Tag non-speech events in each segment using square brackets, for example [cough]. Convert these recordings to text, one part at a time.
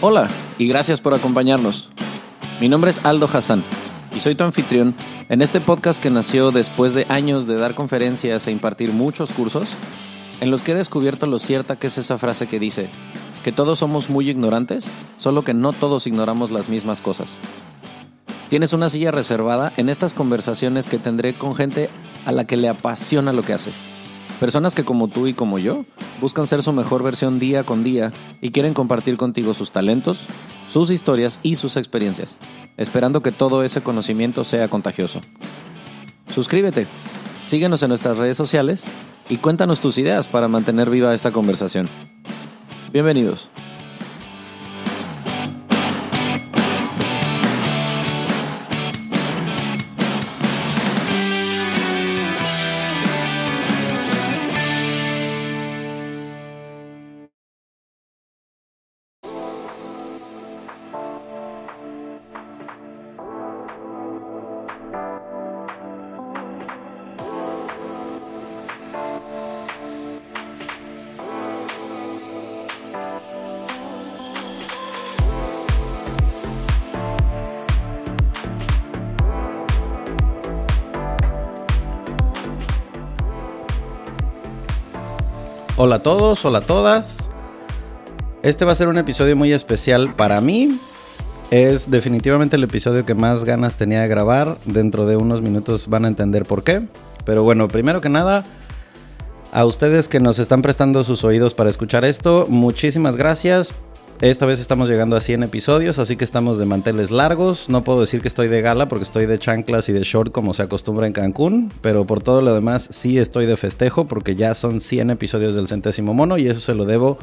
Hola y gracias por acompañarnos. Mi nombre es Aldo Hassan y soy tu anfitrión en este podcast que nació después de años de dar conferencias e impartir muchos cursos en los que he descubierto lo cierta que es esa frase que dice que todos somos muy ignorantes, solo que no todos ignoramos las mismas cosas. Tienes una silla reservada en estas conversaciones que tendré con gente a la que le apasiona lo que hace. Personas que como tú y como yo buscan ser su mejor versión día con día y quieren compartir contigo sus talentos, sus historias y sus experiencias, esperando que todo ese conocimiento sea contagioso. Suscríbete, síguenos en nuestras redes sociales y cuéntanos tus ideas para mantener viva esta conversación. Bienvenidos. Hola a todas. Este va a ser un episodio muy especial para mí. Es definitivamente el episodio que más ganas tenía de grabar. Dentro de unos minutos van a entender por qué. Pero bueno, primero que nada, a ustedes que nos están prestando sus oídos para escuchar esto, muchísimas gracias. Esta vez estamos llegando a 100 episodios, así que estamos de manteles largos. No puedo decir que estoy de gala porque estoy de chanclas y de short como se acostumbra en Cancún, pero por todo lo demás sí estoy de festejo porque ya son 100 episodios del centésimo mono y eso se lo debo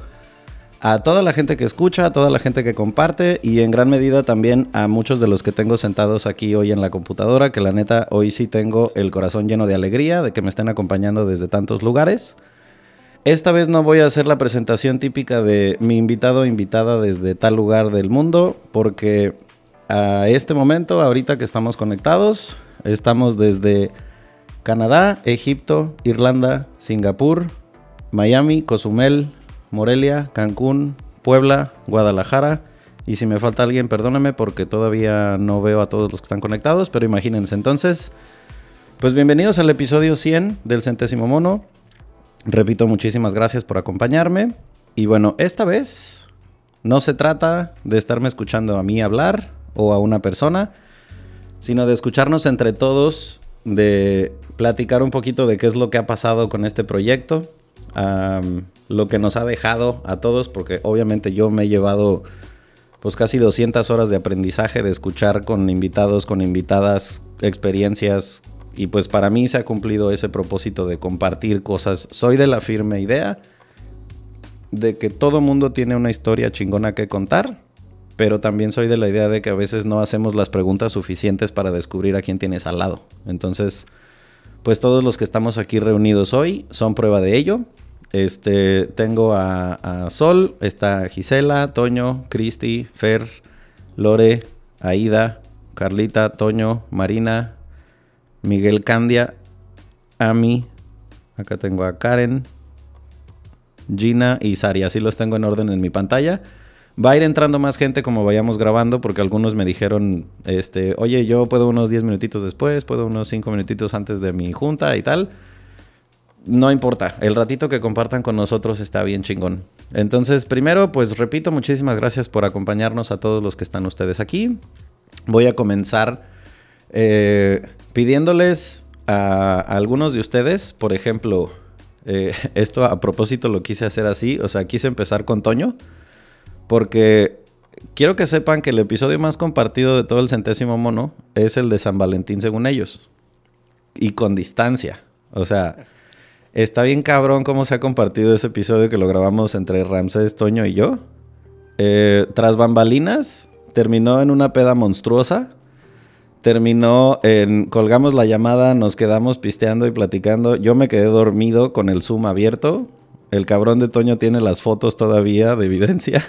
a toda la gente que escucha, a toda la gente que comparte y en gran medida también a muchos de los que tengo sentados aquí hoy en la computadora, que la neta hoy sí tengo el corazón lleno de alegría de que me estén acompañando desde tantos lugares. Esta vez no voy a hacer la presentación típica de mi invitado o invitada desde tal lugar del mundo, porque a este momento, ahorita que estamos conectados, estamos desde Canadá, Egipto, Irlanda, Singapur, Miami, Cozumel, Morelia, Cancún, Puebla, Guadalajara. Y si me falta alguien, perdóneme porque todavía no veo a todos los que están conectados, pero imagínense entonces. Pues bienvenidos al episodio 100 del centésimo mono. Repito, muchísimas gracias por acompañarme. Y bueno, esta vez no se trata de estarme escuchando a mí hablar o a una persona, sino de escucharnos entre todos, de platicar un poquito de qué es lo que ha pasado con este proyecto, lo que nos ha dejado a todos, porque obviamente yo me he llevado pues casi 200 horas de aprendizaje, de escuchar con invitados, con invitadas, experiencias, y pues para mí se ha cumplido ese propósito de compartir cosas. Soy de la firme idea de que todo mundo tiene una historia chingona que contar, pero también soy de la idea de que a veces no hacemos las preguntas suficientes para descubrir a quién tienes al lado. Entonces, pues todos los que estamos aquí reunidos hoy son prueba de ello. Este, tengo a, a Sol, está Gisela, Toño, Cristi, Fer, Lore, Aida, Carlita, Toño, Marina, Miguel Candia, Ami, acá tengo a Karen, Gina y Sari, así los tengo en orden en mi pantalla. Va a ir entrando más gente como vayamos grabando, porque algunos me dijeron, este, oye, yo puedo unos 10 minutitos después, puedo unos 5 minutitos antes de mi junta y tal. No importa, el ratito que compartan con nosotros está bien chingón. Entonces, primero, pues repito, muchísimas gracias por acompañarnos a todos los que están ustedes aquí. Voy a comenzar eh, pidiéndoles a, algunos de ustedes, por ejemplo, eh, [laughs] esto a propósito lo quise hacer así, o sea, quise empezar con Toño, porque quiero que sepan que el episodio más compartido de todo el centésimo mono es el de San Valentín según ellos, y con distancia, o sea... Está bien cabrón cómo se ha compartido ese episodio que lo grabamos entre Ramsés, Toño y yo. Eh, tras bambalinas, terminó en una peda monstruosa terminó en colgamos la llamada, nos quedamos pisteando y platicando. Yo me quedé dormido con el Zoom abierto. El cabrón de Toño tiene las fotos todavía de evidencia.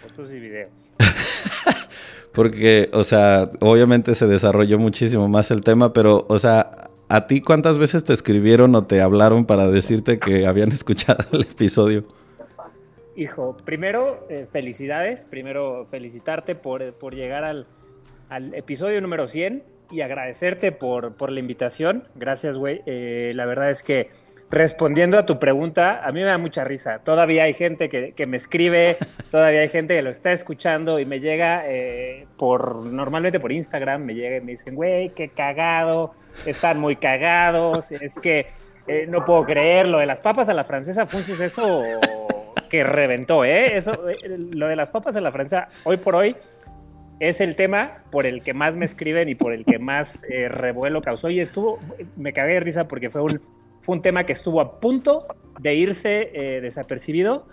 Fotos y videos. [laughs] Porque, o sea, obviamente se desarrolló muchísimo más el tema, pero, o sea, ¿a ti cuántas veces te escribieron o te hablaron para decirte que habían [laughs] escuchado el episodio? hijo, primero eh, felicidades, primero felicitarte por, por llegar al, al, episodio número 100 y agradecerte por, por la invitación. Gracias, güey. Eh, la verdad es que respondiendo a tu pregunta, a mí me da mucha risa. Todavía hay gente que, que me escribe, [laughs] todavía hay gente que lo está escuchando y me llega eh, por, normalmente por Instagram, me llega y me dicen, güey, qué cagado, están muy cagados, es que eh, no puedo creer, lo de las papas a la francesa fue un suceso que reventó, ¿eh? Eso, lo de las papas a la francesa, hoy por hoy, es el tema por el que más me escriben y por el que más eh, revuelo causó. Y estuvo, me cagué de risa porque fue un, fue un tema que estuvo a punto de irse eh, desapercibido,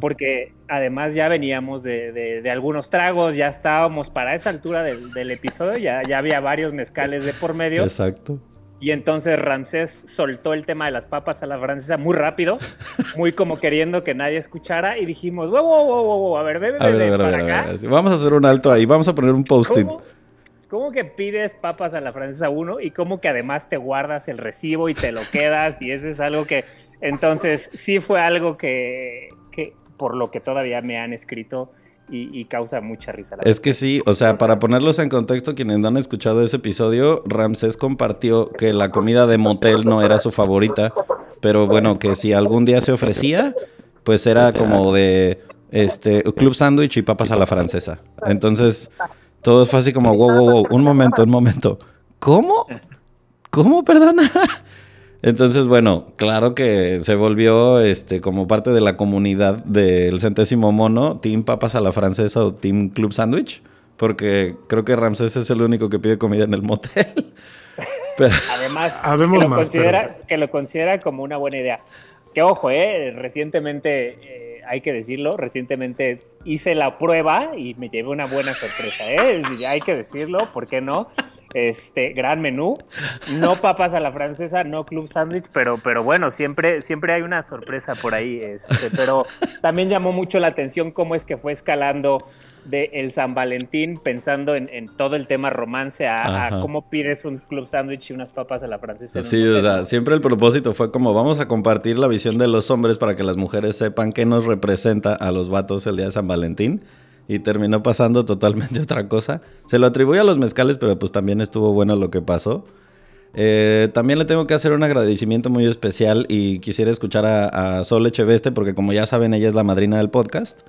porque además ya veníamos de, de, algunos tragos, ya estábamos para esa altura del, del episodio, ya, ya había varios mezcales de por medio. Exacto. Y entonces Ramsés soltó el tema de las papas a la francesa muy rápido, [laughs] muy como queriendo que nadie escuchara. Y dijimos, wow, wow, wow, wow, a ver, bebe, bebe, para acá. Vamos a hacer un alto ahí, vamos a poner un post-it. ¿Cómo, que pides papas a la francesa uno y cómo que además te guardas el recibo y te lo quedas? Y eso es algo que, entonces, sí fue algo que, que por lo que todavía me han escrito y, causa mucha risa. es que sí, o sea, para ponerlos en contexto, quienes no han escuchado ese episodio, Ramsés compartió que la comida de motel no era su favorita, pero bueno, que si algún día se ofrecía, pues era como de este club sándwich y papas a la francesa. Entonces, todo fue así como, wow, wow, wow, un momento, un momento. ¿Cómo? ¿Cómo, perdona? Entonces, bueno, claro que se volvió este como parte de la comunidad del centésimo mono, Team Papas a la Francesa o Team Club Sandwich, porque creo que Ramsés es el único que pide comida en el motel. [laughs] Además, que, lo considera, que lo considera como una buena idea. Que ojo, eh, recientemente, eh, hay que decirlo, recientemente hice la prueba y me llevé una buena sorpresa, ¿eh? Hay que decirlo, ¿por qué no? Este, gran menú. No papas a la francesa, no club sandwich, pero, pero bueno, siempre, siempre hay una sorpresa por ahí. Este, pero también llamó mucho la atención cómo es que fue escalando de el San Valentín pensando en, todo el tema romance a, cómo pides un club sándwich y unas papas a la francesa. Sí, o sea, siempre el propósito fue como vamos a compartir la visión de los hombres para que las mujeres sepan qué nos representa a los vatos el día de San Valentín y terminó pasando totalmente [laughs] otra cosa. Se lo atribuye a los mezcales, pero pues también estuvo bueno lo que pasó. Eh, también le tengo que hacer un agradecimiento muy especial y quisiera escuchar a, a Sol Echeveste porque como ya saben ella es la madrina del podcast.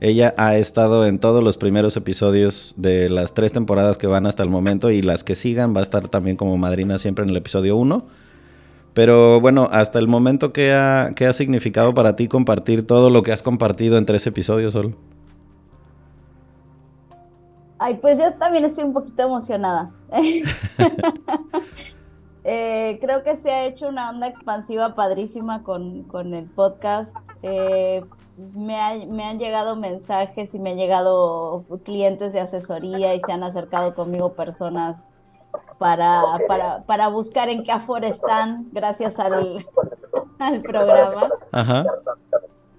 Ella ha estado en todos los primeros episodios de las tres temporadas que van hasta el momento y las que sigan va a estar también como madrina siempre en el episodio 1. Pero bueno, hasta el momento, ¿qué ha, ¿qué ha significado para ti compartir todo lo que has compartido en tres episodios, Sol? Ay, pues yo también estoy un poquito emocionada. [laughs] Eh, creo que se ha hecho una onda expansiva padrísima con, con el podcast. Eh, me, han llegado mensajes y me han llegado clientes de asesoría y se han acercado conmigo personas para, para, para buscar en qué afuera están gracias al, [laughs] al programa. Ajá.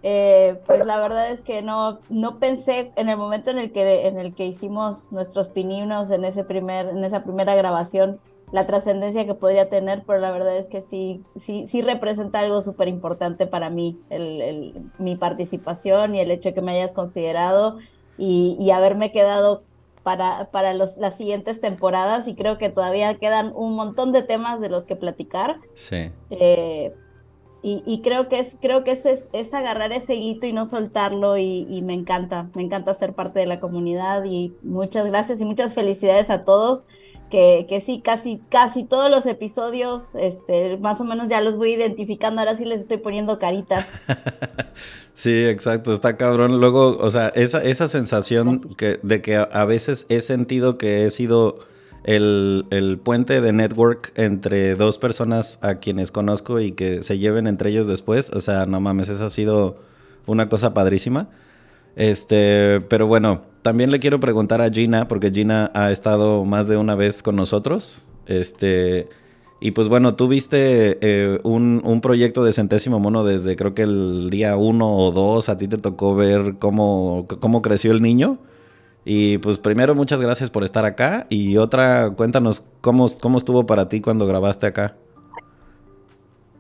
Eh, pues la verdad es que no, no pensé en el momento en el que, en el que hicimos nuestros pininos en, ese primer, en esa primera grabación, la trascendencia que podría tener, pero la verdad es que sí, sí, sí representa algo súper importante para mí, el, mi participación y el hecho de que me hayas considerado y, haberme quedado para, para los, las siguientes temporadas y creo que todavía quedan un montón de temas de los que platicar. Sí. Eh, y, creo que es, creo que es, es, agarrar ese hito y no soltarlo y, me encanta, me encanta ser parte de la comunidad y muchas gracias y muchas felicidades a todos. Que, que sí, casi, casi todos los episodios, este, más o menos ya los voy identificando, ahora sí les estoy poniendo caritas. [laughs] sí, exacto, está cabrón. Luego, o sea, esa, esa sensación que, de que a veces he sentido que he sido el, puente de network entre dos personas a quienes conozco y que se lleven entre ellos después. O sea, no mames, eso ha sido una cosa padrísima. Este, pero bueno, también le quiero preguntar a Gina, porque Gina ha estado más de una vez con nosotros. Este, y pues bueno, tú viste eh, un, un, proyecto de centésimo mono desde creo que el día uno o dos, a ti te tocó ver cómo, cómo creció el niño. Y pues primero muchas gracias por estar acá y otra cuéntanos cómo, cómo estuvo para ti cuando grabaste acá.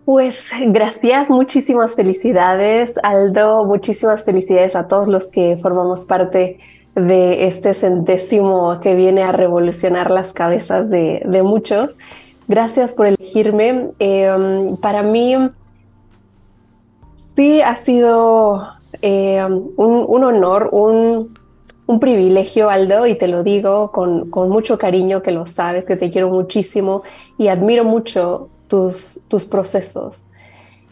Pues gracias, muchísimas felicidades, Aldo, muchísimas felicidades a todos los que formamos parte de este centésimo que viene a revolucionar las cabezas de, muchos. Gracias por elegirme. Em, para mí sí ha sido em, un, honor, un, privilegio, Aldo, y te lo digo con, con mucho cariño, que lo sabes, que te quiero muchísimo y admiro mucho tus, tus procesos.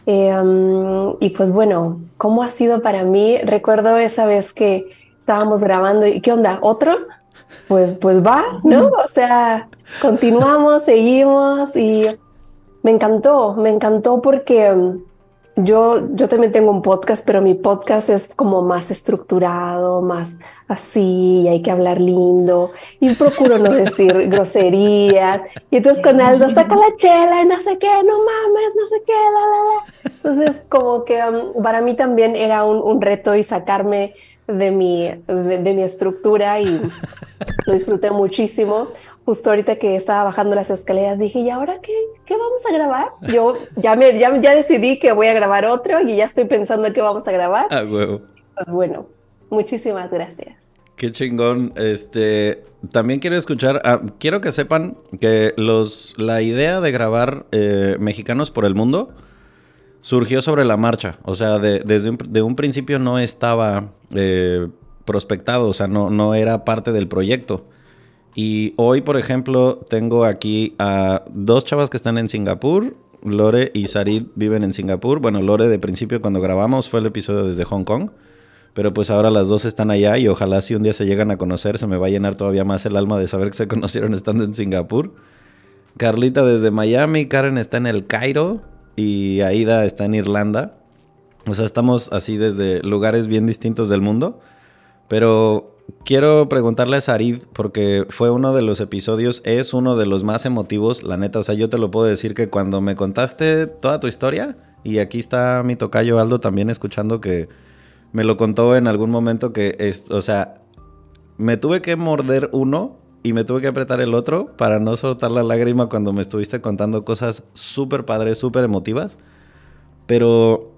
Em, y pues bueno, ¿cómo ha sido para mí? Recuerdo esa vez que estábamos grabando y ¿qué onda? ¿Otro? Pues, pues va, ¿no? O sea, continuamos, seguimos y me encantó, me encantó porque em, yo, yo también tengo un podcast, pero mi podcast es como más estructurado, más así, hay que hablar lindo y procuro no decir [laughs] groserías. Y entonces con Aldo, saca la chela y no sé qué, no mames, no sé qué, la, la, la. Entonces como que um, para mí también era un, un reto y sacarme de mi, de, mi estructura y lo disfruté muchísimo. Justo ahorita que estaba bajando las escaleras dije, ¿y ahora qué, qué vamos a grabar? Yo ya, me, ya, ya decidí que voy a grabar otro y ya estoy pensando qué vamos a grabar. Ah, huevo. Pues bueno, muchísimas gracias. Qué chingón. Este, también quiero escuchar, ah, quiero que sepan que los, la idea de grabar eh, Mexicanos por el Mundo surgió sobre la marcha. O sea, desde un, de un principio no estaba eh, prospectado, o sea, no, no era parte del proyecto. Y hoy, por ejemplo, tengo aquí a dos chavas que están en Singapur. Lore y Sarid viven en Singapur. Bueno, Lore de principio cuando grabamos fue el episodio desde Hong Kong. Pero pues ahora las dos están allá y ojalá si un día se llegan a conocer se me va a llenar todavía más el alma de saber que se [laughs] conocieron estando en Singapur. Carlita desde Miami, Karen está en el Cairo y Aida está en Irlanda. O sea, estamos así desde lugares bien distintos del mundo. Pero quiero preguntarle a Sarid, porque fue uno de los episodios, es uno de los más emotivos, la neta. O sea, yo te lo puedo decir que cuando me contaste toda tu historia, y aquí está mi tocayo Aldo también escuchando que me lo contó en algún momento que es, o sea, me tuve que morder uno y me tuve que apretar el otro para no soltar la lágrima cuando me estuviste contando cosas súper padres, súper emotivas. Pero,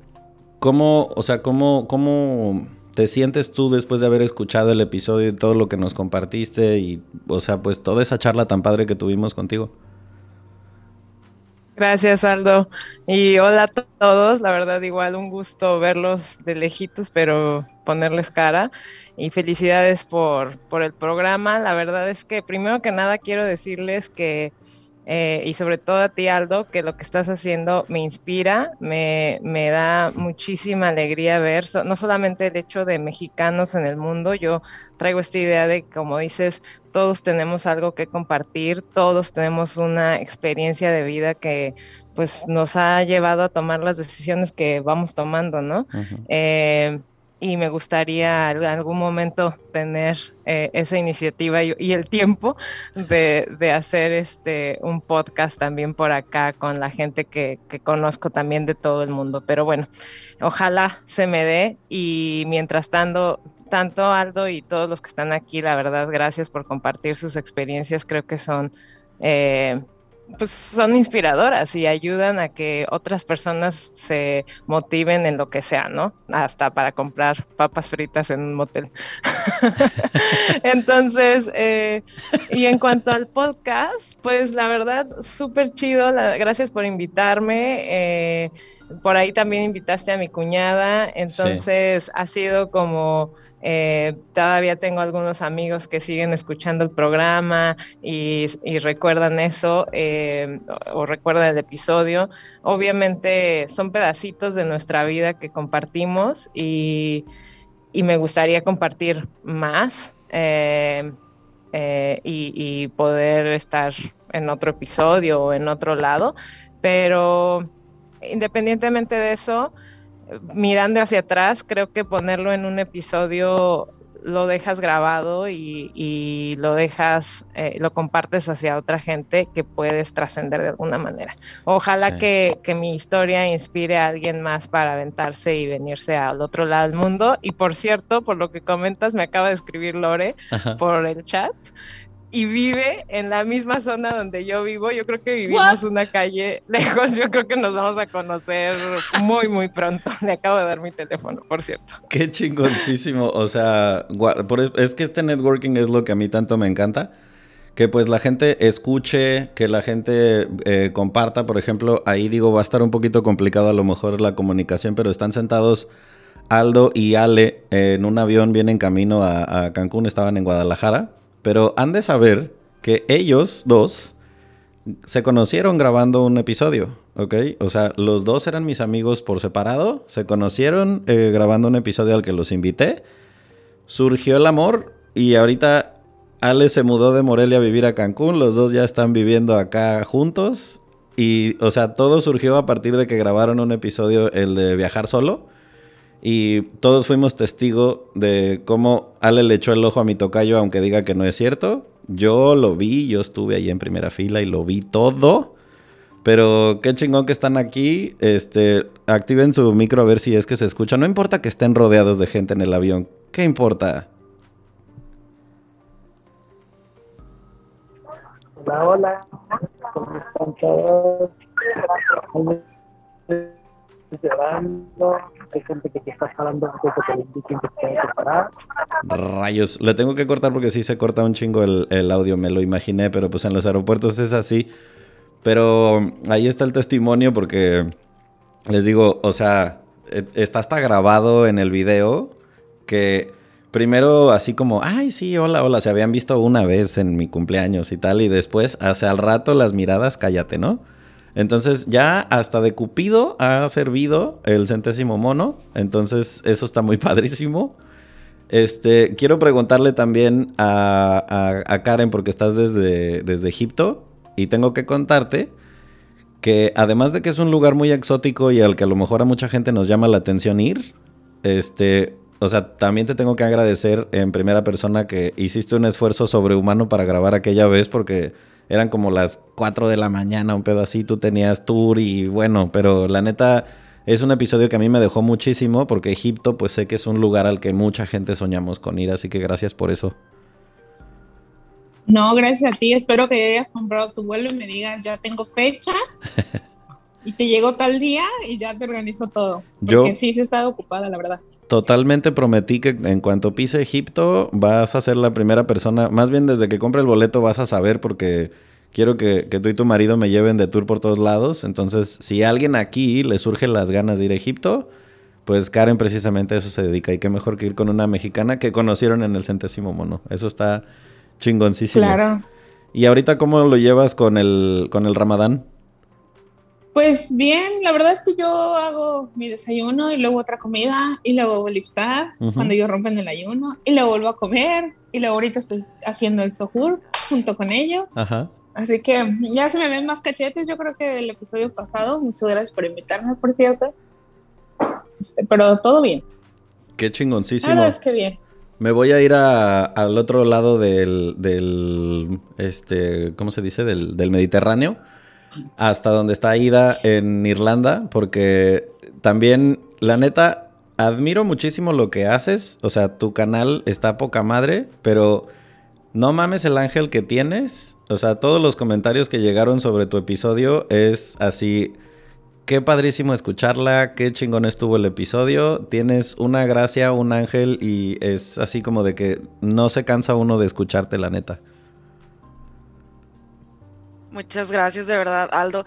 ¿cómo, o sea, cómo, cómo te sientes tú después de haber escuchado el episodio y todo lo que nos compartiste y, o sea, pues toda esa charla tan padre que tuvimos contigo? Gracias, Aldo. Y hola a todos. La verdad, igual un gusto verlos de lejitos, pero ponerles cara. Y felicidades por, por el programa. La verdad es que, primero que nada, quiero decirles que eh, y sobre todo a ti, Aldo, que lo que estás haciendo me inspira, me, me da muchísima alegría ver, no solamente el hecho de mexicanos en el mundo, yo traigo esta idea de, como dices, todos tenemos algo que compartir, todos tenemos una experiencia de vida que pues nos ha llevado a tomar las decisiones que vamos tomando, ¿no? Y me gustaría en algún momento tener eh, esa iniciativa y, el tiempo de, hacer este un podcast también por acá con la gente que, conozco también de todo el mundo. Pero bueno, ojalá se me dé y mientras tanto, tanto Aldo y todos los que están aquí, la verdad, gracias por compartir sus experiencias. Creo que son... Eh, pues son inspiradoras y ayudan a que otras personas se motiven en lo que sea, ¿no? Hasta para comprar papas fritas en un motel. [laughs] Entonces, eh, y en cuanto al podcast, pues la verdad, súper chido, gracias por invitarme. Eh, por ahí también invitaste a mi cuñada, entonces ha sido como eh, todavía tengo algunos amigos que siguen escuchando el programa y, recuerdan eso eh, o, recuerdan el episodio. Obviamente son pedacitos de nuestra vida que compartimos y, me gustaría compartir más eh, y, y poder estar en otro episodio o en otro lado, pero independientemente de eso, mirando hacia atrás, creo que ponerlo en un episodio lo dejas grabado y, lo dejas, eh, lo compartes hacia otra gente que puedes trascender de alguna manera. Ojalá que, mi historia inspire a alguien más para aventarse y venirse al otro lado del mundo. Y por cierto, por lo que comentas, me acaba de escribir Lore por el chat y vive en la misma zona donde yo vivo. Yo creo que vivimos una calle lejos. Yo creo que nos vamos a conocer muy, muy pronto. [laughs] Le acabo de dar mi teléfono, por cierto. Qué chingoncísimo. O sea, es que este networking es lo que a mí tanto me encanta. Que pues la gente escuche, que la gente eh, comparta. Por ejemplo, ahí digo, va a estar un poquito complicado a lo mejor la comunicación, pero están sentados Aldo y Ale en un avión, vienen camino a Cancún, estaban en Guadalajara pero han de saber que ellos dos se conocieron grabando un episodio, ¿ok? O sea, los dos eran mis amigos por separado, se conocieron eh, grabando un episodio al que los invité, surgió el amor y ahorita Ale se mudó de Morelia a vivir a Cancún, los dos ya están viviendo acá juntos y, o sea, todo surgió a partir de que grabaron un episodio, el de viajar solo. Y todos fuimos testigos de cómo Ale le echó el ojo a mi tocayo, aunque diga que no es cierto. Yo lo vi, yo estuve ahí en primera fila y lo vi todo. Pero qué chingón que están aquí. Este, activen su micro a ver si es que se escucha. No importa que estén rodeados de gente en el avión. ¿Qué importa? Hola, hola. ¿Cómo están todos? Rayos, le tengo que cortar porque sí se corta un chingo el, audio, me lo imaginé, pero pues en los aeropuertos es así. Pero ahí está el testimonio porque les digo, o sea, e, está hasta grabado en el video que primero así como, ay, sí, hola, hola, se habían visto una vez en mi cumpleaños y tal, y después, hace al rato las miradas, cállate, ¿no? Entonces ya hasta de Cupido ha servido el centésimo mono. Entonces eso está muy [laughs] padrísimo. Este, quiero preguntarle también a, Karen, porque estás desde, desde Egipto, y tengo que contarte que además de que es un lugar muy exótico y al que a lo mejor a mucha gente nos llama la atención ir, este, o sea, también te tengo que agradecer en primera persona que hiciste un esfuerzo sobrehumano para grabar aquella vez, porque eran como las 4 de la mañana, un pedo así, tú tenías tour y bueno, pero la neta es un episodio que a mí me dejó muchísimo porque Egipto pues sé que es un lugar al que mucha gente soñamos con ir, así que gracias por eso. No, gracias a ti, espero que hayas comprado tu vuelo y me digas, ya tengo fecha. [laughs] y te llegó tal día y ya te organizo todo. Porque sí, sí he estado ocupada, la verdad. Totalmente prometí que en cuanto pise Egipto vas a ser la primera persona, más bien desde que compre el boleto vas a saber porque quiero que, tú y tu marido me lleven de tour por todos lados. Entonces, si a alguien aquí le surgen las ganas de ir a Egipto, pues Karen precisamente a eso se dedica. Y qué mejor que ir con una mexicana que conocieron en el centésimo mono. Eso está chingoncísimo. Claro. ¿Y ahorita cómo lo llevas con el, con el ramadán? Pues bien, la verdad es que yo hago mi desayuno y luego otra comida y luego vuelvo a liftar cuando yo rompen el ayuno y luego vuelvo a comer y luego ahorita estoy haciendo el sohur junto con ellos. Así que ya se me ven más cachetes, yo creo que del episodio pasado. Muchas gracias por invitarme, por cierto. Este, pero todo bien. Qué chingoncísimo. La verdad es que bien. Me voy a ir al otro lado del, del, este, ¿cómo se dice? Del, del Mediterráneo hasta donde está Ida en Irlanda, porque también, la neta, admiro muchísimo lo que haces. O sea, tu canal está poca madre, pero no mames el ángel que tienes. O sea, todos los comentarios que llegaron sobre tu episodio es así. Qué padrísimo escucharla, qué chingón estuvo el episodio. Tienes una gracia, un ángel y es así como de que no se cansa uno de escucharte, la neta. Muchas gracias, de verdad, Aldo.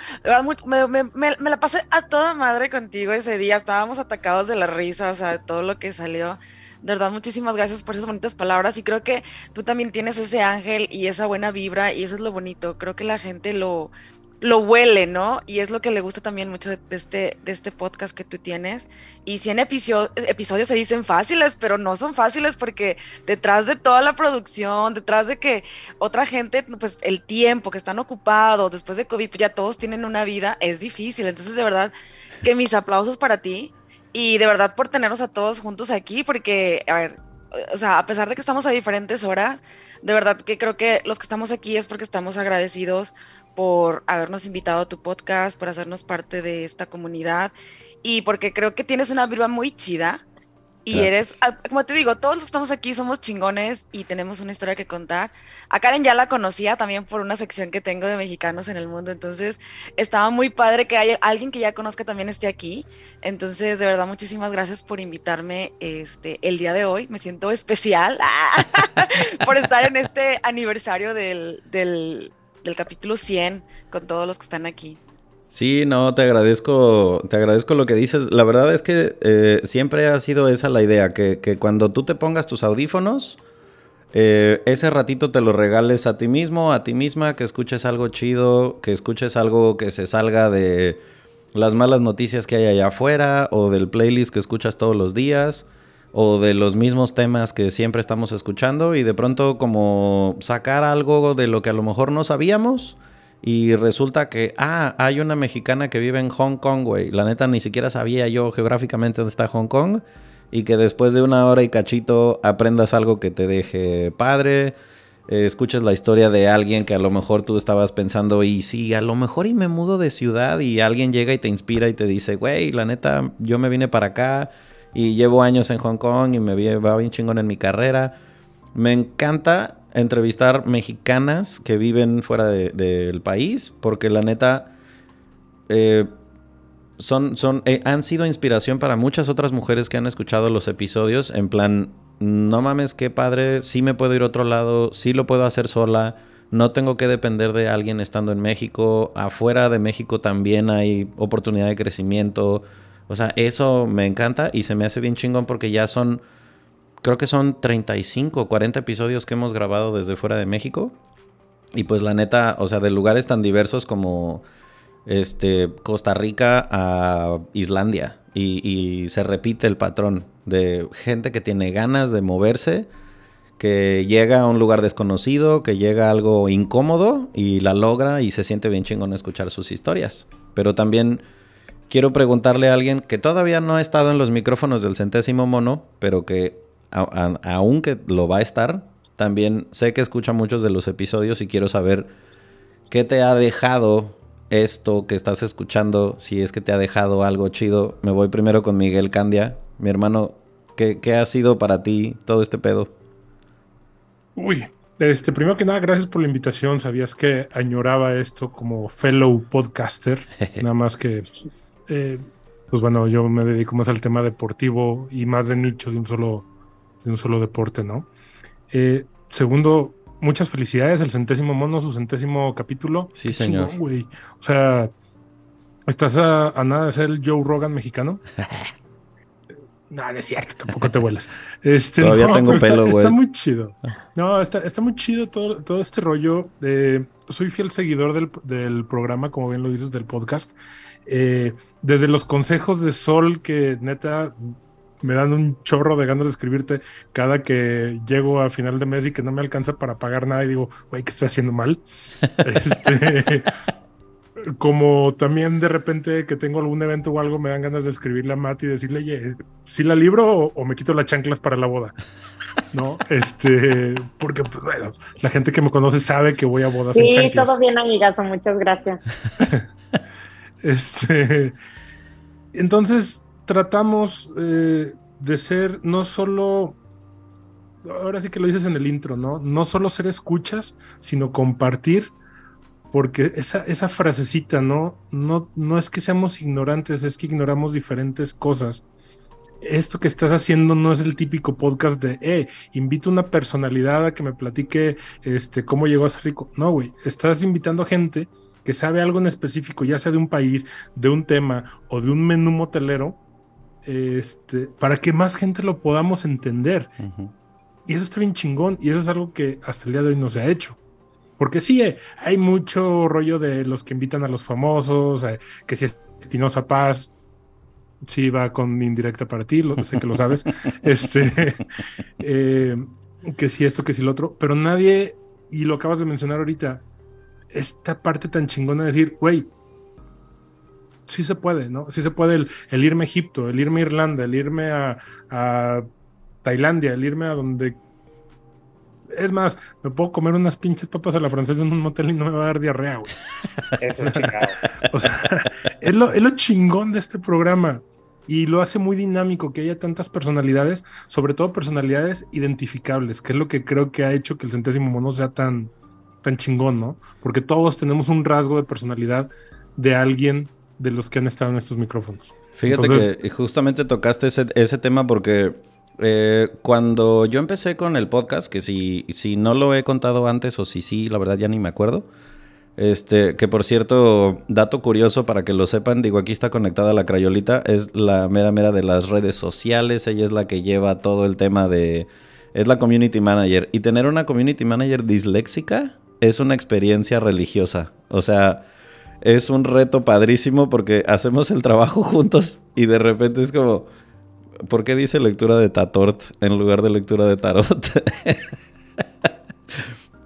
Me, la pasé a toda madre contigo ese día. Estábamos atacados de la risa, o sea, de todo lo que salió. De verdad, muchísimas gracias por esas bonitas palabras. Y creo que tú también tienes ese ángel y esa buena vibra, y eso es lo bonito. Creo que la gente lo, lo huele, ¿no? Y es lo que le gusta también mucho de, este, de este podcast que tú tienes. Y 100 episodios se dicen fáciles, pero no son fáciles porque detrás de toda la producción, detrás de que otra gente, pues el tiempo que están ocupados, después de COVID, pues ya todos tienen una vida, es difícil. Entonces, de verdad, que mis aplausos para ti y de verdad por tenernos a todos juntos aquí, porque, a ver, o sea, a pesar de que estamos a diferentes horas, de verdad que creo que los que estamos aquí es porque estamos agradecidos por habernos invitado a tu podcast, por hacernos parte de esta comunidad y porque creo que tienes una vibra muy chida Y eres, ah, como te digo, todos los que estamos aquí somos chingones y tenemos una historia que contar. A Karen ya la conocía también por una sección que tengo de mexicanos en el mundo, entonces estaba muy padre que haya alguien que ya conozca también esté aquí. Entonces, de verdad, muchísimas gracias por invitarme este, el día de hoy. Me siento especial [laughs] [laughs] por estar en este aniversario del, del, del capítulo 100 con todos los que están aquí. Sí, no, te agradezco, te agradezco lo que dices. La verdad es que eh, siempre ha sido esa la idea, que, cuando tú te pongas tus audífonos, eh, ese ratito te lo regales a ti mismo, a ti misma, que escuches algo chido, que escuches algo que se salga de las malas noticias que hay allá afuera, o del playlist que escuchas todos los días, o de los mismos temas que siempre estamos escuchando, y de pronto como sacar algo de lo que a lo mejor no sabíamos y resulta que, ah, hay una mexicana que vive en Hong Kong, güey. La neta ni siquiera sabía yo geográficamente dónde está Hong Kong. Y que después de una hora y cachito aprendas algo que te deje padre. Eh, escuches la historia de alguien que a lo mejor tú estabas pensando, y sí, a lo mejor y me mudo de ciudad y alguien llega y te inspira y te dice, güey, la neta, yo me vine para acá y llevo años en Hong Kong y me va bien chingón en mi carrera. Me encanta entrevistar mexicanas que viven fuera del país, porque la neta eh, son, eh, han sido inspiración para muchas otras mujeres que han escuchado los episodios en plan, no mames, qué padre, sí me puedo ir a otro lado, sí lo puedo hacer sola, no tengo que depender de alguien estando en México, afuera de México también hay oportunidad de crecimiento, o sea, eso me encanta y se me hace bien chingón porque ya son creo que son 35 o 40 episodios que hemos grabado desde fuera de México. Y pues la neta, o sea, de lugares tan diversos como este, Costa Rica a Islandia. Y, se repite el patrón de gente que tiene ganas de moverse, que llega a un lugar desconocido, que llega a algo incómodo y la logra y se siente bien chingón escuchar sus historias. Pero también quiero preguntarle a alguien que todavía no ha estado en los micrófonos del centésimo mono, pero que aunque lo va a estar, también sé que escucha muchos de los episodios y quiero saber qué te ha dejado esto que estás escuchando, si es que te ha dejado algo chido. Me voy primero con Miguel Candia. Mi hermano, ¿qué, ha sido para ti todo este pedo? Uy, este, primero que nada, gracias por la invitación. Sabías que añoraba esto como fellow podcaster, [laughs] nada más que, eh, pues bueno, yo me dedico más al tema deportivo y más de nicho de un solo de un solo deporte, ¿no? Eh, segundo, muchas felicidades, el centésimo mono, su centésimo capítulo. Sí, señor. o sea, ¿estás a, nada de ser el Joe Rogan mexicano? [laughs] no, no es cierto, tampoco te [laughs] vuelas. Este, Todavía tengo pelo, güey. Está, muy chido. No, está, está muy chido todo, todo este rollo. soy fiel seguidor del, del, programa, como bien lo dices, del podcast. Eh, desde los consejos de Sol, que neta me dan un chorro de ganas de escribirte cada que llego a final de mes y que no me alcanza para pagar nada y digo, güey, ¿qué estoy haciendo mal? [laughs] este, como también de repente que tengo algún evento o algo, me dan ganas de escribirle a Matt y decirle, oye, ¿sí la libro o, me quito las chanclas para la boda? ¿No? [laughs] Este, porque, pues, bueno, la gente que me conoce sabe que voy a bodas sí, Sí, todo bien, amigazo, muchas gracias. [laughs] este, entonces, tratamos eh, de ser no solo, ahora sí que lo dices en el intro, ¿no? No solo ser escuchas, sino compartir, porque esa, esa frasecita, ¿no? ¿no? No es que seamos ignorantes, es que ignoramos diferentes cosas. Esto que estás haciendo no es el típico podcast de, eh, invito a una personalidad a que me platique este, cómo llegó a ser rico. No, güey, estás invitando a gente que sabe algo en específico, ya sea de un país, de un tema o de un menú motelero, este, para que más gente lo podamos entender. Y eso está bien chingón y eso es algo que hasta el día de hoy no se ha hecho. Porque sí, eh, hay mucho rollo de los que invitan a los famosos, eh, que si es Espinosa Paz, sí va con indirecta para ti, lo, sé que lo sabes, [laughs] este, eh, que si esto, que si lo otro, pero nadie, y lo acabas de mencionar ahorita, esta parte tan chingona de decir, güey, sí se puede, ¿no? Sí se puede el, irme a Egipto, el irme a Irlanda, el irme a, Tailandia, el irme a donde es más, me puedo comer unas pinches papas a la francesa en un motel y no me va a dar diarrea, güey. [laughs] Eso es chingado. O sea, [laughs] es lo, chingón de este programa. y lo hace muy dinámico que haya tantas personalidades, sobre todo personalidades identificables, que es lo que creo que ha hecho que el centésimo mono sea tan, tan chingón, ¿no? Porque todos tenemos un rasgo de personalidad de alguien de los que han estado en estos micrófonos. Fíjate que justamente tocaste ese, ese tema porque eh, cuando yo empecé con el podcast, que si, si no lo he contado antes o si sí, la verdad ya ni me acuerdo. Este, que por cierto, dato curioso para que lo sepan, digo, aquí está conectada la crayolita, es la mera mera de las redes sociales, ella es la que lleva todo el tema de, es la community manager. Y tener una community manager disléxica es una experiencia religiosa. O sea, es un reto padrísimo porque hacemos el trabajo [laughs] juntos y de repente es como, ¿por qué dice lectura de Tatort en lugar de lectura de Tarot? [laughs]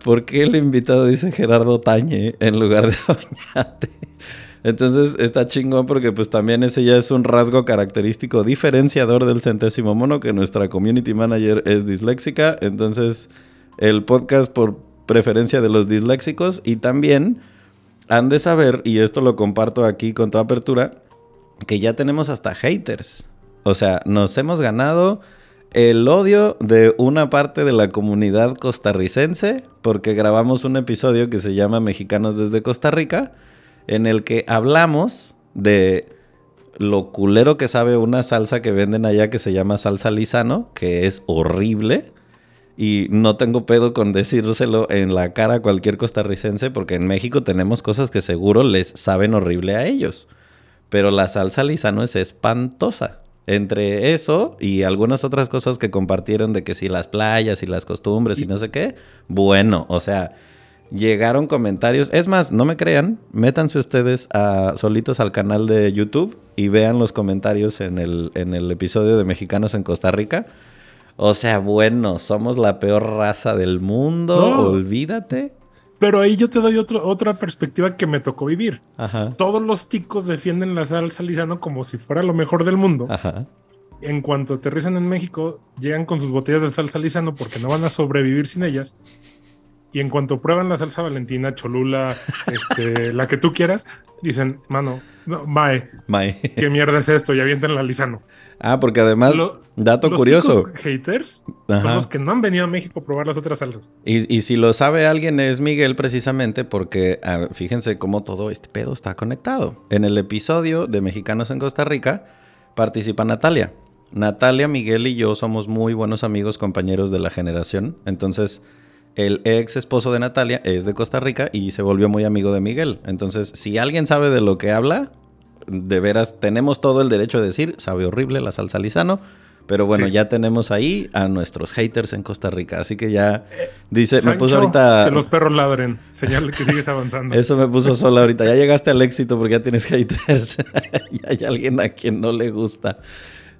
¿Por qué el invitado dice Gerardo Tañe en lugar de [laughs] Oñate? Entonces está chingón porque pues también ese ya es un rasgo característico diferenciador del centésimo mono que nuestra community manager es disléxica. Entonces el podcast por preferencia de los disléxicos y también han de saber, y esto lo comparto aquí con toda apertura, que ya tenemos hasta haters. O sea, nos hemos ganado el odio de una parte de la comunidad costarricense porque grabamos un episodio que se llama Mexicanos desde Costa Rica, en el que hablamos de lo culero que sabe una salsa que venden allá que se llama salsa lisano, que es horrible. Y no tengo pedo con decírselo en la cara a cualquier costarricense porque en México tenemos cosas que seguro les saben horrible a ellos. Pero la salsa lisano es espantosa. Entre eso y algunas otras cosas que compartieron de que si las playas y las costumbres y, no sé qué, bueno, o sea, llegaron comentarios. Es más, no me crean, métanse ustedes a, solitos al canal de YouTube y vean los comentarios en el, en el episodio de Mexicanos en Costa Rica o sea, bueno, somos la peor raza del mundo, olvídate. Pero ahí yo te doy otra perspectiva que me tocó vivir. Ajá. Todos los ticos defienden la salsa lisano como si fuera lo mejor del mundo. Ajá. En cuanto aterrizan en México, llegan con sus botellas de salsa lisano porque no van a sobrevivir sin ellas. Y en cuanto prueban la salsa valentina, cholula, este, la que tú quieras, dicen, mano, no, mae, mae. ¿qué mierda es esto? Y avientan la lisano. Ah, porque además, dato los curioso. haters son los que no han venido a México a probar las otras salsas. Y, si lo sabe alguien es Miguel precisamente porque ah, fíjense cómo todo este pedo está conectado. En el episodio de Mexicanos en Costa Rica participa Natalia. Natalia, Miguel y yo somos muy buenos amigos, compañeros de la generación. Entonces, el ex esposo de Natalia es de Costa Rica y se volvió muy amigo de Miguel. Entonces, si alguien sabe de lo que habla, de veras tenemos todo el derecho de decir, sabe horrible la salsa lisano. Pero bueno, ya tenemos ahí a nuestros haters en Costa Rica. Así que ya dice, me puso ahorita. Que los perros ladren. Señal que sigues avanzando. [laughs] Eso me puso [laughs] solo ahorita. Ya llegaste al éxito porque ya tienes haters. [laughs] y hay alguien a quien no le gusta.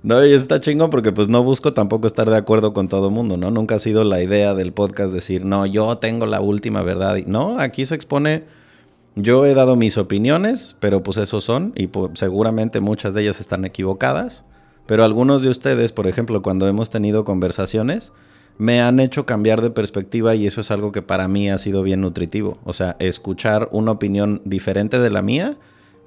No, y está chingón porque pues no busco tampoco estar de acuerdo con todo mundo, ¿no? Nunca ha sido la idea del podcast decir, no, yo tengo la última verdad. No, aquí se expone yo he dado mis opiniones, pero pues esos son, y pues, seguramente muchas de ellas están equivocadas. Pero algunos de ustedes, por ejemplo, cuando hemos tenido conversaciones, me han hecho cambiar de perspectiva y eso es algo que para mí ha sido bien nutritivo. O sea, escuchar una opinión diferente de la mía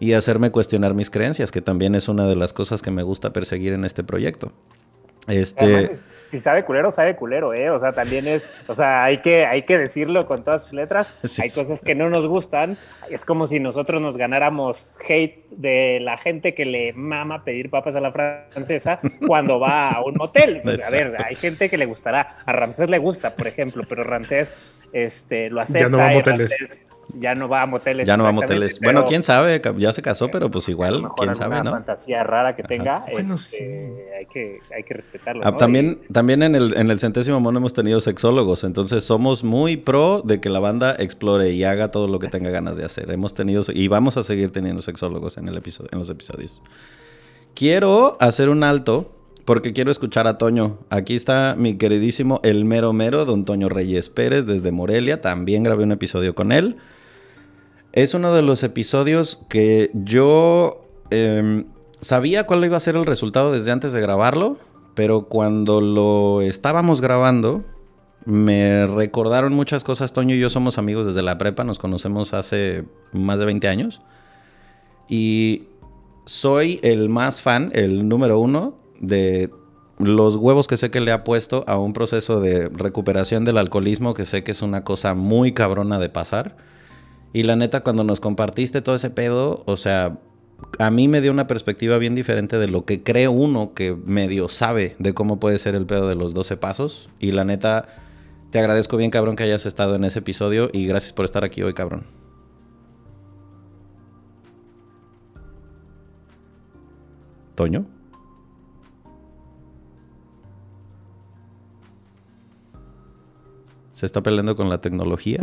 y hacerme cuestionar mis creencias, que también es una de las cosas que me gusta perseguir en este proyecto. Este si sabe culero, sabe culero, ¿eh? O sea, también es, o sea, hay que, hay que decirlo con todas sus letras. [laughs] hay cosas que no nos gustan. Es como si nosotros nos ganáramos hate de la gente que le mama pedir papas a la francesa cuando va a un motel. [laughs] a ver, hay gente que le gustará. A Ramsés le gusta, por ejemplo, pero Ramsés este, lo acepta. Ya no va a moteles ya no va a moteles. Ya no va a moteles. Bueno, quién sabe, ya se casó, pero pues igual, quién sabe, ¿no? fantasía rara que tenga, bueno, este, hay, que, hay que respetarlo. Ah, también, también en el, en el centésimo mono hemos tenido sexólogos, entonces somos muy pro de que la banda explore y haga todo lo que tenga ganas de hacer. Hemos tenido, y vamos a seguir teniendo sexólogos en, el episodio, en los episodios. Quiero hacer un alto porque quiero escuchar a Toño. Aquí está mi queridísimo El Mero Mero, don Toño Reyes Pérez, desde Morelia. También grabé un episodio con él. Es uno de los episodios que yo em, sabía cuál iba a ser el resultado desde antes de grabarlo, pero cuando lo estábamos grabando, me recordaron muchas cosas. Toño y yo somos amigos desde la prepa, nos conocemos hace más de 20 años. Y soy el más fan, el número uno, de los huevos que sé que le ha puesto a un proceso de recuperación del alcoholismo que sé que es una cosa muy cabrona de pasar. Y la neta, cuando nos compartiste todo ese pedo, o sea, a mí me dio una perspectiva bien diferente de lo que cree uno que medio sabe de cómo puede ser el pedo de los 12 pasos. Y la neta, te agradezco bien, cabrón, que hayas estado en ese episodio y gracias por estar aquí hoy, cabrón. Toño. Se está peleando con la tecnología.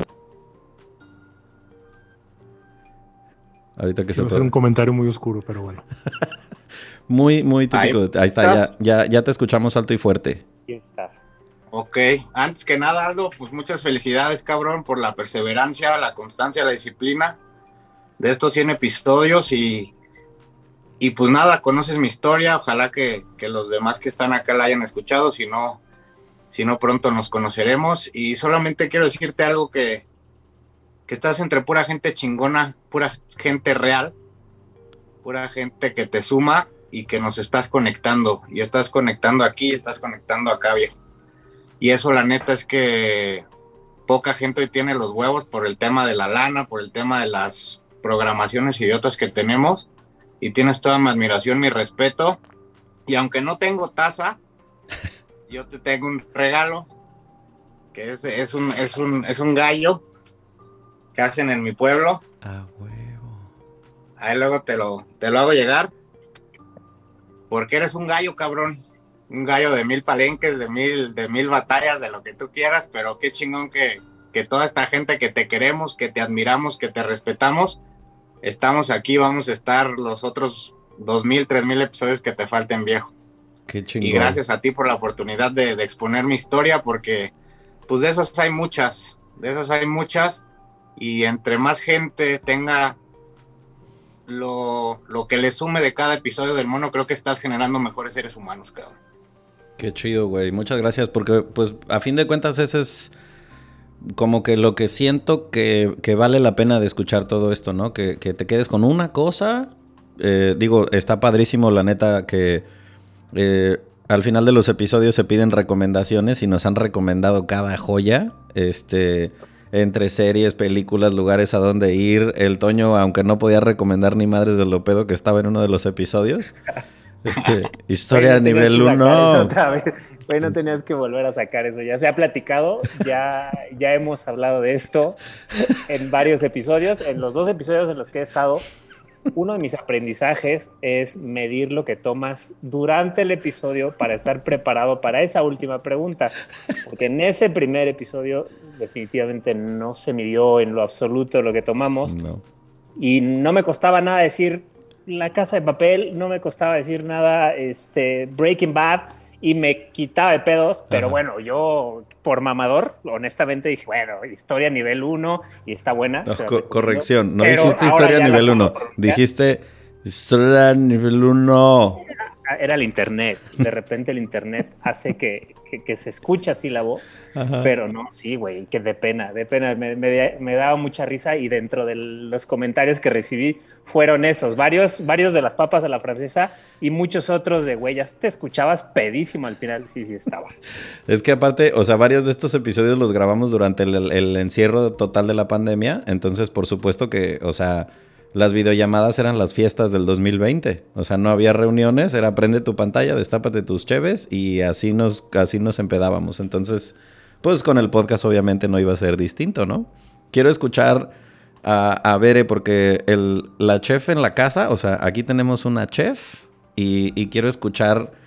Ahorita que se Va a ser un comentario muy oscuro, pero bueno. [laughs] Muy, muy típico. Ahí Ahí, está, ya, ya, ya te escuchamos alto y fuerte. Aquí está. Ok, antes que nada, Aldo, pues muchas felicidades, cabrón, por la perseverancia, la constancia, la disciplina de estos 100 episodios y, y pues nada, conoces mi historia, ojalá que, que los demás que están acá la hayan escuchado, si no, si no pronto nos conoceremos y solamente quiero decirte algo que, que estás entre pura gente chingona, pura gente real, pura gente que te suma y que nos estás conectando y estás conectando aquí, estás conectando acá, viejo. Y eso la neta es que poca gente hoy tiene los huevos por el tema de la lana, por el tema de las programaciones idiotas que tenemos. Y tienes toda mi admiración, mi respeto. Y aunque no tengo taza, [laughs] yo te tengo un regalo, que es, es, un, es, un, es un gallo que hacen en mi pueblo. Ah, huevo. Ahí luego te lo, te lo hago llegar. Porque eres un gallo, cabrón. Un gallo de mil palenques, de mil, de mil batallas, de lo que tú quieras, pero qué chingón que, que toda esta gente que te queremos, que te admiramos, que te respetamos, estamos aquí, vamos a estar los otros dos mil, tres mil episodios que te falten, viejo. Qué chingón. Y gracias a ti por la oportunidad de, de exponer mi historia, porque pues de esas hay muchas, de esas hay muchas, y entre más gente tenga lo, lo que le sume de cada episodio del mono, creo que estás generando mejores seres humanos, cabrón. Qué chido, güey. Muchas gracias porque, pues, a fin de cuentas, ese es como que lo que siento que, que vale la pena de escuchar todo esto, ¿no? Que, que te quedes con una cosa. Eh, digo, está padrísimo, la neta, que eh, al final de los episodios se piden recomendaciones y nos han recomendado cada joya. Este. Entre series, películas, lugares a donde ir. El Toño, aunque no podía recomendar ni madres de lo pedo que estaba en uno de los episodios. [laughs] Este, historia a Güey, no tenías nivel que sacar eso 1. otra vez. Güey, no tenías que volver a sacar eso. Ya se ha platicado, ya, ya hemos hablado de esto en varios episodios. En los dos episodios en los que he estado, uno de mis aprendizajes es medir lo que tomas durante el episodio para estar preparado para esa última pregunta. Porque en ese primer episodio definitivamente no se midió en lo absoluto lo que tomamos. No. Y no me costaba nada decir La Casa de Papel, no me costaba decir nada este, Breaking Bad y me quitaba de pedos, pero Ajá. bueno, yo por mamador, honestamente dije, bueno, historia nivel 1 y está buena. No, co- corrección, no dijiste historia nivel puedo 1, pronunciar. dijiste historia nivel 1. Era el internet, de repente el internet hace que, que- que se escuche así la voz, Ajá. pero no, sí, güey, que de pena, de pena, me, me- me daba mucha risa y dentro de los comentarios que recibí fueron esos, varios, varios de las papas a la francesa y muchos otros de, güey, ya te escuchabas pedísimo al final, sí, sí estaba. [laughs] Es que aparte, o sea, varios de estos episodios los grabamos durante el, el encierro total de la pandemia, entonces por supuesto que, o sea, las videollamadas eran las fiestas del 2020, o sea, no había reuniones, era prende tu pantalla, destápate tus cheves y así nos, así nos empedábamos, entonces, pues con el podcast obviamente no iba a ser distinto, ¿no? Quiero escuchar a, a Bere porque el, la chef en la casa, o sea, aquí tenemos una chef y, y quiero escuchar...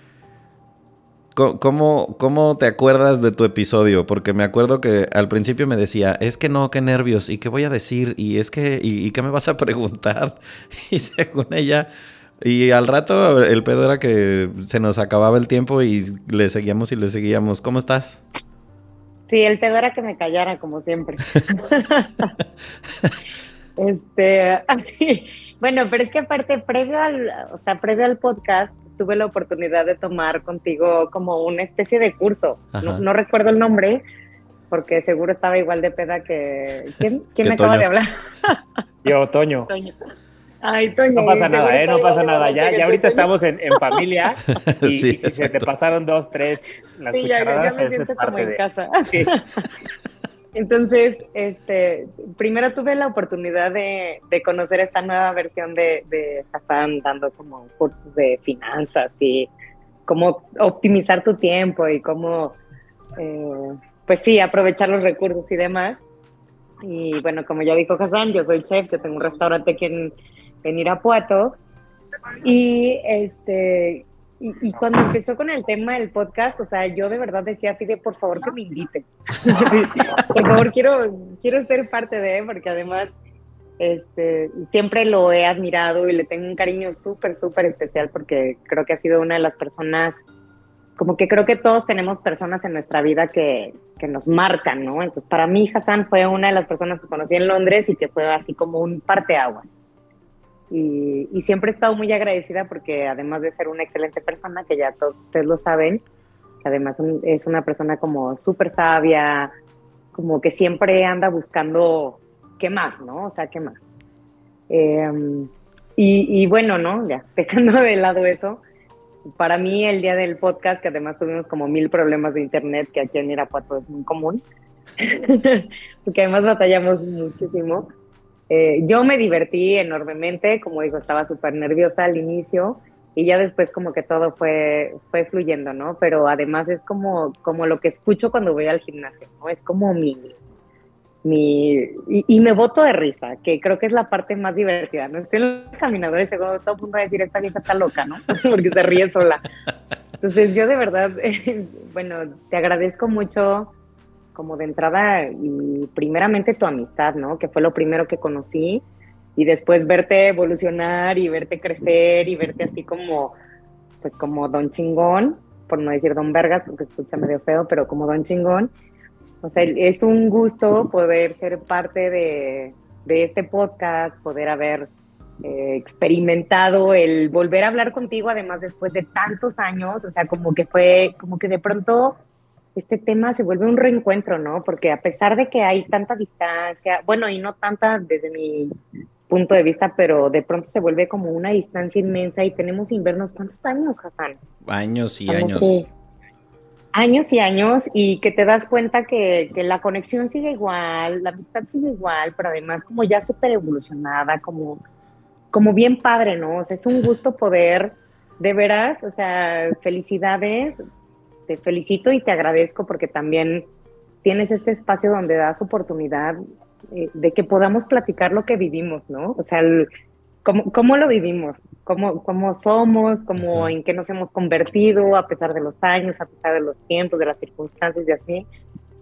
¿Cómo, ¿Cómo te acuerdas de tu episodio? Porque me acuerdo que al principio me decía, es que no, qué nervios, y qué voy a decir, y es que, y, y qué me vas a preguntar. [laughs] Y según ella, y al rato el pedo era que se nos acababa el tiempo y le seguíamos y le seguíamos. ¿Cómo estás? Sí, el pedo era que me callara, como siempre. [laughs] este, [laughs] bueno, pero es que aparte, previo al, o sea, previo al podcast, tuve la oportunidad de tomar contigo como una especie de curso. No, no recuerdo el nombre, porque seguro estaba igual de peda que. ¿Quién, quién Que me acaba Toño. de hablar? [laughs] Yo, Toño, Toño. Ay, Toño, No pasa nada, ¿eh? No pasa nada. Ya, ya ahorita estamos en, en familia [laughs] y, Sí, y si se te pasaron dos, tres las Sí, ya, ya, ya cucharadas, me eso es siento como parte en de... casa. Sí. [laughs] Entonces, este, primero tuve la oportunidad de, conocer esta nueva versión de, de Hassan dando como cursos de finanzas y cómo optimizar tu tiempo y cómo, eh, pues sí, aprovechar los recursos y demás. Y bueno, como ya dijo Hassan, yo soy chef, yo tengo un restaurante aquí en, en Irapuato. Y este, y, y cuando empezó con el tema del podcast, o sea, yo de verdad decía así de por favor que me inviten. [laughs] por favor, quiero, quiero ser parte de, porque además este, siempre lo he admirado y le tengo un cariño súper, súper especial porque creo que ha sido una de las personas, como que creo que todos tenemos personas en nuestra vida que, que nos marcan, ¿no? Entonces, para mí, Hassan fue una de las personas que conocí en Londres y que fue así como un parteaguas. Y, y siempre he estado muy agradecida porque además de ser una excelente persona, que ya todos ustedes lo saben, que además es una persona como súper sabia, como que siempre anda buscando qué más, ¿no? O sea, qué más. Eh, y, y bueno, ¿no? Ya, [laughs] dejando de lado eso, para mí el día del podcast, que además tuvimos como mil problemas de internet, que aquí en Irapuato es muy común, [laughs] porque además batallamos muchísimo. Eh, yo me divertí enormemente, como digo, estaba súper nerviosa al inicio y ya después como que todo fue, fue fluyendo, ¿no? Pero además es como, como lo que escucho cuando voy al gimnasio, ¿no? Es como mi... mi y, y me boto de risa, que creo que es la parte más divertida, ¿no? Estoy en los caminadores y todo el mundo va a decir, esta vieja está loca, ¿no? [laughs] Porque se ríe sola. Entonces yo de verdad, [laughs] bueno, te agradezco mucho como de entrada y primeramente tu amistad, ¿no? Que fue lo primero que conocí y después verte evolucionar y verte crecer y verte así como, pues como don chingón, por no decir don vergas porque se escucha medio feo, pero como don chingón. O sea, es un gusto poder ser parte de, de este podcast, poder haber eh, experimentado el volver a hablar contigo, además después de tantos años, o sea, como que fue, como que de pronto este tema se vuelve un reencuentro, ¿no? Porque a pesar de que hay tanta distancia, bueno, y no tanta desde mi punto de vista, pero de pronto se vuelve como una distancia inmensa y tenemos sin vernos cuántos años, Hassan. Años y años. si- años y años y que te das cuenta que, que la conexión sigue igual, la amistad sigue igual, pero además como ya súper evolucionada, como, como bien padre, ¿no? O sea, es un gusto poder, de veras, o sea, felicidades, te felicito y te agradezco porque también tienes este espacio donde das oportunidad eh, de que podamos platicar lo que vivimos, ¿no? O sea, el- cómo, cómo lo vivimos, cómo, cómo somos, cómo en qué nos hemos convertido a pesar de los años, a pesar de los tiempos, de las circunstancias y así.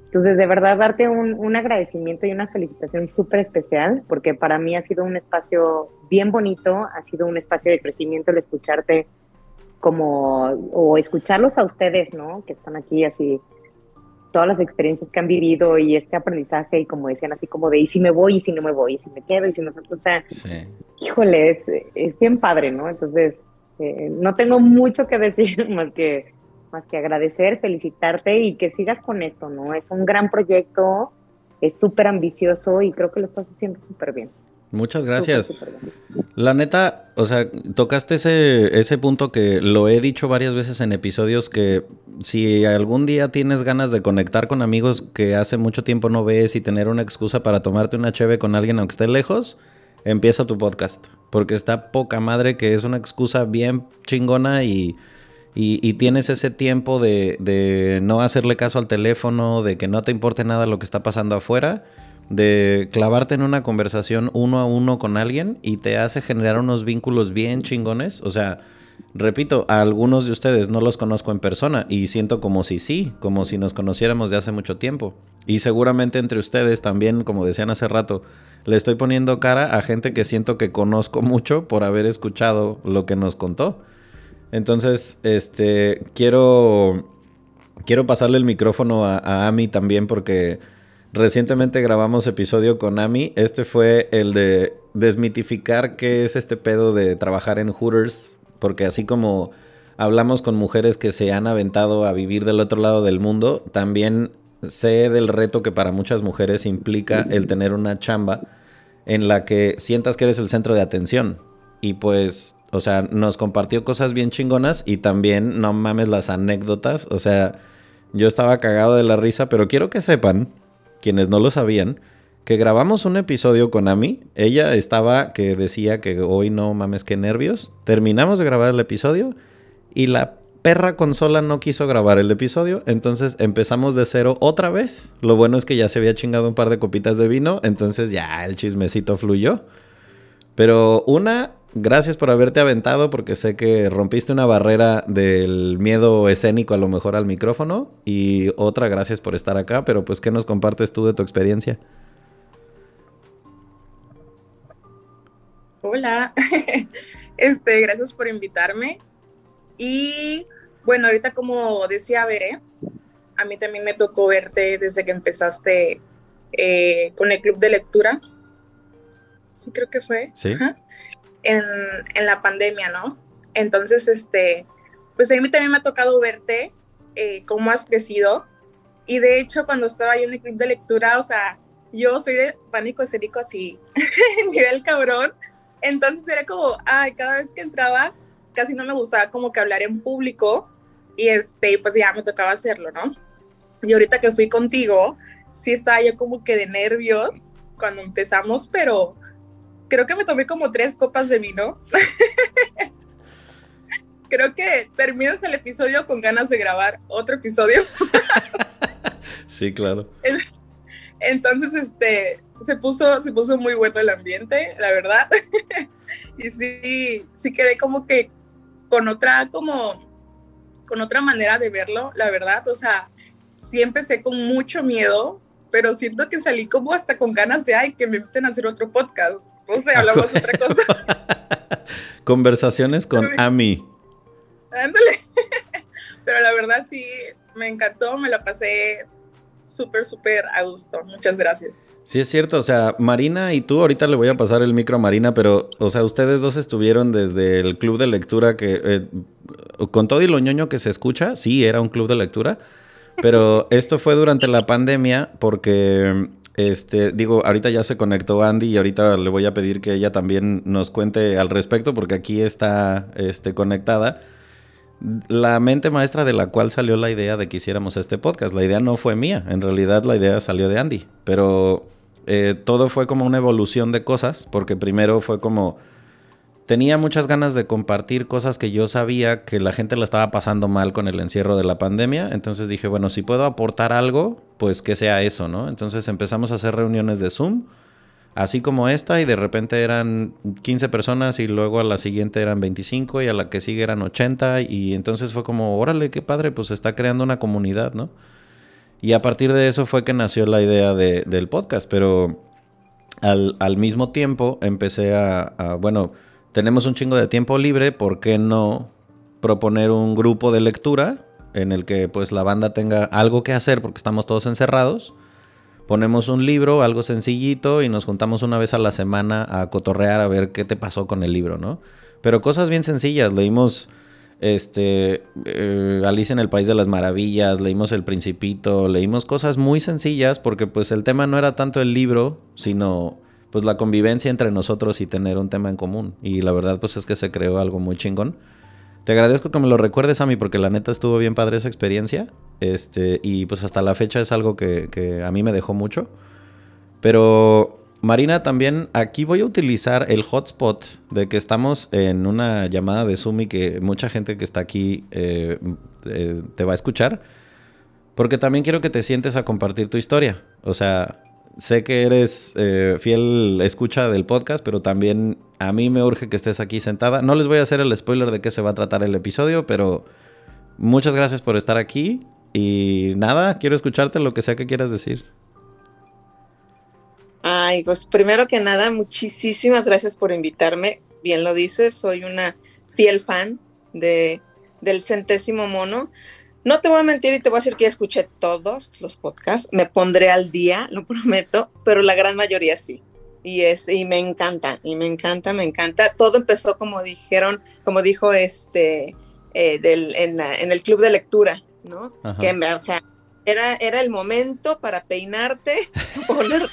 Entonces, de verdad, darte un, un agradecimiento y una felicitación súper especial, porque para mí ha sido un espacio bien bonito, ha sido un espacio de crecimiento el escucharte como, o escucharlos a ustedes, ¿no? Que están aquí así, todas las experiencias que han vivido y este aprendizaje y como decían, así como de, y si me voy, y si no me voy, y si me quedo, y si no, o sea, Sí. híjole, es, es bien padre, ¿no? Entonces, eh, no tengo mucho que decir [laughs] más que, más que agradecer, felicitarte y que sigas con esto, ¿no? Es un gran proyecto, es súper ambicioso y creo que lo estás haciendo súper bien. Muchas gracias. La neta, o sea, tocaste ese, ese punto que lo he dicho varias veces en episodios que si algún día tienes ganas de conectar con amigos que hace mucho tiempo no ves y tener una excusa para tomarte una cheve con alguien aunque esté lejos, empieza tu podcast. Porque está poca madre que es una excusa bien chingona y, y, y tienes ese tiempo de, de no hacerle caso al teléfono, de que no te importe nada lo que está pasando afuera de clavarte en una conversación uno a uno con alguien y te hace generar unos vínculos bien chingones. O sea, repito, a algunos de ustedes no los conozco en persona y siento como si sí, como si nos conociéramos de hace mucho tiempo. Y seguramente entre ustedes también, como decían hace rato, le estoy poniendo cara a gente que siento que conozco mucho por haber escuchado lo que nos contó. Entonces, este, quiero, quiero pasarle el micrófono a, a Ami también porque recientemente grabamos episodio con Ami. Este fue el de desmitificar qué es este pedo de trabajar en Hooters, porque así como hablamos con mujeres que se han aventado a vivir del otro lado del mundo, también sé del reto que para muchas mujeres implica el tener una chamba en la que sientas que eres el centro de atención. y pues, o sea, nos compartió cosas bien chingonas y también, no mames, las anécdotas. O sea, yo estaba cagado de la risa, pero quiero que sepan, quienes no lo sabían, que grabamos un episodio con Ami. Ella estaba que decía que hoy no mames, qué nervios. Terminamos de grabar el episodio y la perra consola no quiso grabar el episodio, entonces empezamos de cero otra vez. Lo bueno es que ya se había chingado un par de copitas de vino, entonces ya el chismecito fluyó. Pero una, gracias por haberte aventado porque sé que rompiste una barrera del miedo escénico a lo mejor al micrófono. Y otra, gracias por estar acá, pero pues ¿qué nos compartes tú de tu experiencia? Hola, [laughs] este, gracias por invitarme. Y bueno, ahorita como decía Veré, a mí también me tocó verte desde que empezaste eh, con el club de lectura sí creo que fue. Sí. En, en, la pandemia, ¿no? Entonces, este, pues a mí también me ha tocado verte eh, cómo has crecido. Y de hecho, cuando estaba ahí en el club de lectura, o sea, yo soy de pánico escénico así, [laughs] nivel cabrón. Entonces era como, ay, cada vez que entraba, casi no me gustaba como que hablar en público. Y este, pues ya me tocaba hacerlo, ¿no? Y ahorita que fui contigo, sí estaba yo como que de nervios cuando empezamos, pero creo que me tomé como tres copas de vino. [laughs] creo que terminas el episodio con ganas de grabar otro episodio. [laughs] sí, claro. Entonces, este, se puso, se puso muy bueno el ambiente, la verdad. [laughs] y sí, sí quedé como que con otra, como, con otra manera de verlo, la verdad. O sea, sí empecé con mucho miedo, pero siento que salí como hasta con ganas de, ay, que me inviten a hacer otro podcast. [laughs] No sé, hablamos otra cosa. [laughs] Conversaciones con Ami. Ándale. [laughs] Pero la verdad sí, me encantó, me la pasé súper, súper a gusto. Muchas gracias. Sí, es cierto. O sea, Marina y tú, ahorita le voy a pasar el micro a Marina, pero, o sea, ustedes dos estuvieron desde el club de lectura que, eh, con todo y lo ñoño que se escucha, sí, era un club de lectura. Pero esto fue durante la pandemia porque este, digo, ahorita ya se conectó Andy y ahorita le voy a pedir que ella también nos cuente al respecto porque aquí está este, conectada. La mente maestra de la cual salió la idea de que hiciéramos este podcast. La idea no fue mía, en realidad la idea salió de Andy, pero eh, todo fue como una evolución de cosas porque primero fue como tenía muchas ganas de compartir cosas que yo sabía que la gente la estaba pasando mal con el encierro de la pandemia. Entonces dije, bueno, si puedo aportar algo, pues que sea eso, ¿no? Entonces empezamos a hacer reuniones de Zoom, así como esta, y de repente eran 15 personas y luego a la siguiente eran 25 y a la que sigue eran 80. Y entonces fue como, órale, qué padre, pues se está creando una comunidad, ¿no? Y a partir de eso fue que nació la idea del podcast, pero al, mismo tiempo empecé a bueno, tenemos un chingo de tiempo libre, ¿por qué no proponer un grupo de lectura en el que pues la banda tenga algo que hacer porque estamos todos encerrados? Ponemos un libro, algo sencillito, y nos juntamos una vez a la semana a cotorrear a ver qué te pasó con el libro, ¿no? Pero cosas bien sencillas, leímos este eh, Alicia en el País de las Maravillas, leímos El Principito, leímos cosas muy sencillas porque pues el tema no era tanto el libro, sino pues la convivencia entre nosotros y tener un tema en común. Y la verdad pues es que se creó algo muy chingón. Te agradezco que me lo recuerdes a mí porque la neta estuvo bien padre esa experiencia. Este, y pues hasta la fecha es algo que, a mí me dejó mucho. Pero Marina, también aquí voy a utilizar el hotspot de que estamos en una llamada de Zoom y que mucha gente que está aquí eh, eh, te va a escuchar. Porque también quiero que te sientes a compartir tu historia. O sea, sé que eres eh, fiel escucha del podcast, pero también a mí me urge que estés aquí sentada. No les voy a hacer el spoiler de qué se va a tratar el episodio, pero muchas gracias por estar aquí. Y nada, quiero escucharte lo que sea que quieras decir. Ay, pues primero que nada, muchísimas gracias por invitarme. Bien lo dices, soy una fiel fan de, del centésimo mono. No te voy a mentir y te voy a decir que escuché todos los podcasts, me pondré al día, lo prometo, pero la gran mayoría sí. Y, es, y me encanta, y me encanta, me encanta. Todo empezó como dijeron, como dijo este, eh, del, en, el club de lectura, ¿no? Que, o sea, era, era el momento para peinarte, [laughs] poner,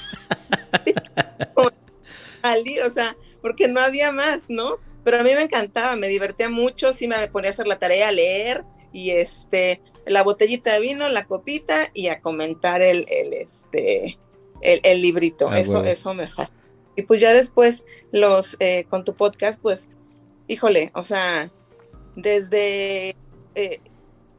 salir, o sea, porque no había más, ¿no? pero a mí me encantaba, me divertía mucho, sí me ponía a hacer la tarea, a leer y este, la botellita de vino, la copita y a comentar el, el este, el, el librito. Ah, eso, eso me fascina. Y pues ya después los, eh, con tu podcast, pues, híjole, o sea, desde eh,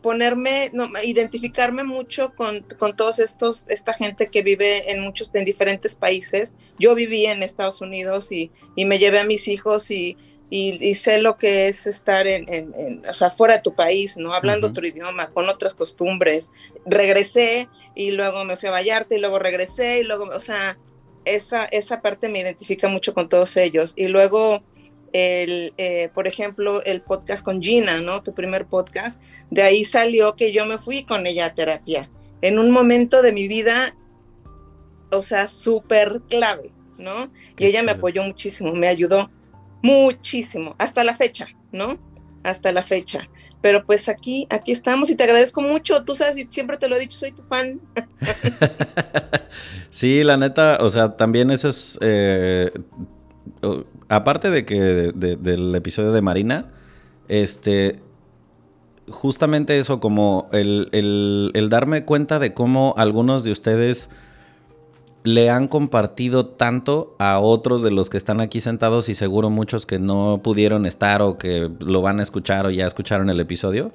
ponerme, no, identificarme mucho con, con todos estos, esta gente que vive en muchos, en diferentes países. Yo viví en Estados Unidos y, y me llevé a mis hijos y, y, y sé lo que es estar en, en- en, o sea, fuera de tu país, ¿no? Hablando Ujú. otro idioma, con otras costumbres. Regresé y luego me fui a Vallarta y luego regresé y luego, o sea, esa, esa parte me identifica mucho con todos ellos. Y luego, el, eh, por ejemplo, el podcast con Gina, ¿no? Tu primer podcast, de ahí salió que yo me fui con ella a terapia. En un momento de mi vida, o sea, súper clave, ¿no? Y ella me apoyó muchísimo, me ayudó muchísimo, hasta la fecha, ¿no? Hasta la fecha. Pero pues aquí, aquí estamos y te agradezco mucho. Tú sabes, y siempre te lo he dicho, soy tu fan. [laughs] Sí, la neta, o sea, también eso es. eh, aparte de que de- de- del episodio de Marina, este. Justamente eso, como el, el- el darme cuenta de cómo algunos de ustedes le han compartido tanto a otros de los que están aquí sentados y seguro muchos que no pudieron estar o que lo van a escuchar o ya escucharon el episodio.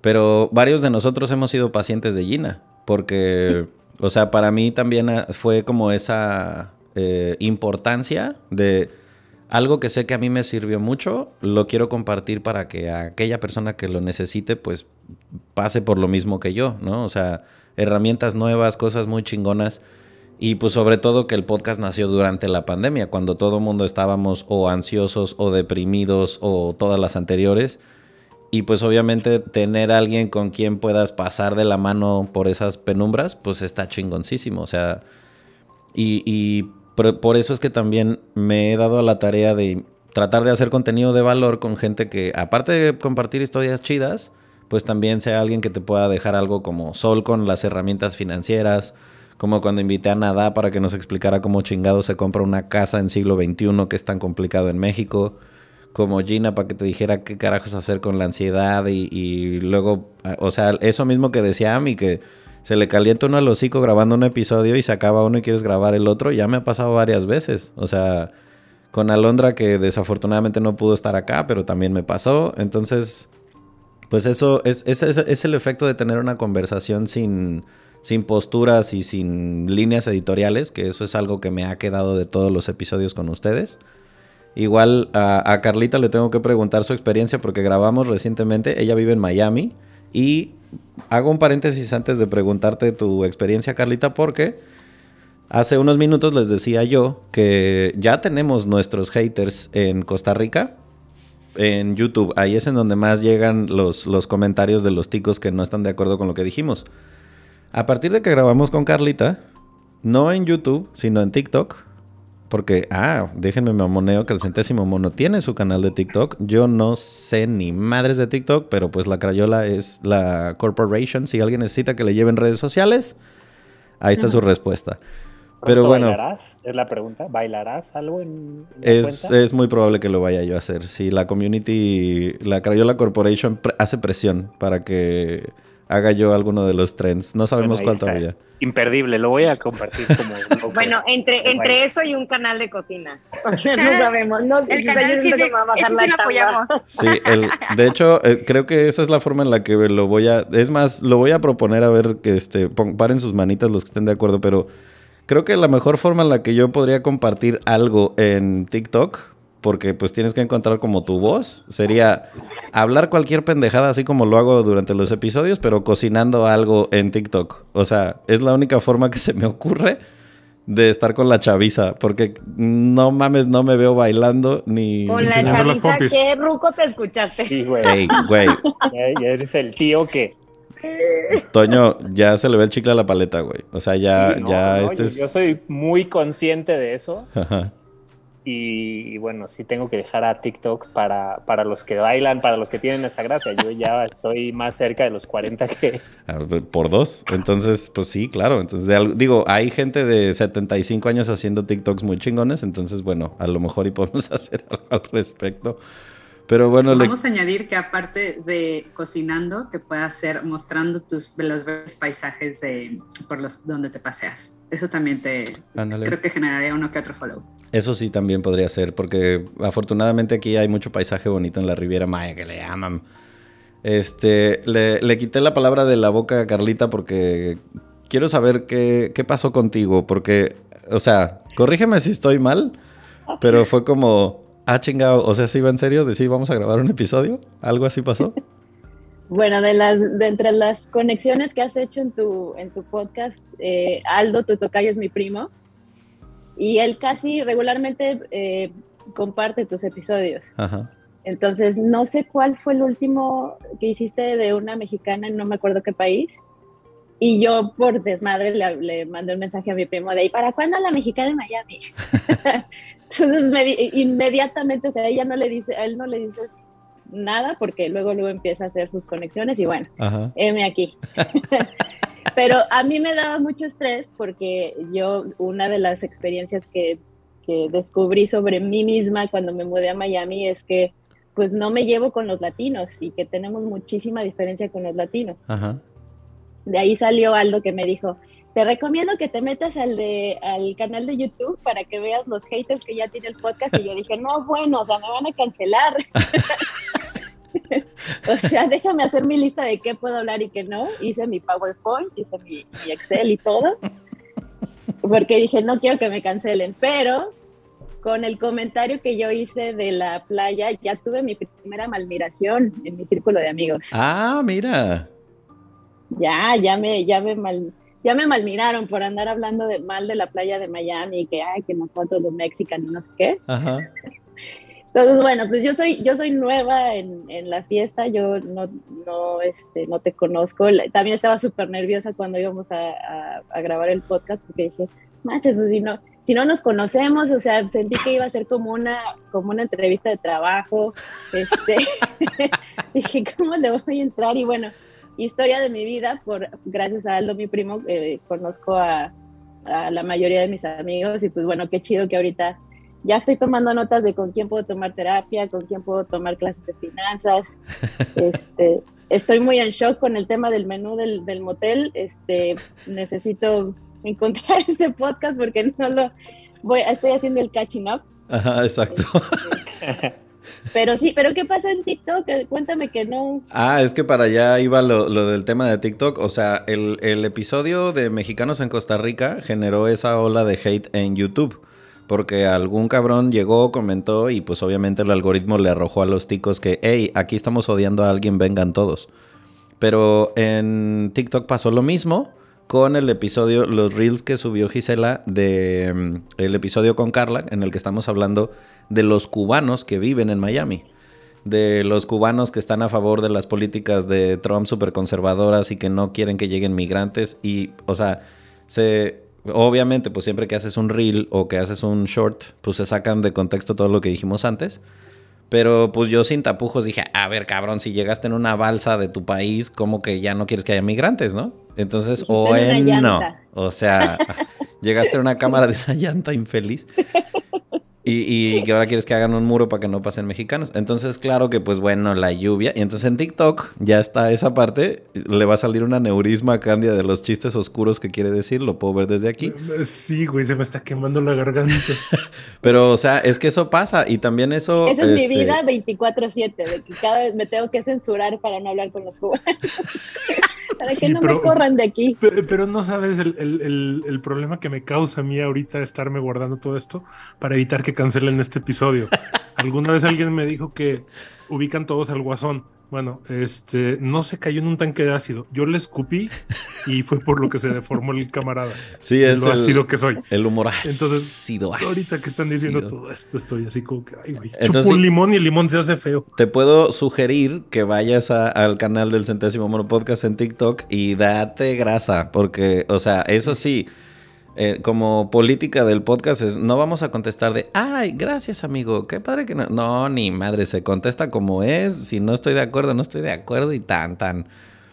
Pero varios de nosotros hemos sido pacientes de Gina, porque, o sea, para mí también ah, fue como esa eh, importancia de algo que sé que a mí me sirvió mucho, lo quiero compartir para que aquella persona que lo necesite, pues pase por lo mismo que yo, ¿no? O sea, herramientas nuevas, cosas muy chingonas. Y pues sobre todo que el podcast nació durante la pandemia, cuando todo el mundo estábamos o ansiosos o deprimidos o todas las anteriores. Y pues obviamente tener alguien con quien puedas pasar de la mano por esas penumbras, pues está chingoncísimo. O sea, y, y por, por eso es que también me he dado a la tarea de tratar de hacer contenido de valor con gente que, aparte de compartir historias chidas, pues también sea alguien que te pueda dejar algo como Sol con las herramientas financieras, como cuando invité a Nada para que nos explicara cómo chingado se compra una casa en siglo XXI que es tan complicado en México, como Gina para que te dijera qué carajos hacer con la ansiedad y, luego, o sea, eso mismo que decía Ami, que se le calienta uno al hocico grabando un episodio y se acaba uno y quieres grabar el otro, ya me ha pasado varias veces, o sea, con Alondra que desafortunadamente no pudo estar acá, pero también me pasó, entonces, pues eso es, es, es- es el efecto de tener una conversación sin, sin posturas y sin líneas editoriales, que eso es algo que me ha quedado de todos los episodios con ustedes. Igual a, Carlita le tengo que preguntar su experiencia porque grabamos recientemente, ella vive en Miami y hago un paréntesis antes de preguntarte tu experiencia Carlita porque hace unos minutos les decía yo que ya tenemos nuestros haters en Costa Rica en YouTube. Ahí es en donde más llegan los, los comentarios de los ticos que no están de acuerdo con lo que dijimos. A partir de que grabamos con Carlita, no en YouTube, sino en TikTok, porque, ah, déjenme me amoneo que el centésimo mono tiene su canal de TikTok. Yo no sé ni madres de TikTok, pero pues la Crayola es la corporation. Si alguien necesita que le lleven redes sociales, ahí está su respuesta. Pero ¿Pronto bueno, ¿Bailarás? Es la pregunta. ¿Bailarás algo en es, es muy probable que lo vaya yo a hacer. Si la community, la Crayola Corporation pre- hace presión para que haga yo alguno de los trends. No sabemos Bueno, cuál todavía. Imperdible, lo voy a compartir como. [laughs] Bueno, entre, Bueno. entre eso y un canal de cocina. [laughs] O sea, no sabemos. No, El canal sí, de- va a bajar la sí apoyamos. [laughs] Sí, el, de hecho, eh, creo que esa es la forma en la que lo voy a. Es más, lo voy a proponer a ver que este, pon- paren sus manitas los que estén de acuerdo, pero creo que la mejor forma en la que yo podría compartir algo en TikTok, porque pues tienes que encontrar como tu voz, sería hablar cualquier pendejada así como lo hago durante los episodios, pero cocinando algo en TikTok. O sea, es la única forma que se me ocurre de estar con la chaviza, porque no mames, no me veo bailando ni... Con la chaviza, pompis. ¿qué ruco te escuchaste? Sí, güey. Ey, güey, Ya- ya eres el tío que. Toño, ya se le ve el chicle a la paleta, güey. O sea, ya, Sí, no, ya no, este yo, es... yo soy muy consciente de eso. Ajá. Y, bueno, sí tengo que dejar a TikTok para, para los que bailan, para los que tienen esa gracia. Yo ya [laughs] estoy más cerca de los 40 que... Por dos. Entonces, pues sí, claro. Entonces, digo, hay gente de 75 años haciendo TikToks muy chingones. Entonces, bueno, a lo mejor y podemos [laughs] hacer algo al respecto. Pero bueno, vamos a añadir que aparte de cocinando, que pueda hacer mostrando tus los paisajes por los donde te paseas. Eso también te creo que generaría uno que otro follow. Eso sí también podría ser, porque afortunadamente aquí hay mucho paisaje bonito en la Riviera Maya que le aman. Este, le, quité la palabra de la boca a Carlita porque quiero saber qué, qué pasó contigo, porque, o sea, corrígeme si estoy mal, pero fue como, Ah, chingado. O sea, ¿sí iba en serio? ¿De sí vamos a grabar un episodio? ¿Algo así pasó? [laughs] Bueno, de las de entre las conexiones que has hecho en tu, en tu podcast, eh, Aldo, tu tocayo es mi primo, y él casi regularmente eh, comparte tus episodios. Ajá. Entonces, no sé cuál fue el último que hiciste de una mexicana en no me acuerdo qué país, y yo por desmadre le, mandé un mensaje a mi primo de, ¿y para cuándo la mexicana en Miami? [laughs] Entonces inmediatamente, o sea, ella no le dice, a él no le dices nada porque luego luego empieza a hacer sus conexiones y bueno, M aquí. [laughs] Pero a mí me daba mucho estrés porque yo, una de las experiencias que, que descubrí sobre mí misma cuando me mudé a Miami es que pues no me llevo con los latinos y que tenemos muchísima diferencia con los latinos. Ajá de ahí salió Aldo que me dijo, te recomiendo que te metas al, de, al canal de YouTube para que veas los haters que ya tiene el podcast. Y yo dije, no, bueno, o sea, me van a cancelar. [laughs] o sea, déjame hacer mi lista de qué puedo hablar y qué no. Hice mi PowerPoint, hice mi, mi Excel y todo. Porque dije, no quiero que me cancelen. Pero con el comentario que yo hice de la playa, ya tuve mi primera malmiración en mi círculo de amigos. Ah, mira ya, ya me, ya me mal, ya me malmiraron por andar hablando de mal de la playa de Miami y que ay, que nosotros los mexicanos no sé qué. Entonces, bueno, pues yo soy, yo soy nueva en, en la fiesta, yo no, no, este, no te conozco. También estaba súper nerviosa cuando íbamos a, a, grabar el podcast porque dije, manches, pues si no, si no nos conocemos, o sea, sentí que iba a ser como una, como una entrevista de trabajo. Este, [laughs] dije, ¿cómo le voy a entrar? Y bueno, historia de mi vida, por gracias a Aldo, mi primo, eh, conozco a, la mayoría de mis amigos y pues bueno, qué chido que ahorita ya estoy tomando notas de con quién puedo tomar terapia, con quién puedo tomar clases de finanzas. [laughs] Este, estoy muy en shock con el tema del menú del, del motel. Este, necesito encontrar [laughs] ese podcast porque no lo voy, estoy haciendo el catching up. Ajá, exacto. Este, [laughs] pero sí, pero ¿qué pasa en TikTok? Cuéntame que no. Ah, es que para allá iba lo, del tema de TikTok. O sea, el, el, episodio de Mexicanos en Costa Rica generó esa ola de hate en YouTube. Porque algún cabrón llegó, comentó y pues obviamente el algoritmo le arrojó a los ticos que, hey, aquí estamos odiando a alguien, vengan todos. Pero en TikTok pasó lo mismo con el episodio, los reels que subió Gisela de mm, el episodio con Carla, en el que estamos hablando de los cubanos que viven en Miami. De los cubanos que están a favor de las políticas de Trump súper conservadoras y que no quieren que lleguen migrantes. Y, o sea, se. Obviamente, pues siempre que haces un reel o que haces un short, pues se sacan de contexto todo lo que dijimos antes. Pero pues yo sin tapujos dije, a ver, cabrón, si llegaste en una balsa de tu país, como que ya no quieres que haya migrantes, ¿no? Entonces, o en no. O sea, [laughs] llegaste en una cámara de una llanta infeliz. Y, que ahora quieres que hagan un muro para que no pasen mexicanos. Entonces, claro que, pues bueno, la lluvia. Y entonces en TikTok ya está esa parte. Le va a salir una neurisma a Candia de los chistes oscuros que quiere decir. Lo puedo ver desde aquí. Sí, güey, se me está quemando la garganta. [laughs] Pero, o sea, es que eso pasa. Y también eso. Esa es mi este, vida 24-7, de que cada vez me tengo que censurar para no hablar con los cubanos. [laughs] para que no me corran de aquí. Pero, no sabes el, el, el problema que me causa a mí ahorita estarme guardando todo esto para evitar que cancelen este episodio. [laughs] Alguna vez alguien me dijo que ubican todos al guasón. Bueno, este no se cayó en un tanque de ácido. Yo le escupí y fue por lo que se deformó el camarada. Sí, es lo ácido que soy. El humor Entonces, ahorita que están diciendo todo esto, estoy así como que, ay, güey. Chupo un limón y el limón se hace feo. Te puedo sugerir que vayas al canal del Centésimo Mono Podcast en TikTok y date grasa, porque, o sea, eso sí eh, como política del podcast es, no vamos a contestar de, ay, gracias amigo, qué padre que no. No, ni madre, se contesta como es, si no estoy de acuerdo, no estoy de acuerdo y tan, tan.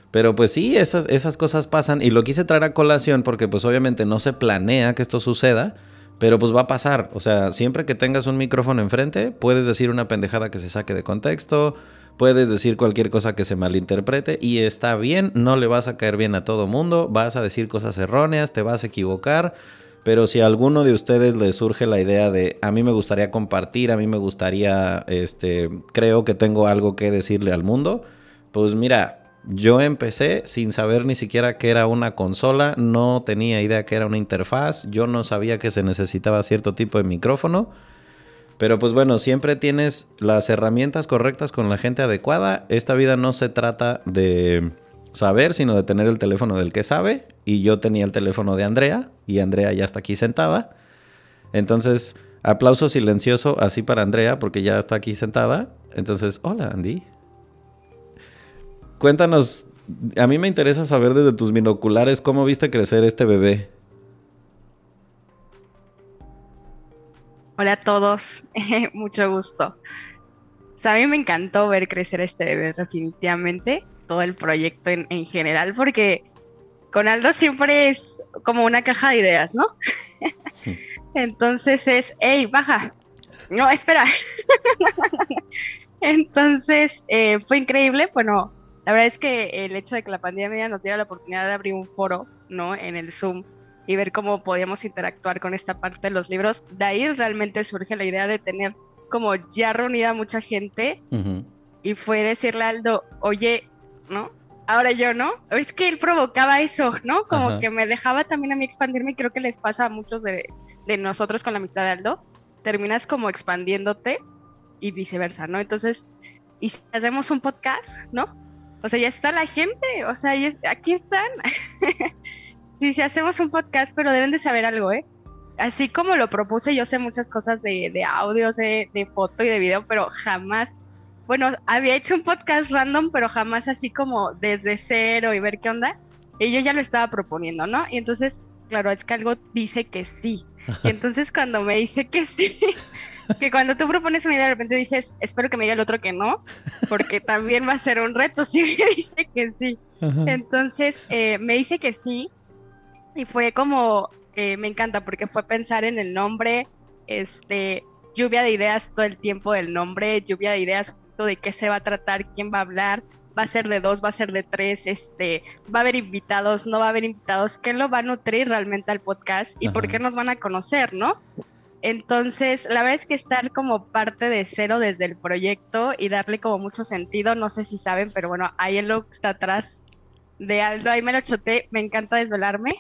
Pero pues sí, esas, esas cosas pasan y lo quise traer a colación porque pues obviamente no se planea que esto suceda, pero pues va a pasar. O sea, siempre que tengas un micrófono enfrente, puedes decir una pendejada que se saque de contexto, puedes decir cualquier cosa que se malinterprete y está bien, no le vas a caer bien a todo mundo, vas a decir cosas erróneas, te vas a equivocar, pero si a alguno de ustedes le surge la idea de a mí me gustaría compartir, a mí me gustaría, este, creo que tengo algo que decirle al mundo, pues mira, yo empecé sin saber ni siquiera que era una consola, no tenía idea que era una interfaz, yo no sabía que se necesitaba cierto tipo de micrófono. Pero pues bueno, siempre tienes las herramientas correctas con la gente adecuada. Esta vida no se trata de saber, sino de tener el teléfono del que sabe. Y yo tenía el teléfono de Andrea y Andrea ya está aquí sentada. Entonces, aplauso silencioso así para Andrea porque ya está aquí sentada. Entonces, hola Andy. Cuéntanos, a mí me interesa saber desde tus binoculares cómo viste crecer este bebé. Hola a todos, [laughs] mucho gusto. a mí me encantó ver crecer este bebé definitivamente, todo el proyecto en, general, porque con Aldo siempre es como una caja de ideas, ¿no? [laughs] Entonces es, hey, baja. No, espera. [laughs] Entonces eh, fue increíble. Bueno, la verdad es que el hecho de que la pandemia nos diera la oportunidad de abrir un foro, ¿no? En el Zoom y ver cómo podíamos interactuar con esta parte de los libros. De ahí realmente surge la idea de tener como ya reunida mucha gente y fue decirle a Aldo, oye, ¿no? Ahora yo, ¿no? Es que él provocaba eso, ¿no? Como que me dejaba también a mí expandirme y creo que les pasa a muchos de, de nosotros con la mitad de Aldo. Terminas como expandiéndote y viceversa, ¿no? Entonces, y si hacemos un podcast, ¿no? O sea, ya está la gente, o sea, aquí están. [laughs] Sí, sí, hacemos un podcast, pero deben de saber algo, ¿eh? Así como lo propuse, yo sé muchas cosas de, de audio, de, de foto y de video, pero jamás, bueno, había hecho un podcast random, pero jamás así como desde cero y ver qué onda. Y yo ya lo estaba proponiendo, ¿no? Y entonces, claro, es que algo dice que sí. Y [laughs] entonces cuando me dice que sí, [laughs] que cuando tú propones una idea de repente dices, espero que me diga el otro que no, porque también va a ser un reto [laughs] si me dice que sí. Entonces eh, me dice que sí y fue como, eh, me encanta porque fue pensar en el nombre, este, lluvia de ideas todo el tiempo del nombre, lluvia de ideas de qué se va a tratar, quién va a hablar, va a ser de dos, va a ser de tres, este, va a haber invitados, no va a haber invitados, qué lo va a nutrir realmente al podcast y por qué nos van a conocer, ¿no? Entonces, la verdad es que estar como parte de cero desde el proyecto y darle como mucho sentido, no sé si saben, pero bueno, ahí el look está atrás de Aldo, ahí me lo choté, me encanta desvelarme,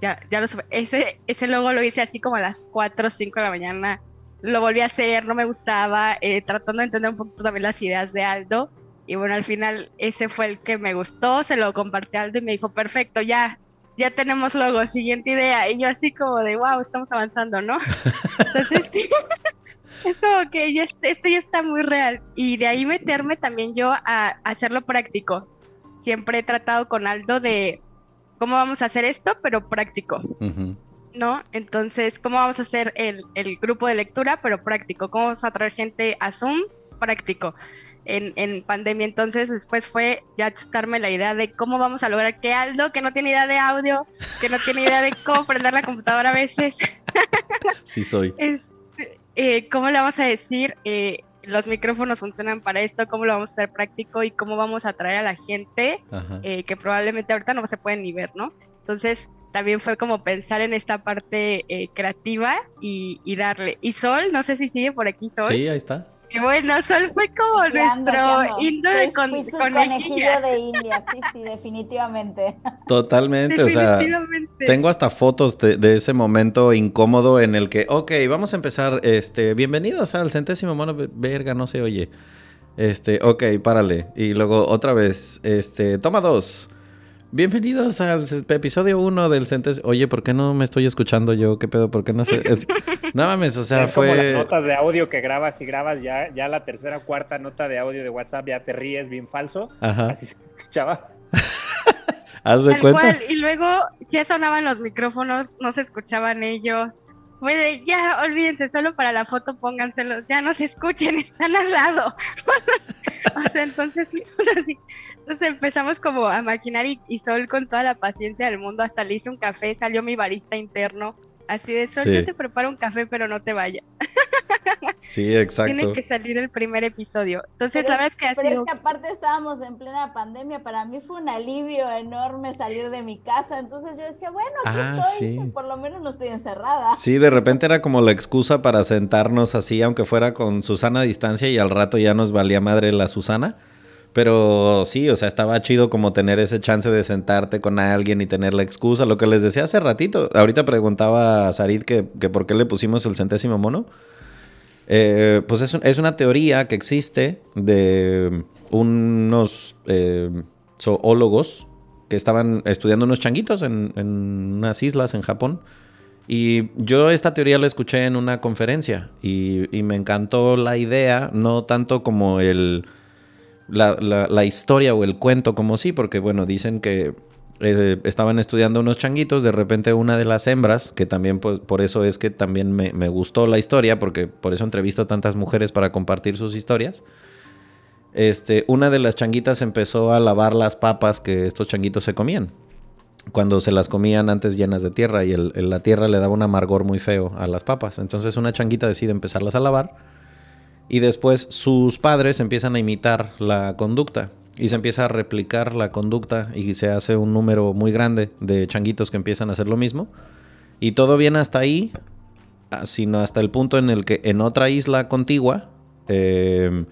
ya, ya lo Ese, ese logo lo hice así como a las 4 o 5 de la mañana. Lo volví a hacer, no me gustaba, eh, tratando de entender un poquito también las ideas de Aldo. Y bueno, al final ese fue el que me gustó, se lo compartí a Aldo y me dijo, perfecto, ya, ya tenemos logo, siguiente idea. Y yo así como de, wow, estamos avanzando, ¿no? [laughs] Entonces, [laughs] es como que ya, esto ya está muy real. Y de ahí meterme también yo a hacerlo práctico. Siempre he tratado con Aldo de cómo vamos a hacer esto, pero práctico. ¿No? Entonces, ¿cómo vamos a hacer el, grupo de lectura, pero práctico? ¿Cómo vamos a traer gente a Zoom? Práctico. En, pandemia, entonces después fue ya chutarme la idea de cómo vamos a lograr que Aldo, que no tiene idea de audio, que no tiene idea de cómo [laughs] prender la computadora a veces. sí soy. [laughs] Eh, ¿Cómo le vamos a decir? Eh, los micrófonos funcionan para esto, cómo lo vamos a hacer práctico y cómo vamos a atraer a la gente eh, que probablemente ahorita no se pueden ni ver, ¿no? Entonces, también fue como pensar en esta parte eh, creativa y, y, darle. Y Sol, no sé si sigue por aquí, Sol. Sí, ahí está bueno, Sol fue como nuestro himno de con, conejillo de India, sí, sí, definitivamente. [laughs] Totalmente, o sea, tengo hasta fotos de, ese momento incómodo en el que, ok, vamos a empezar, este, bienvenidos al centésimo mono, verga, no se oye. Este, ok, párale. Y luego otra vez, este, toma dos. Bienvenidos al episodio 1 del Centes. Oye, ¿por qué no me estoy escuchando yo? ¿Qué pedo? ¿Por qué no sé? [laughs] No mames, o sea, fue. Como las notas de audio que grabas y grabas ya, ya la tercera o cuarta nota de audio de WhatsApp ya te ríes bien falso. Ajá. Así se escuchaba. [laughs] ¿Haz de cuenta? Y luego ya sonaban los micrófonos, no se escuchaban ellos. Fue de, ya, olvídense, solo para la foto pónganselos, ya no se escuchen, [laughs] están al lado. o sea, entonces, entonces empezamos como a maquinar y, y, Sol con toda la paciencia del mundo, hasta le hice un café, salió mi barista interno, así de, Sol, yo te preparo un café, pero no te vayas. [laughs] Sí, exacto. Tiene que salir el primer episodio. Entonces, la verdad es que Pero es que aparte estábamos en plena pandemia, para mí fue un alivio enorme salir de mi casa, entonces yo decía, bueno, aquí Ah, estoy, sí. por lo menos no estoy encerrada. Sí, de repente era como la excusa para sentarnos así, aunque fuera con Susana a distancia y al rato ya nos valía madre la Susana. Pero sí, o sea, estaba chido como tener ese chance de sentarte con alguien y tener la excusa. Lo que les decía hace ratito. Ahorita preguntaba a Sarid que, que por qué le pusimos el centésimo mono. Eh, pues es, es una teoría que existe de unos eh, zoólogos que estaban estudiando unos changuitos en, en unas islas en Japón. Y yo esta teoría la escuché en una conferencia y, y me encantó la idea, no tanto como el, la, la- historia o el cuento como sí, porque bueno, dicen que eh, estaban estudiando unos changuitos, de repente una de las hembras, que también pues, por eso es que también me, me gustó la historia, porque por eso entrevisto tantas mujeres para compartir sus historias. Este, una de las changuitas empezó a lavar las papas que estos changuitos se comían. Cuando se las comían antes llenas de tierra y la tierra le daba un amargor muy feo a las papas. Entonces una changuita decide empezarlas a lavar y después sus padres empiezan a imitar la conducta y se empieza a replicar la conducta y se hace un número muy grande de changuitos que empiezan a hacer lo mismo. Y todo viene hasta ahí, ah, sino hasta el punto en el que en otra isla contigua eh,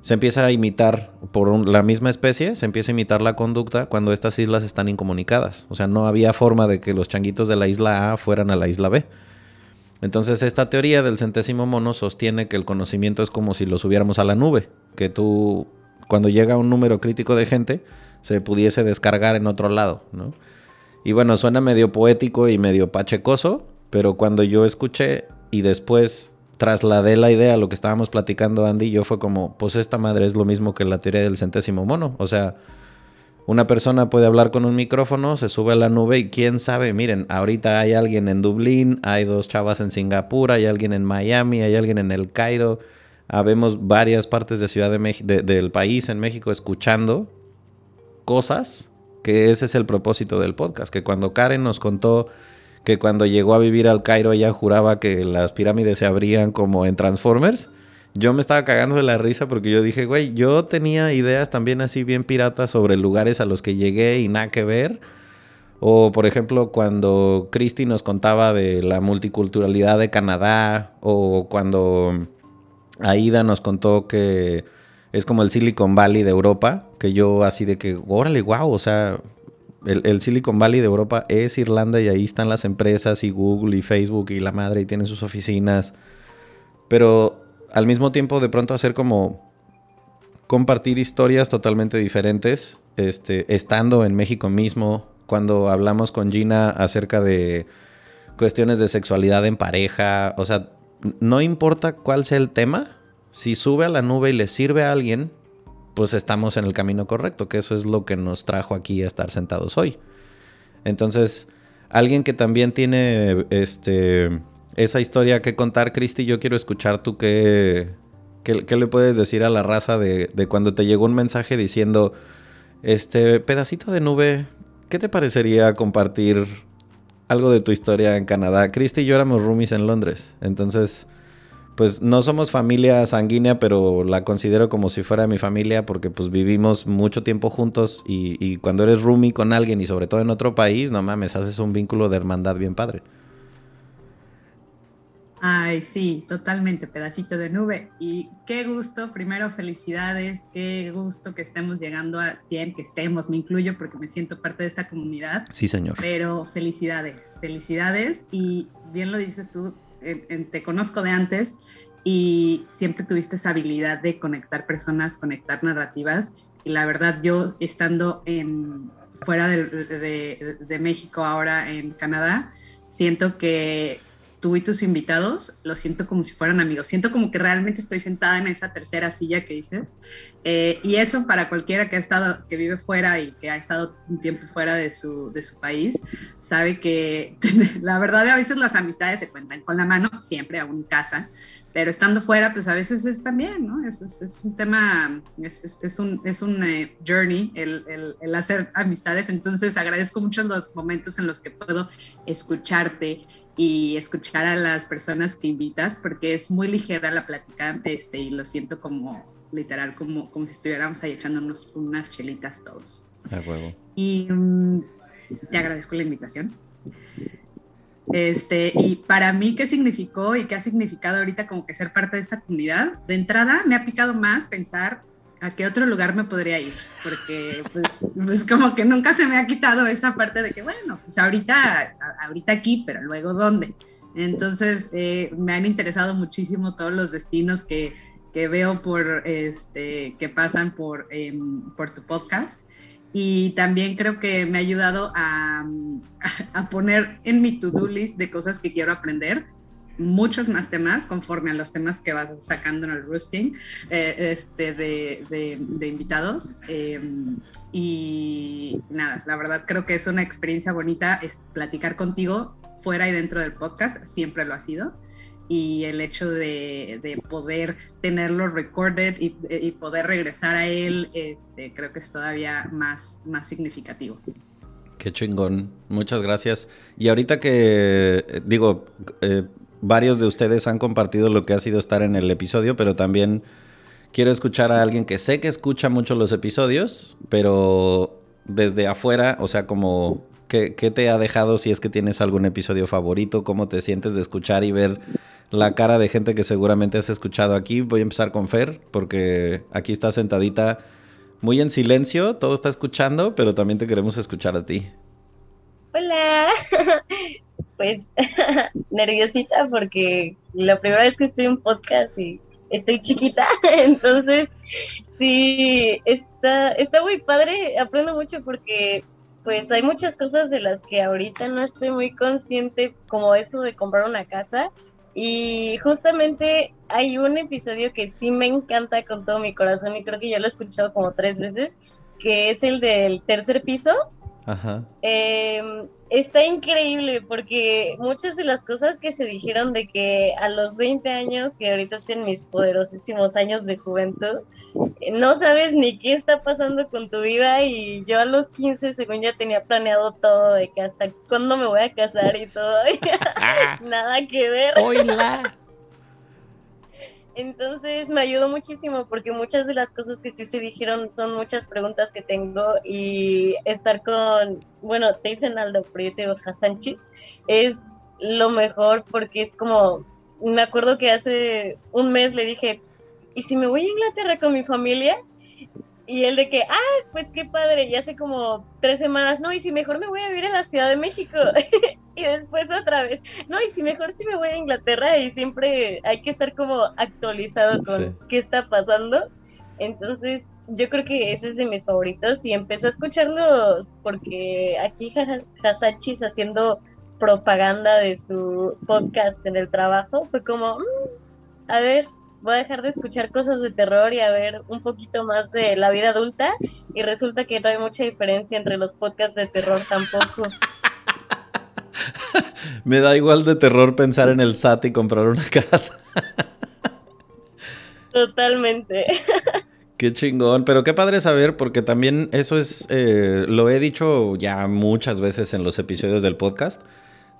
se empieza a imitar por la misma especie, se empieza a imitar la conducta cuando estas islas están incomunicadas. O sea, no había forma de que los changuitos de la isla A fueran a la isla B. Entonces esta teoría del centésimo mono sostiene que el conocimiento es como si lo subiéramos a la nube, que tú cuando llega un número crítico de gente se pudiese descargar en otro lado, ¿no? Y bueno, suena medio poético y medio pachecoso, pero cuando yo escuché y después trasladé la idea a lo que estábamos platicando Andy yo fue como, pues esta madre es lo mismo que la teoría del centésimo mono, o sea, una persona puede hablar con un micrófono, se sube a la nube y quién sabe, miren, ahorita hay alguien en Dublín, hay dos chavas en Singapur, hay alguien en Miami, hay alguien en el Cairo, habemos varias partes de Ciudad del país en México escuchando cosas, que ese es el propósito del podcast, que cuando Karen nos contó que cuando llegó a vivir al Cairo ella juraba que las pirámides se abrían como en Transformers, yo me estaba cagando de la risa porque yo dije, güey, yo tenía ideas también así bien piratas sobre lugares a los que llegué y nada que ver. O por ejemplo, cuando Christy nos contaba de la multiculturalidad de Canadá, o cuando Aida nos contó que es como el Silicon Valley de Europa, que yo así de que, órale, wow, o sea, el, el Silicon Valley de Europa es Irlanda y ahí están las empresas y Google y Facebook y la madre y tienen sus oficinas. Pero al mismo tiempo de pronto hacer como compartir historias totalmente diferentes, este, estando en México mismo, cuando hablamos con Gina acerca de cuestiones de sexualidad en pareja, o sea, no importa cuál sea el tema, si sube a la nube y le sirve a alguien, pues estamos en el camino correcto, que eso es lo que nos trajo aquí a estar sentados hoy. Entonces, alguien que también tiene este esa historia que contar, Cristi, yo quiero escuchar tú qué, qué, le puedes decir a la raza de, de cuando te llegó un mensaje diciendo, este pedacito de nube, ¿qué te parecería compartir algo de tu historia en Canadá? Cristi y yo éramos roomies en Londres, entonces pues no somos familia sanguínea, pero la considero como si fuera mi familia porque pues vivimos mucho tiempo juntos y, y cuando eres roomie con alguien y sobre todo en otro país, no mames, haces un vínculo de hermandad bien padre. Ay, sí, totalmente, pedacito de nube. Y qué gusto, primero felicidades, qué gusto que estemos llegando a 100, que estemos, me incluyo porque me siento parte de esta comunidad. Sí, señor. Pero felicidades, felicidades. Y bien lo dices tú, en- en- te conozco de antes y siempre tuviste esa habilidad de conectar personas, conectar narrativas. Y la verdad, yo estando en, fuera de, de- de México, ahora en Canadá, siento que tú y tus invitados, lo siento como si fueran amigos. Siento como que realmente estoy sentada en esa tercera silla que dices. Eh, y eso para cualquiera que ha estado, que vive fuera y que ha estado un tiempo fuera de su, de su país, sabe que [laughs] la verdad a veces las amistades se cuentan con la mano, siempre aún en casa, pero estando fuera, pues a veces es también, ¿no? Es, es, un tema, es, es un, es un eh, journey el, el, el hacer amistades. Entonces agradezco mucho los momentos en los que puedo escucharte y escuchar a las personas que invitas, porque es muy ligera la plática este, y lo siento como literal, como, como si estuviéramos ahí echándonos unas chelitas todos. Huevo. Y mm, te agradezco la invitación. Este, y para mí, ¿qué significó y qué ha significado ahorita como que ser parte de esta comunidad? De entrada, me ha picado más pensar a qué otro lugar me podría ir, porque pues, pues, como que nunca se me ha quitado esa parte de que, bueno, pues ahorita, ahorita aquí, pero luego dónde. Entonces, eh, me han interesado muchísimo todos los destinos que, que veo por, este, que pasan por, em, por tu podcast. Y también creo que me ha ayudado a, a poner en mi to-do list de cosas que quiero aprender muchos más temas conforme a los temas que vas sacando en el roasting eh, este, de, invitados. Em, y nada, la verdad creo que es una experiencia bonita es platicar contigo fuera y dentro del podcast, siempre lo ha sido. Y el hecho de, de poder tenerlo recorded y, poder regresar a él, este, creo que es todavía más, más significativo. Qué chingón. Muchas gracias. Y ahorita que, digo, eh, varios de ustedes han compartido lo que ha sido estar en el episodio, pero también quiero escuchar a alguien que sé que escucha mucho los episodios, pero desde afuera, o sea, como, ¿qué, te ha dejado si es que tienes algún episodio favorito? ¿Cómo te sientes de escuchar y ver la cara de gente que seguramente has escuchado aquí? Voy a empezar con Fer, porque aquí está sentadita muy en silencio, todo está escuchando, pero también te queremos escuchar a ti. Hola, [laughs] pues [laughs] nerviosita porque la primera vez que estoy en podcast y estoy chiquita, [laughs] entonces sí, está, está muy padre, aprendo mucho porque pues hay muchas cosas de las que ahorita no estoy muy consciente, como eso de comprar una casa. Y justamente hay un episodio que sí me encanta con todo mi corazón y creo que ya lo he escuchado como tres veces, que es el del tercer piso, Ajá. Em, está increíble porque muchas de las cosas que se dijeron de que a los 20 años, que ahorita estoy mis poderosísimos años de juventud, no sabes ni qué está pasando con tu vida y yo a los 15 según ya tenía planeado todo de que hasta cuándo me voy a casar y todo. [laughs] Nada que ver. Hola. Entonces me ayudó muchísimo porque muchas de las cosas que sí se dijeron son muchas preguntas que tengo y estar con, bueno, te dicen Aldo, pero yo te digo es lo mejor porque es como, me acuerdo que hace un mes le dije, ¿y si me voy a Inglaterra con mi familia? Y él de que, ah, pues qué padre, y hace como tres semanas, no, y si mejor me voy a vivir en la Ciudad de México. [laughs] y después otra vez, no, y si mejor si me voy a Inglaterra y siempre hay que estar como actualizado con qué está pasando. Entonces, yo creo que ese es de mis favoritos y empecé a escucharlos porque aquí Hasachis haciendo propaganda de su podcast en el trabajo fue como, mm, a ver, voy a dejar de escuchar cosas de terror y a ver un poquito más de la vida adulta y resulta que no hay mucha diferencia entre los podcasts de terror tampoco. [laughs] Me da igual de terror pensar en el SAT y comprar una casa. [laughs] Totalmente. Qué chingón, pero qué padre saber, porque también eso es, eh, lo he dicho ya muchas veces en los episodios del podcast,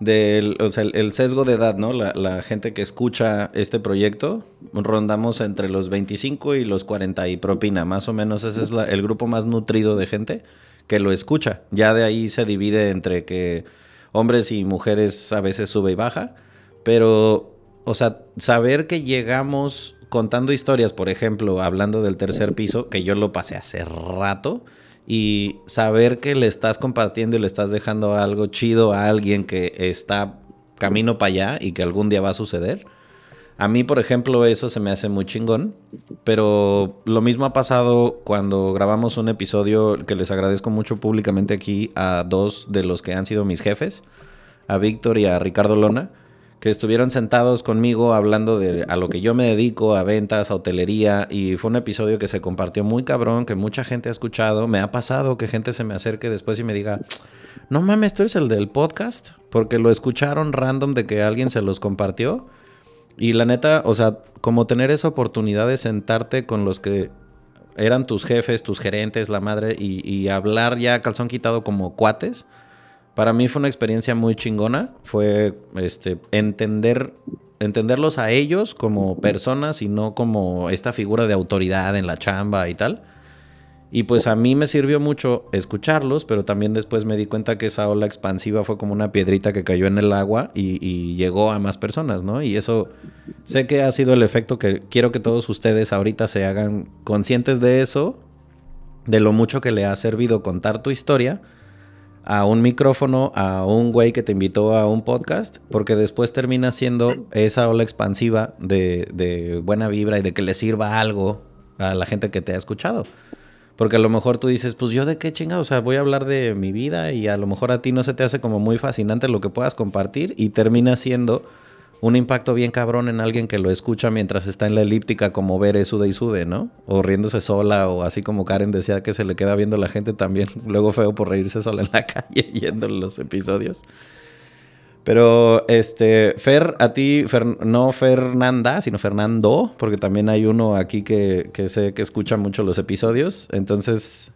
del o sea, el, sesgo de edad, ¿no? La, gente que escucha este proyecto, rondamos entre los 25 y los 40 y propina, más o menos ese es el grupo más nutrido de gente que lo escucha. Ya de ahí se divide entre que hombres y mujeres a veces sube y baja, pero, o sea, saber que llegamos contando historias, por ejemplo, hablando del tercer piso, que yo lo pasé hace rato, y saber que le estás compartiendo y le estás dejando algo chido a alguien que está camino para allá y que algún día va a suceder. A mí, por ejemplo, eso se me hace muy chingón, pero lo mismo ha pasado cuando grabamos un episodio que les agradezco mucho públicamente aquí a dos de los que han sido mis jefes, a Víctor y a Ricardo Lona, que estuvieron sentados conmigo hablando de a lo que yo me dedico, a ventas, a hotelería, y fue un episodio que se compartió muy cabrón, que mucha gente ha escuchado. Me ha pasado que gente se me acerque después y me diga, no mames, tú eres el del podcast, porque lo escucharon random de que alguien se los compartió. Y la neta, o sea, como tener esa oportunidad de sentarte con los que eran tus jefes, tus gerentes, la madre, y, y hablar ya calzón quitado como cuates para mí fue una experiencia muy chingona. Fue este, entender, entenderlos a ellos como personas y no como esta figura de autoridad en la chamba y tal. Y pues a mí me sirvió mucho escucharlos, pero también después me di cuenta que esa ola expansiva fue como una piedrita que cayó en el agua y, y, llegó a más personas, ¿no? Y eso sé que ha sido el efecto que quiero que todos ustedes ahorita se hagan conscientes de eso, de lo mucho que le ha servido contar tu historia a un micrófono, a un güey que te invitó a un podcast, porque después termina siendo esa ola expansiva de, buena vibra y de que le sirva algo a la gente que te ha escuchado. Porque a lo mejor tú dices, pues yo de qué chingado, o sea, voy a hablar de mi vida y a lo mejor a ti no se te hace como muy fascinante lo que puedas compartir y termina siendo un impacto bien cabrón en alguien que lo escucha mientras está en la elíptica como ver sude y sude, ¿no? O riéndose sola o así como Karen decía que se le queda viendo la gente también [laughs] luego feo por reírse sola en la [laughs] calle yendo los episodios. Pero este, Fer, a ti, no Fernanda, sino Fernando, porque también hay uno aquí que, que sé que escucha mucho los episodios. Entonces,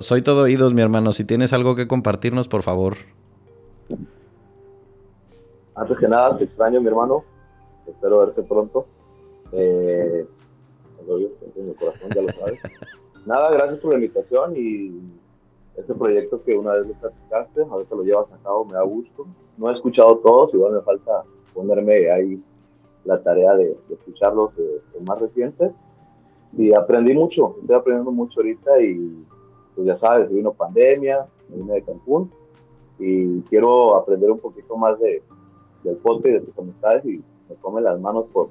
soy todo oídos, mi hermano. Si tienes algo que compartirnos, por favor. Antes que nada, te extraño, mi hermano. Espero verte pronto. Eh, en mi corazón, ya lo sabes. [laughs] nada, gracias por la invitación y este proyecto que una vez le platicaste, ahorita lo llevas a cabo, me da gusto. No he escuchado todos, igual me falta ponerme ahí la tarea de, de escucharlos de, de más recientes. Y aprendí mucho, estoy aprendiendo mucho ahorita y pues ya sabes, vino pandemia, vine de Cancún y quiero aprender un poquito más de, del podcast y de tus amistades y me come las manos por,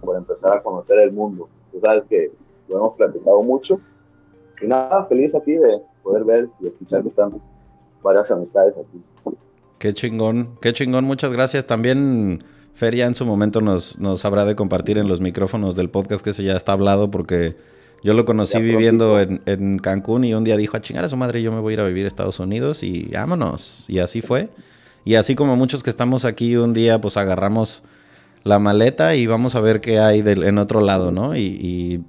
por empezar a conocer el mundo. Tú sabes que lo hemos platicado mucho. Y nada, feliz aquí de poder ver y escuchar que están varias amistades aquí. Qué chingón, qué chingón, muchas gracias. También Feria en su momento nos, nos habrá de compartir en los micrófonos del podcast que eso ya está hablado porque yo lo conocí viviendo en, en, Cancún y un día dijo a chingar a su madre, yo me voy a ir a vivir a Estados Unidos y vámonos. Y así fue. Y así como muchos que estamos aquí un día, pues agarramos la maleta y vamos a ver qué hay del, en otro lado, ¿no? Y,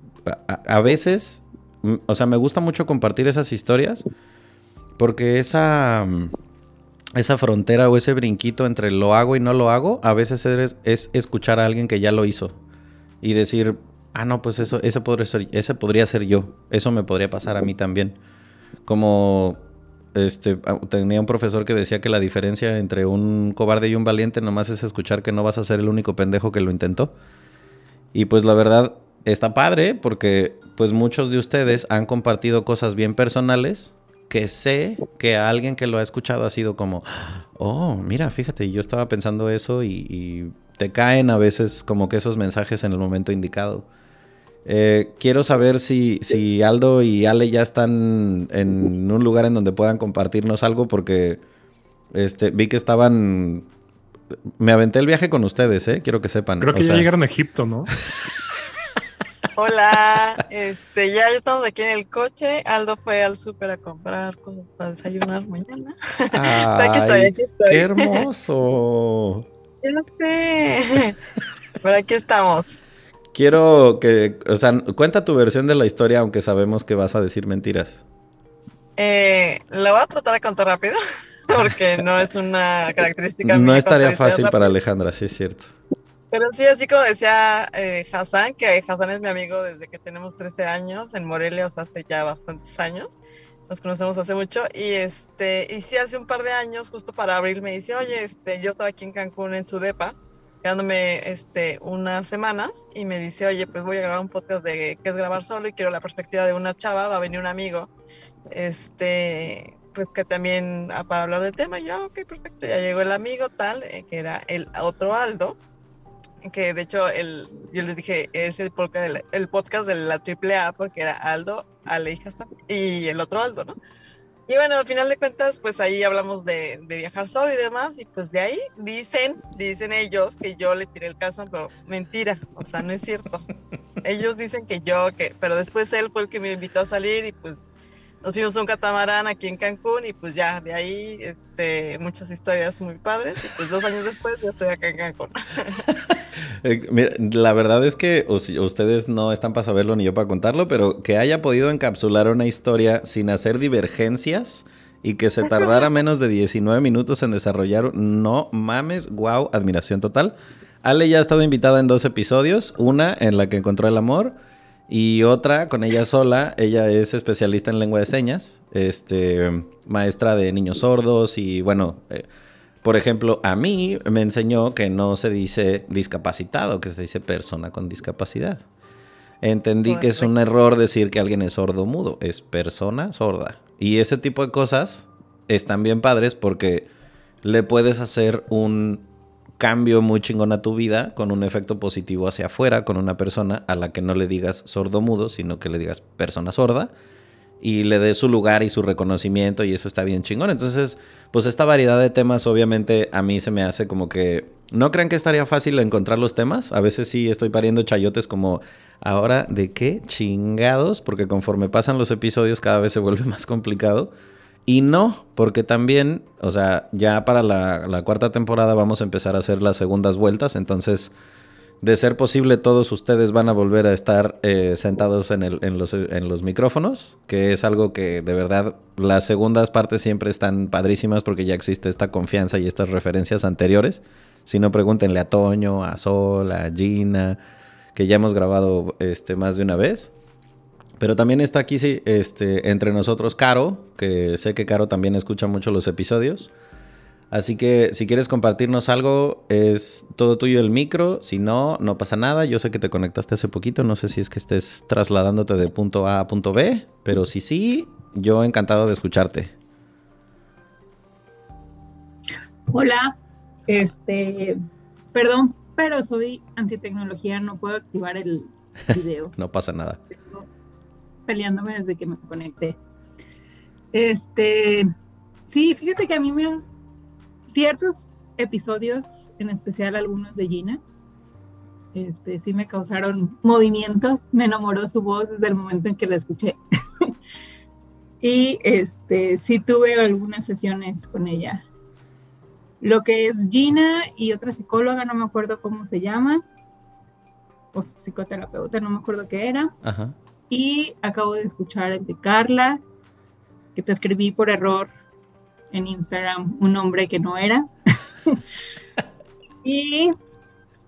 a, veces, o sea, me gusta mucho compartir esas historias porque esa, esa frontera o ese brinquito entre lo hago y no lo hago, a veces es, es escuchar a alguien que ya lo hizo y decir, ah, no, pues eso, eso podría ser, ese podría ser yo, eso me podría pasar a mí también. Como este, tenía un profesor que decía que la diferencia entre un cobarde y un valiente nomás es escuchar que no vas a ser el único pendejo que lo intentó. Y pues la verdad está padre porque pues muchos de ustedes han compartido cosas bien personales que sé que a alguien que lo ha escuchado ha sido como, oh, mira, fíjate, yo estaba pensando eso y te caen a veces como que esos mensajes en el momento indicado. Eh, quiero saber si, si Aldo y Ale ya están en un lugar en donde puedan compartirnos algo porque este, vi que estaban... Me aventé el viaje con ustedes, ¿eh? Quiero que sepan. Creo que o ya sea... llegaron a Egipto, ¿no? [laughs] Hola, este, ya estamos aquí en el coche. Aldo fue al súper a comprar cosas para desayunar mañana. Ay, [laughs] aquí estoy, aquí estoy. ¡Qué hermoso! [laughs] Ya sé. Pero aquí estamos. Quiero que, o sea, cuenta tu versión de la historia, aunque sabemos que vas a decir mentiras. Eh, lo voy a tratar de contar rápido, [laughs] porque no es una característica. No estaría fácil rápido. para Alejandra, sí es cierto. Pero sí, así como decía eh, Hassan, que Hassan es mi amigo desde que tenemos 13 años en Morelia, o sea, hace ya bastantes años. Nos conocemos hace mucho y este, y sí, hace un par de años, justo para abril, me dice, oye, este, yo estaba aquí en Cancún en su depa, quedándome este, unas semanas y me dice, oye, pues voy a grabar un podcast de qué es grabar solo y quiero la perspectiva de una chava, va a venir un amigo, este, pues que también ah, para hablar del tema, ya, ok, perfecto, ya llegó el amigo tal, eh, que era el otro Aldo, que de hecho el, yo les dije, es el podcast, de la, el podcast de la AAA porque era Aldo, Ale y, y el otro Aldo, ¿no? Y bueno, al final de cuentas, pues ahí hablamos de, de, viajar solo y demás, y pues de ahí dicen, dicen ellos que yo le tiré el caso, pero mentira, o sea, no es cierto. [laughs] ellos dicen que yo, que, pero después él fue el que me invitó a salir y pues nos fuimos a un catamarán aquí en Cancún y pues ya de ahí este, muchas historias muy padres y pues dos años después ya estoy acá en Cancún. [laughs] Eh, la verdad es que ustedes no están para saberlo ni yo para contarlo, pero que haya podido encapsular una historia sin hacer divergencias y que se tardara menos de 19 minutos en desarrollar, no mames, wow, admiración total. Ale ya ha estado invitada en dos episodios, una en la que encontró el amor y otra con ella sola, ella es especialista en lengua de señas, este, maestra de niños sordos y bueno, eh, por ejemplo, a mí me enseñó que no se dice discapacitado, que se dice persona con discapacidad. Entendí que es un error decir que alguien es sordo mudo, es persona sorda. Y ese tipo de cosas están bien padres porque le puedes hacer un cambio muy chingón a tu vida con un efecto positivo hacia afuera con una persona a la que no le digas sordo mudo, sino que le digas persona sorda y le dé su lugar y su reconocimiento y eso está bien chingón. Entonces, pues esta variedad de temas obviamente a mí se me hace como que no crean que estaría fácil encontrar los temas. A veces sí estoy pariendo chayotes como ahora de qué chingados, porque conforme pasan los episodios cada vez se vuelve [laughs] más complicado. Y no, porque también, o sea, ya para la, cuarta temporada vamos a empezar a hacer las segundas vueltas, entonces de ser posible, todos ustedes van a volver a estar eh, sentados en, el, en, los, en, los, micrófonos, que es algo que de verdad las segundas partes siempre están padrísimas porque ya existe esta confianza y estas referencias anteriores. Si no, pregúntenle a Toño, a Sol, a Gina, que ya hemos grabado este, más de una vez. Pero también está aquí sí, este, entre nosotros Caro, que sé que Caro también escucha mucho los episodios. Así que si quieres compartirnos algo, es todo tuyo el micro. Si no, no pasa nada. Yo sé que te conectaste hace poquito. No sé si es que estés trasladándote de punto A a punto B. Pero si sí, yo encantado de escucharte. Hola. Este, perdón, pero soy antitecnología. No puedo activar el video. [laughs] no pasa nada. Peleándome desde que me conecté. Este, sí, fíjate que a mí me ciertos episodios, en especial algunos de Gina, este, sí me causaron movimientos, me enamoró su voz desde el momento en que la escuché. [laughs] y este, sí tuve algunas sesiones con ella. Lo que es Gina y otra psicóloga, no me acuerdo cómo se llama, o psicoterapeuta, no me acuerdo qué era. Y acabo de escuchar el de Carla, que te escribí por error en Instagram un nombre que no era. [laughs] y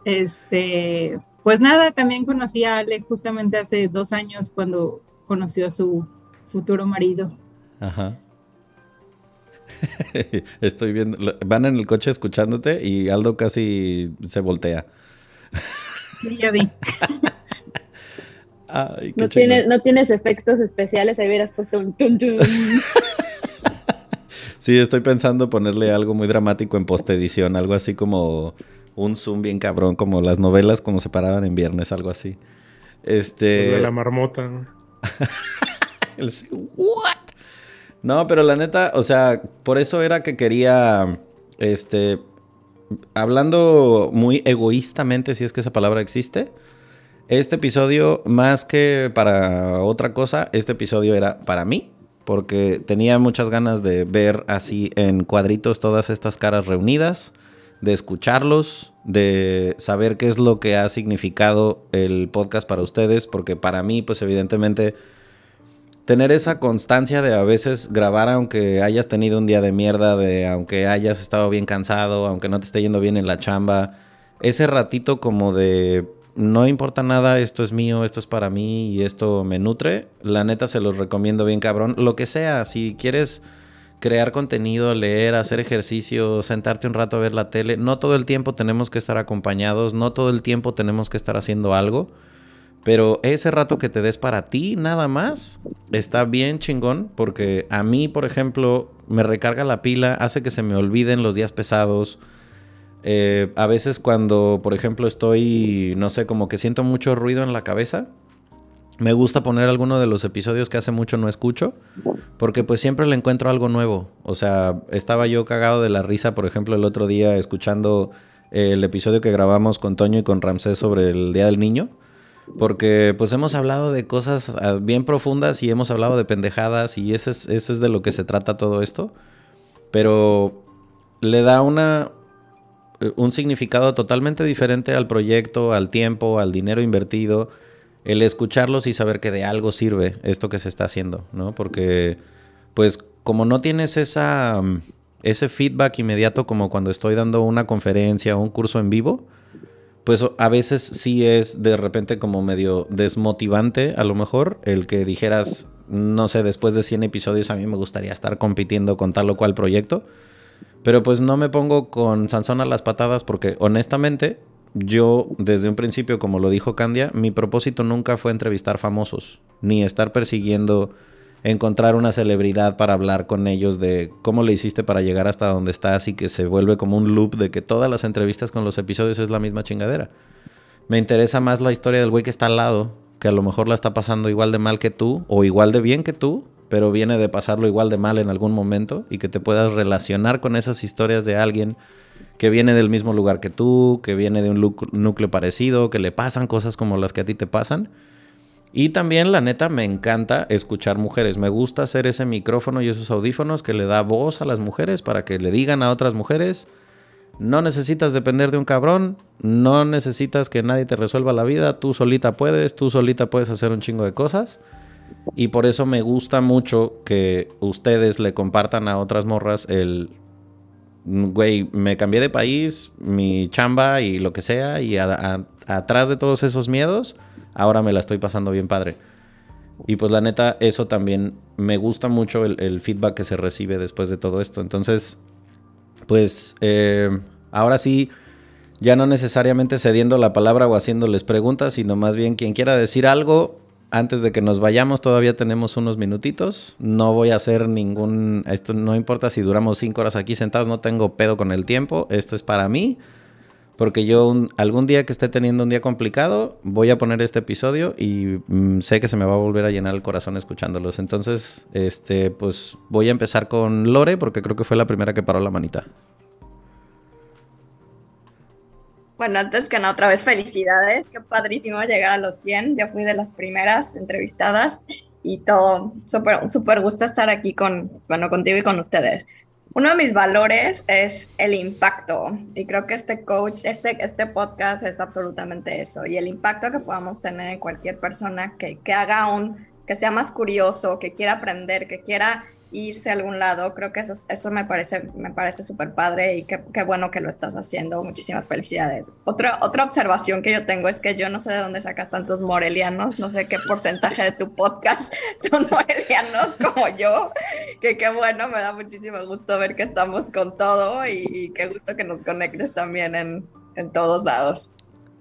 este, pues nada, también conocí a Ale justamente hace dos años cuando conoció a su futuro marido. Ajá. [laughs] Estoy viendo, van en el coche escuchándote y Aldo casi se voltea. Sí, ya vi. [laughs] no, no, tienes efectos especiales, ahí hubieras puesto un tum, tum. [laughs] Sí, estoy pensando ponerle algo muy dramático en postedición, algo así como un zoom bien cabrón, como las novelas como se paraban en viernes, algo así. Este. de la marmota. [laughs] El... ¿What? No, pero la neta, o sea, por eso era que quería. Este. Hablando muy egoístamente, si es que esa palabra existe. Este episodio, más que para otra cosa, este episodio era para mí porque tenía muchas ganas de ver así en cuadritos todas estas caras reunidas, de escucharlos, de saber qué es lo que ha significado el podcast para ustedes, porque para mí, pues evidentemente, tener esa constancia de a veces grabar aunque hayas tenido un día de mierda, de aunque hayas estado bien cansado, aunque no te esté yendo bien en la chamba, ese ratito como de no importa nada, esto es mío, esto es para mí y esto me nutre, la neta se los recomiendo bien cabrón. Lo que sea, si quieres crear contenido, leer, hacer ejercicio, sentarte un rato a ver la tele, no todo el tiempo tenemos que estar acompañados, no todo el tiempo tenemos que estar haciendo algo. Pero ese rato que te des para ti, nada más, está bien chingón. Porque a mí, por ejemplo, me recarga la pila, hace que se me olviden los días pesados eh, a veces cuando, por ejemplo, estoy, no sé, como que siento mucho ruido en la cabeza, me gusta poner alguno de los episodios que hace mucho no escucho, porque pues siempre le encuentro algo nuevo. O sea, estaba yo cagado de la risa, por ejemplo, el otro día escuchando el episodio que grabamos con Toño y con Ramsés sobre el Día del Niño. Porque pues hemos hablado de cosas ah, bien profundas y hemos hablado de pendejadas y eso es, eso es de lo que se trata todo esto. Pero le da una, eh, un significado totalmente diferente al proyecto, al tiempo, al dinero invertido. El escucharlos y saber que de algo sirve esto que se está haciendo, ¿no? Porque pues como no tienes esa, ese feedback inmediato como cuando estoy dando una conferencia o un curso en vivo, pues a veces sí es de repente como medio desmotivante a lo mejor el que dijeras, no sé, después de 100 episodios a mí me gustaría estar compitiendo con tal o cual proyecto. Pero pues no me pongo con Sansón a las patadas porque honestamente yo desde un principio, como lo dijo Candia, mi propósito nunca fue entrevistar famosos, ni estar persiguiendo encontrar una celebridad para hablar con ellos de cómo le hiciste para llegar hasta donde estás y que se vuelve como un loop de que todas las entrevistas con los episodios es la misma chingadera. Me interesa más la historia del güey que está al lado, que a lo mejor la está pasando igual de mal que tú o igual de bien que tú, pero viene de pasarlo igual de mal en algún momento y que te puedas relacionar con esas historias de alguien que viene del mismo lugar que tú, que viene de un núcleo parecido, que le pasan cosas como las que a ti te pasan y también, la neta, me encanta escuchar mujeres. Me gusta hacer ese micrófono y esos audífonos que le da voz a las mujeres para que le digan a otras mujeres, no necesitas depender de un cabrón, no necesitas que nadie te resuelva la vida, tú solita puedes, tú solita puedes hacer un chingo de cosas. Y por eso me gusta mucho que ustedes le compartan a otras morras el, güey, me cambié de país, mi chamba y lo que sea, y atrás de todos esos miedos ahora me la estoy pasando bien padre. Y pues la neta, eso también me gusta mucho el, feedback que se recibe después de todo esto. Entonces, pues eh, ahora sí, ya no necesariamente cediendo la palabra o haciéndoles preguntas, sino más bien quien quiera decir algo, antes de que nos vayamos, todavía tenemos unos minutitos. No voy a hacer ningún. Esto no importa si duramos cinco horas aquí sentados, no tengo pedo con el tiempo. Esto es para mí. Porque yo algún día que esté teniendo un día complicado, voy a poner este episodio y mm, sé que se me va a volver a llenar el corazón escuchándolos. Entonces, este, pues voy a empezar con Lore porque creo que fue la primera que paró la manita. Bueno, antes que nada, otra vez felicidades. Qué padrísimo llegar a los 100. Yo fui de las primeras entrevistadas y todo, súper super gusto estar aquí con, bueno, contigo y con ustedes. Uno de mis valores es el impacto y creo que este coach, este, este podcast es absolutamente eso y el impacto que podamos tener en cualquier persona que, que haga un, que sea más curioso, que quiera aprender, que quiera irse a algún lado. Creo que eso, eso me parece me parece súper padre y qué, bueno que lo estás haciendo. Muchísimas felicidades. Otra, otra observación que yo tengo es que yo no sé de dónde sacas tantos morelianos, no sé qué porcentaje de tu podcast [laughs] son morelianos como yo, que qué bueno, me da muchísimo gusto ver que estamos con todo y, y qué gusto que nos conectes también en, en todos lados.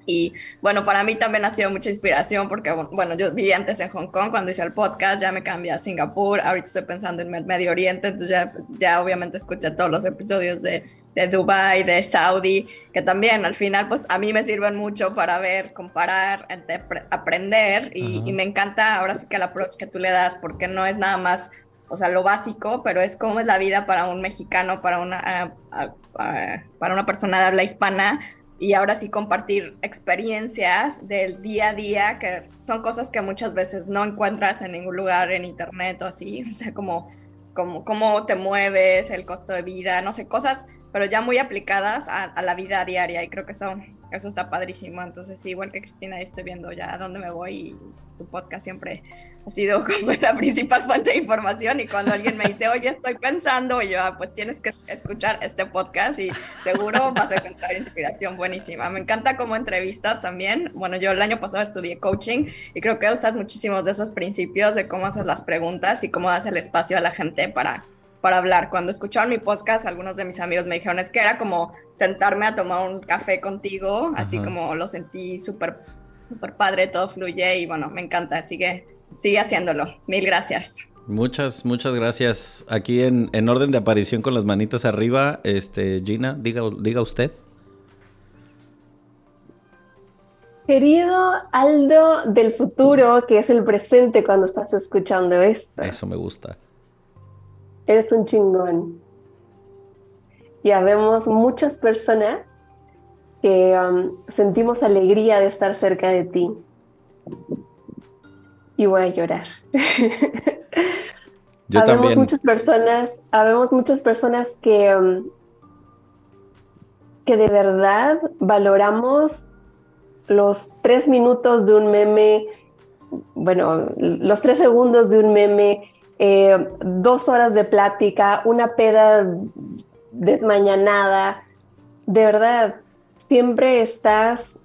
Y bueno, para mí también ha sido mucha inspiración porque, bueno, yo viví antes en Hong Kong cuando hice el podcast, ya me cambié a Singapur, ahorita estoy pensando en Medio Oriente, entonces ya, ya obviamente escuché todos los episodios de, de Dubai, de Saudi, que también al final pues a mí me sirven mucho para ver, comparar, aprender y, y, me encanta ahora sí que el approach que tú le das porque no es nada más, o sea, lo básico, pero es cómo es la vida para un mexicano, para una, para una persona de habla hispana y ahora sí compartir experiencias del día a día, que son cosas que muchas veces no encuentras en ningún lugar en internet o así, [laughs] o sea, como, como cómo te mueves, el costo de vida, no sé, cosas, pero ya muy aplicadas a, la vida diaria y creo que eso, eso está padrísimo. Entonces, sí, igual que Cristina, estoy viendo ya a dónde me voy y tu podcast siempre ha sido [laughs] como la principal fuente de información y cuando alguien me dice, oye, estoy pensando, y yo, ah, pues tienes que escuchar este podcast y seguro vas a encontrar inspiración buenísima. Me encanta como entrevistas también. Bueno, yo el año pasado estudié coaching y creo que usas muchísimos de esos principios de cómo hacer las preguntas y cómo das el espacio a la gente para para hablar. Cuando escucharon mi podcast, algunos de mis amigos me dijeron, es que era como sentarme a tomar un café contigo, así como lo sentí súper súper padre, todo fluye y bueno, me encanta, así que sigue haciéndolo. Mil gracias. Muchas, muchas gracias. Aquí en, en, orden de aparición con las manitas arriba, este, Gina, diga, diga usted. Querido Aldo del futuro, que es el presente cuando estás escuchando esto. Eso me gusta. Eres un chingón. Ya vemos muchas personas que um, sentimos alegría de estar cerca de ti. Y voy a llorar. [laughs] Yo habemos también. muchas personas, habemos muchas personas que, um, que de verdad valoramos los tres minutos de un meme, bueno, los tres segundos de un meme, eh, dos horas de plática, una peda desmañanada. De verdad, siempre estás,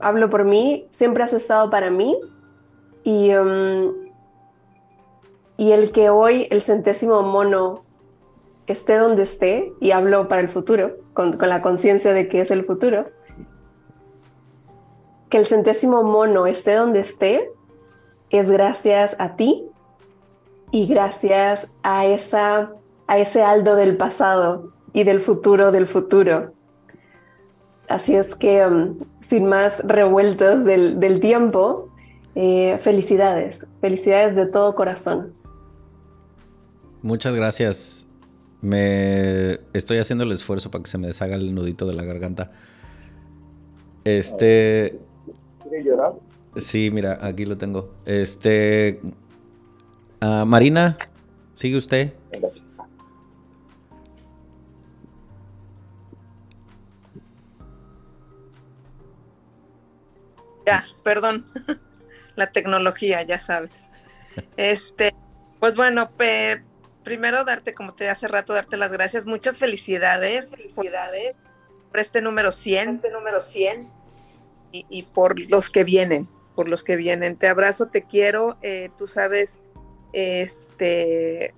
hablo por mí, siempre has estado para mí. Y, um, y el que hoy el centésimo mono esté donde esté, y hablo para el futuro, con, con la conciencia de que es el futuro, que el centésimo mono esté donde esté, es gracias a ti y gracias a, esa, a ese Aldo del pasado y del futuro del futuro. Así es que, um, sin más revueltos del, del tiempo, eh, felicidades, felicidades de todo corazón. Muchas gracias. Me estoy haciendo el esfuerzo para que se me deshaga el nudito de la garganta. Este. ¿Quiere llorar? Sí, mira, aquí lo tengo. Este. ah, Marina, sigue usted. Ya, perdón. [laughs] La tecnología, ya sabes. [laughs] Este, pues bueno, pe- primero darte, como te hace rato, darte las gracias. Muchas felicidades. Felicidades por este número 100. Este número 100. Y, y por los que vienen, por los que vienen. Te abrazo, te quiero. eh, tú sabes, este,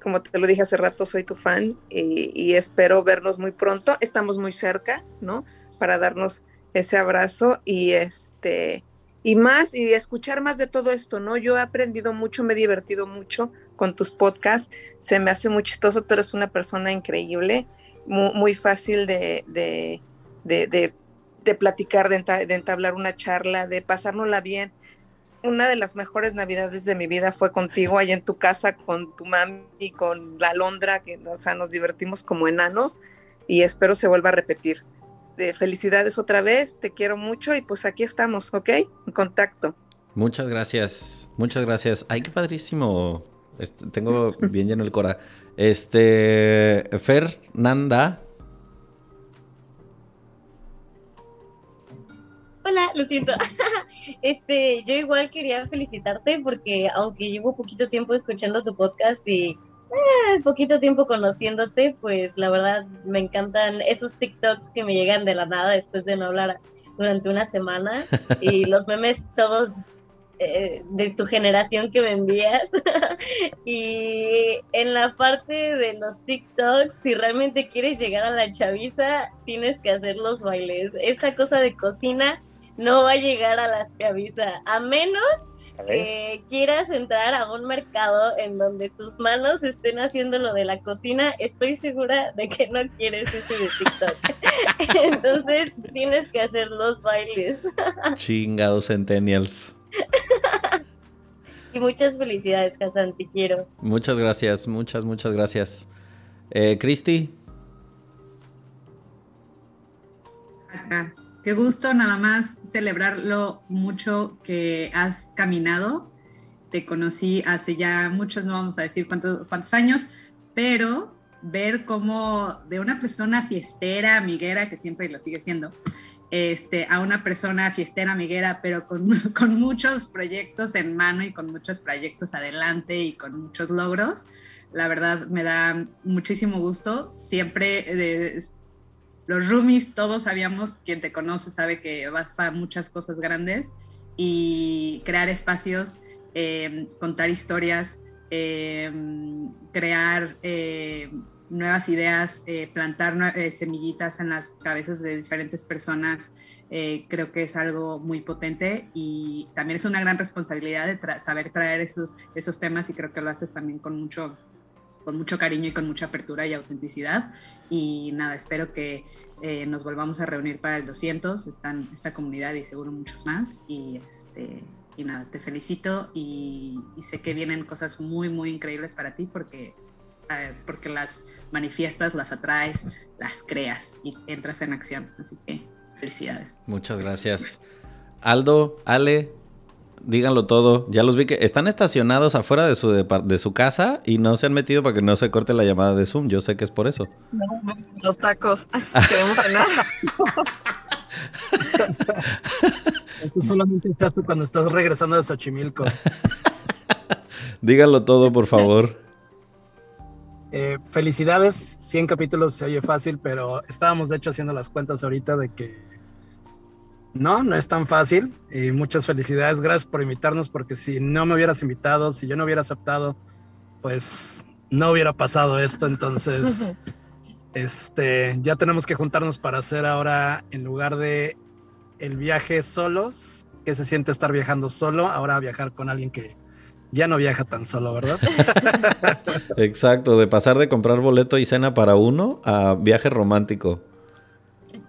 como te lo dije hace rato, soy tu fan y, y espero vernos muy pronto. Estamos muy cerca, ¿no? Para darnos ese abrazo y este y más y escuchar más de todo esto, ¿no? Yo he aprendido mucho, me he divertido mucho con tus podcasts, se me hace muy chistoso, tú eres una persona increíble, mu- muy, fácil de, de, de, de- platicar, de, enta- de entablar una charla, de pasárnosla bien. Una de las mejores navidades de mi vida fue contigo, allá en tu casa, con tu mami, con la Londra, que o sea, nos divertimos como enanos y espero se vuelva a repetir de felicidades otra vez, te quiero mucho y pues aquí estamos, ¿ok? En contacto. Muchas gracias. Muchas gracias. Ay, qué padrísimo. Este, tengo [laughs] bien lleno el cora. Este. Fernanda. Hola, lo siento. [laughs] Este, yo igual quería felicitarte porque aunque llevo poquito tiempo escuchando tu podcast y eh, poquito tiempo conociéndote, pues la verdad me encantan esos TikToks que me llegan de la nada después de no hablar durante una semana y [laughs] los memes todos eh, de tu generación que me envías. [laughs] y en la parte de los TikToks, si realmente quieres llegar a la chaviza, tienes que hacer los bailes. Esa cosa de cocina no va a llegar a la chaviza, a menos que quieras entrar a un mercado en donde tus manos estén haciendo lo de la cocina, estoy segura de que no quieres ese de TikTok. [laughs] Entonces tienes que hacer los bailes. [laughs] Chingados Centennials. y muchas felicidades, Hassan, te quiero. Muchas gracias. Muchas, muchas gracias. Eh, Cristi. Acá. Qué gusto nada más celebrar lo mucho que has caminado. Te conocí hace ya muchos, no vamos a decir cuántos, cuántos años, pero ver cómo de una persona fiestera, amiguera, que siempre lo sigue siendo, este, a una persona fiestera, amiguera, pero con, [laughs] con muchos proyectos en mano y con muchos proyectos adelante y con muchos logros, la verdad me da muchísimo gusto. Siempre eh, los roomies, todos sabíamos, quien te conoce sabe que vas para muchas cosas grandes y crear espacios, eh, contar historias, eh, crear eh, nuevas ideas, eh, plantar eh, semillitas en las cabezas de diferentes personas, eh, creo que es algo muy potente y también es una gran responsabilidad de saber traer esos, esos temas y creo que lo haces también con mucho con mucho cariño y con mucha apertura y autenticidad. Y nada, espero que eh, nos volvamos a reunir para el 200, están esta comunidad y seguro muchos más. Y, este, nada, te felicito y, y sé que vienen cosas muy, muy increíbles para ti porque, eh, porque las manifiestas, las atraes, las creas y entras en acción. Así que felicidades. Muchas gracias. Aldo, Ale, díganlo todo. Ya los vi que están estacionados afuera de su, de su casa y no se han metido para que no se corte la llamada de Zoom. Yo sé que es por eso. Los tacos. [laughs] Queremos cenar. Esto solamente estás tú cuando estás regresando de Xochimilco. [laughs] Díganlo todo, por favor. [laughs] Eh, felicidades, 100 capítulos se oye fácil, pero estábamos de hecho haciendo las cuentas ahorita de que no, no es tan fácil. Y muchas felicidades, gracias por invitarnos, porque si no me hubieras invitado, si yo no hubiera aceptado, pues no hubiera pasado esto. Entonces, [laughs] este, ya tenemos que juntarnos para hacer ahora, en lugar de el viaje solos, que se siente estar viajando solo, ahora viajar con alguien que ya no viaja tan solo, ¿verdad? [laughs] Exacto, de pasar de comprar boleto y cena para uno a viaje romántico.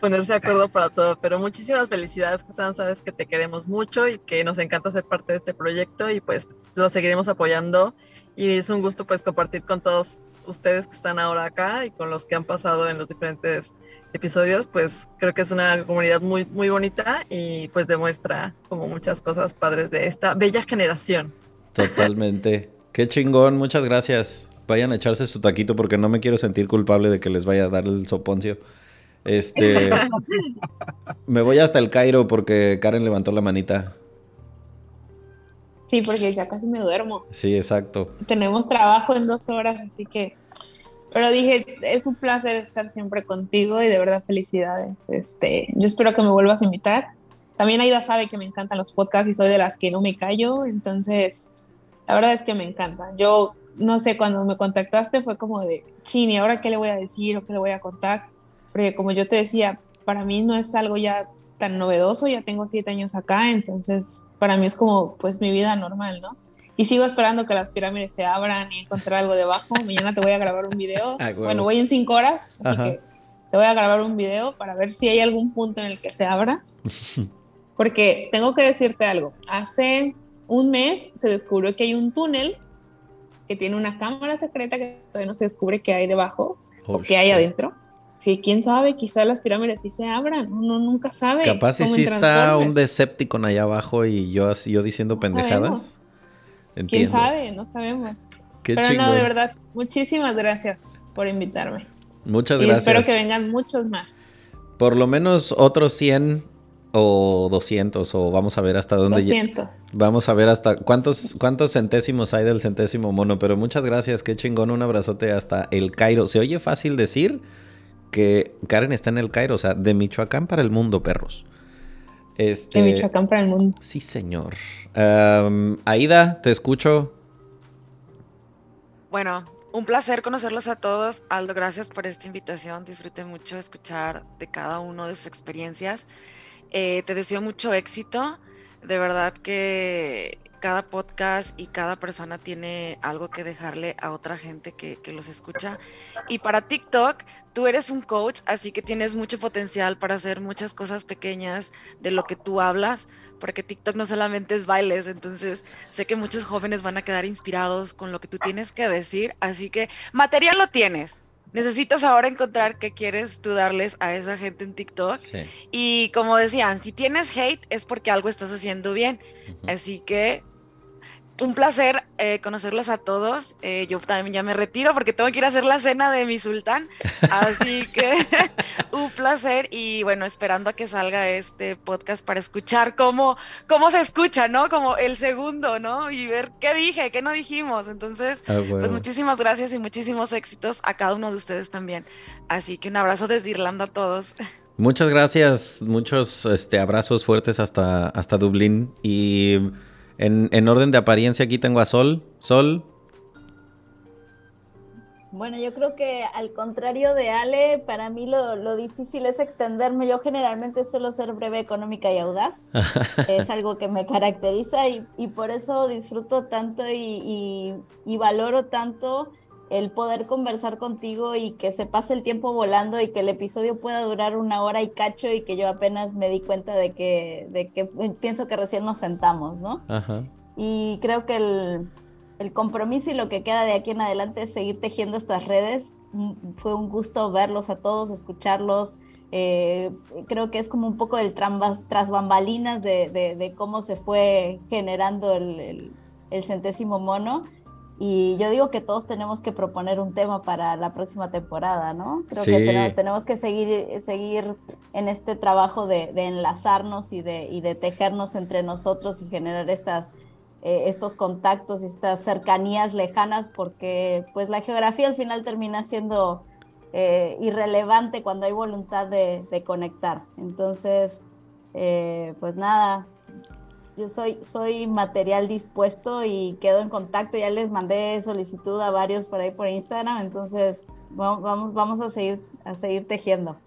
Ponerse de acuerdo para todo, pero muchísimas felicidades, Hassan, sabes que te queremos mucho y que nos encanta ser parte de este proyecto y pues lo seguiremos apoyando y es un gusto pues compartir con todos ustedes que están ahora acá y con los que han pasado en los diferentes episodios, pues creo que es una comunidad muy muy bonita y pues demuestra como muchas cosas padres de esta bella generación. Totalmente. Qué chingón, muchas gracias. Vayan a echarse su taquito porque no me quiero sentir culpable de que les vaya a dar el soponcio. Este. me voy hasta el Cairo porque Karen levantó la manita. Sí, porque ya casi me duermo. Sí, exacto. Tenemos trabajo en dos horas, así que. Pero dije, es un placer estar siempre contigo y de verdad felicidades. Este, yo espero que me vuelvas a invitar. También Aida sabe que me encantan los podcasts y soy de las que no me callo, entonces la verdad es que me encanta. Yo no sé, cuando me contactaste fue como de, chin, ¿y ahora qué le voy a decir o qué le voy a contar? Porque como yo te decía, para mí no es algo ya tan novedoso, ya tengo siete años acá, entonces para mí es como pues mi vida normal, ¿no? Y sigo esperando que las pirámides se abran y encontrar algo debajo. Mañana te voy a grabar un video. [laughs] Ah, bueno, voy en cinco horas, así Ajá. que te voy a grabar un video para ver si hay algún punto en el que se abra. [laughs] Porque tengo que decirte algo. Hace un mes se descubrió que hay un túnel que tiene una cámara secreta que todavía no se descubre qué hay debajo Oh, o qué hay shit. adentro. Sí, quién sabe, quizá las pirámides sí se abran, uno nunca sabe. Capaz si sí está un Decepticon allá abajo y yo yo diciendo pendejadas. ¿Quién sabe? No sabemos. Qué Pero no, de verdad, muchísimas gracias por invitarme. Muchas y gracias. espero que vengan muchos más. Por lo menos otros 100 o 200 o vamos a ver hasta dónde lle- 200. Vamos a ver hasta cuántos cuántos centésimos hay del centésimo mono, pero muchas gracias, qué chingón, un abrazote hasta el Cairo. Se oye fácil decir que Karen está en el Cairo, o sea, de Michoacán para el mundo, perros. Este, De Michoacán para el mundo. Sí, señor. Aida, te escucho. Bueno, un placer conocerlos a todos. Aldo, gracias por esta invitación. Disfruté mucho escuchar de cada uno de sus experiencias. Eh, te deseo mucho éxito. De verdad que cada podcast y cada persona tiene algo que dejarle a otra gente que, que los escucha. Y para TikTok, tú eres un coach, así que tienes mucho potencial para hacer muchas cosas pequeñas de lo que tú hablas, porque TikTok no solamente es bailes, entonces sé que muchos jóvenes van a quedar inspirados con lo que tú tienes que decir, así que material lo tienes. Necesitas ahora encontrar qué quieres tú darles a esa gente en TikTok. Y como decían, si tienes hate es porque algo estás haciendo bien. Así que un placer eh, conocerlos a todos. Eh, yo también ya me retiro porque tengo que ir a hacer la cena de mi sultán. Así [laughs] que [laughs] un placer y bueno, esperando a que salga este podcast para escuchar cómo, cómo se escucha, ¿no? Como el segundo, ¿no? Y ver qué dije, qué no dijimos. Entonces, Ah, pues muchísimas gracias y muchísimos éxitos a cada uno de ustedes también. Así que un abrazo desde Irlanda a todos. Muchas gracias, muchos este, abrazos fuertes hasta, hasta Dublín. Y en, en orden de apariencia aquí tengo a Sol. Sol, Bueno, yo creo que al contrario de Ale, para mí lo, lo difícil es extenderme. Yo generalmente suelo ser breve, económica y audaz. [laughs] es algo que me caracteriza y, y por eso disfruto tanto y, y- y valoro tanto el poder conversar contigo y que se pase el tiempo volando y que el episodio pueda durar una hora y cacho y que yo apenas me di cuenta de que, de que pienso que recién nos sentamos, ¿no? Ajá. Y creo que el, el compromiso y lo que queda de aquí en adelante es seguir tejiendo estas redes. Mm, Fue un gusto verlos a todos, escucharlos. Eh, creo que es como un poco el trambas- tras bambalinas de, de- de cómo se fue generando el, el- el centésimo mono. Y yo digo que todos tenemos que proponer un tema para la próxima temporada, ¿no? Creo que Sí. tenemos, tenemos que seguir, seguir en este trabajo de, de enlazarnos y de, y de tejernos entre nosotros y generar estas, eh, estos contactos y estas cercanías lejanas, porque pues la geografía al final termina siendo eh, irrelevante cuando hay voluntad de, de conectar. Entonces, eh, pues nada, yo soy, soy material dispuesto y quedo en contacto. Ya les mandé solicitud a varios por ahí por Instagram, entonces vamos, vamos, vamos a seguir, a seguir tejiendo.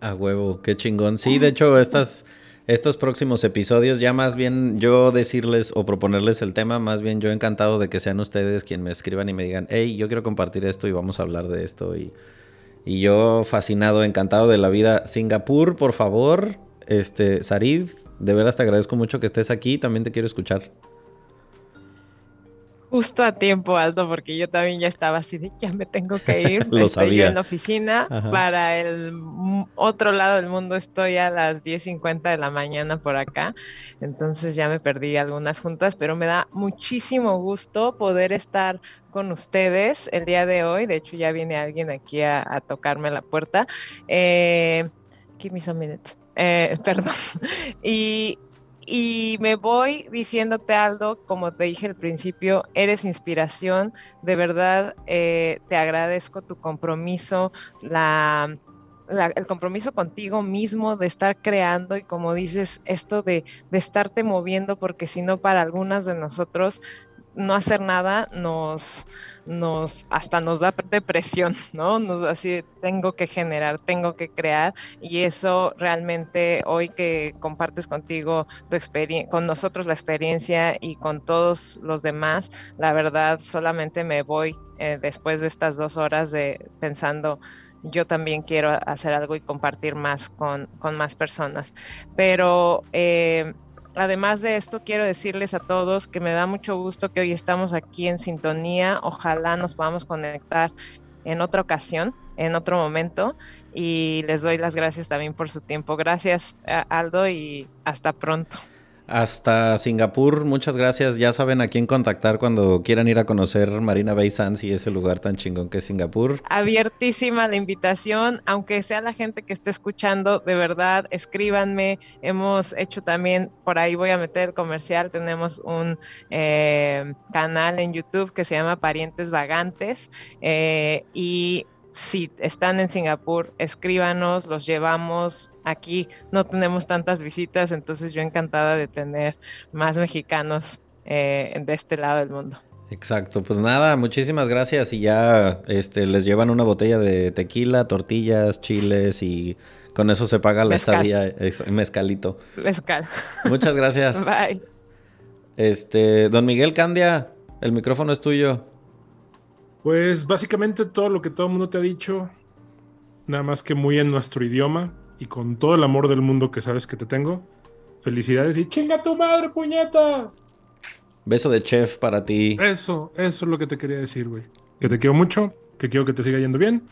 A huevo, qué chingón. Sí, [laughs] de hecho, estas, estos próximos episodios, ya más bien yo decirles o proponerles el tema, más bien yo encantado de que sean ustedes quien me escriban y me digan, hey, yo quiero compartir esto y vamos a hablar de esto. Y, y yo fascinado, encantado de la vida. Singapur, por favor, este, Sarid, de veras te agradezco mucho que estés aquí, también te quiero escuchar. Justo a tiempo, Aldo, porque yo también ya estaba así de ya me tengo que [laughs] ir. Lo estoy yo sabía. en la oficina. Ajá. Para el otro lado del mundo estoy a las 10.50 de la mañana por acá. Entonces ya me perdí algunas juntas, pero me da muchísimo gusto poder estar con ustedes el día de hoy. De hecho, ya viene alguien aquí a, a tocarme la puerta. Eh, give me some minutes. Eh, [laughs] perdón. Y, y me voy diciéndote, Aldo, como te dije al principio, eres inspiración. De verdad, eh, te agradezco tu compromiso, la, la- el compromiso contigo mismo de estar creando y como dices, esto de, de estarte moviendo, porque si no, para algunas de nosotros no hacer nada nos, nos hasta nos da depresión, ¿no? Nos así tengo que generar, tengo que crear y eso realmente hoy que compartes contigo tu experiencia, con nosotros la experiencia y con todos los demás, la verdad solamente me voy eh, después de estas dos horas de pensando yo también quiero hacer algo y compartir más con, con más personas. Pero eh, además de esto, quiero decirles a todos que me da mucho gusto que hoy estamos aquí en sintonía. Ojalá nos podamos conectar en otra ocasión, en otro momento. Y les doy las gracias también por su tiempo. Gracias, Aldo, y hasta pronto. Hasta Singapur, muchas gracias. Ya saben a quién contactar cuando quieran ir a conocer Marina Bay Sands y ese lugar tan chingón que es Singapur. abiertísima la invitación, aunque sea la gente que esté escuchando, de verdad, escríbanme. Hemos hecho también, por ahí voy a meter el comercial, tenemos un eh, canal en YouTube que se llama Parientes Vagantes eh, y si están en Singapur, escríbanos, los llevamos. Aquí no tenemos tantas visitas, entonces yo encantada de tener más mexicanos eh, de este lado del mundo. Exacto, pues nada, muchísimas gracias y ya este les llevan una botella de tequila, tortillas, chiles y con eso se paga la Mezcal. estadía, mezcalito. Mezcal. Muchas gracias. [laughs] Bye. Este, don Miguel Candia, el micrófono es tuyo. Pues básicamente todo lo que todo el mundo te ha dicho, nada más que muy en nuestro idioma y con todo el amor del mundo que sabes que te tengo. Felicidades y chinga tu madre, puñetas. Beso de chef para ti. Eso, eso es lo que te quería decir, güey. Que te quiero mucho, que quiero que te siga yendo bien.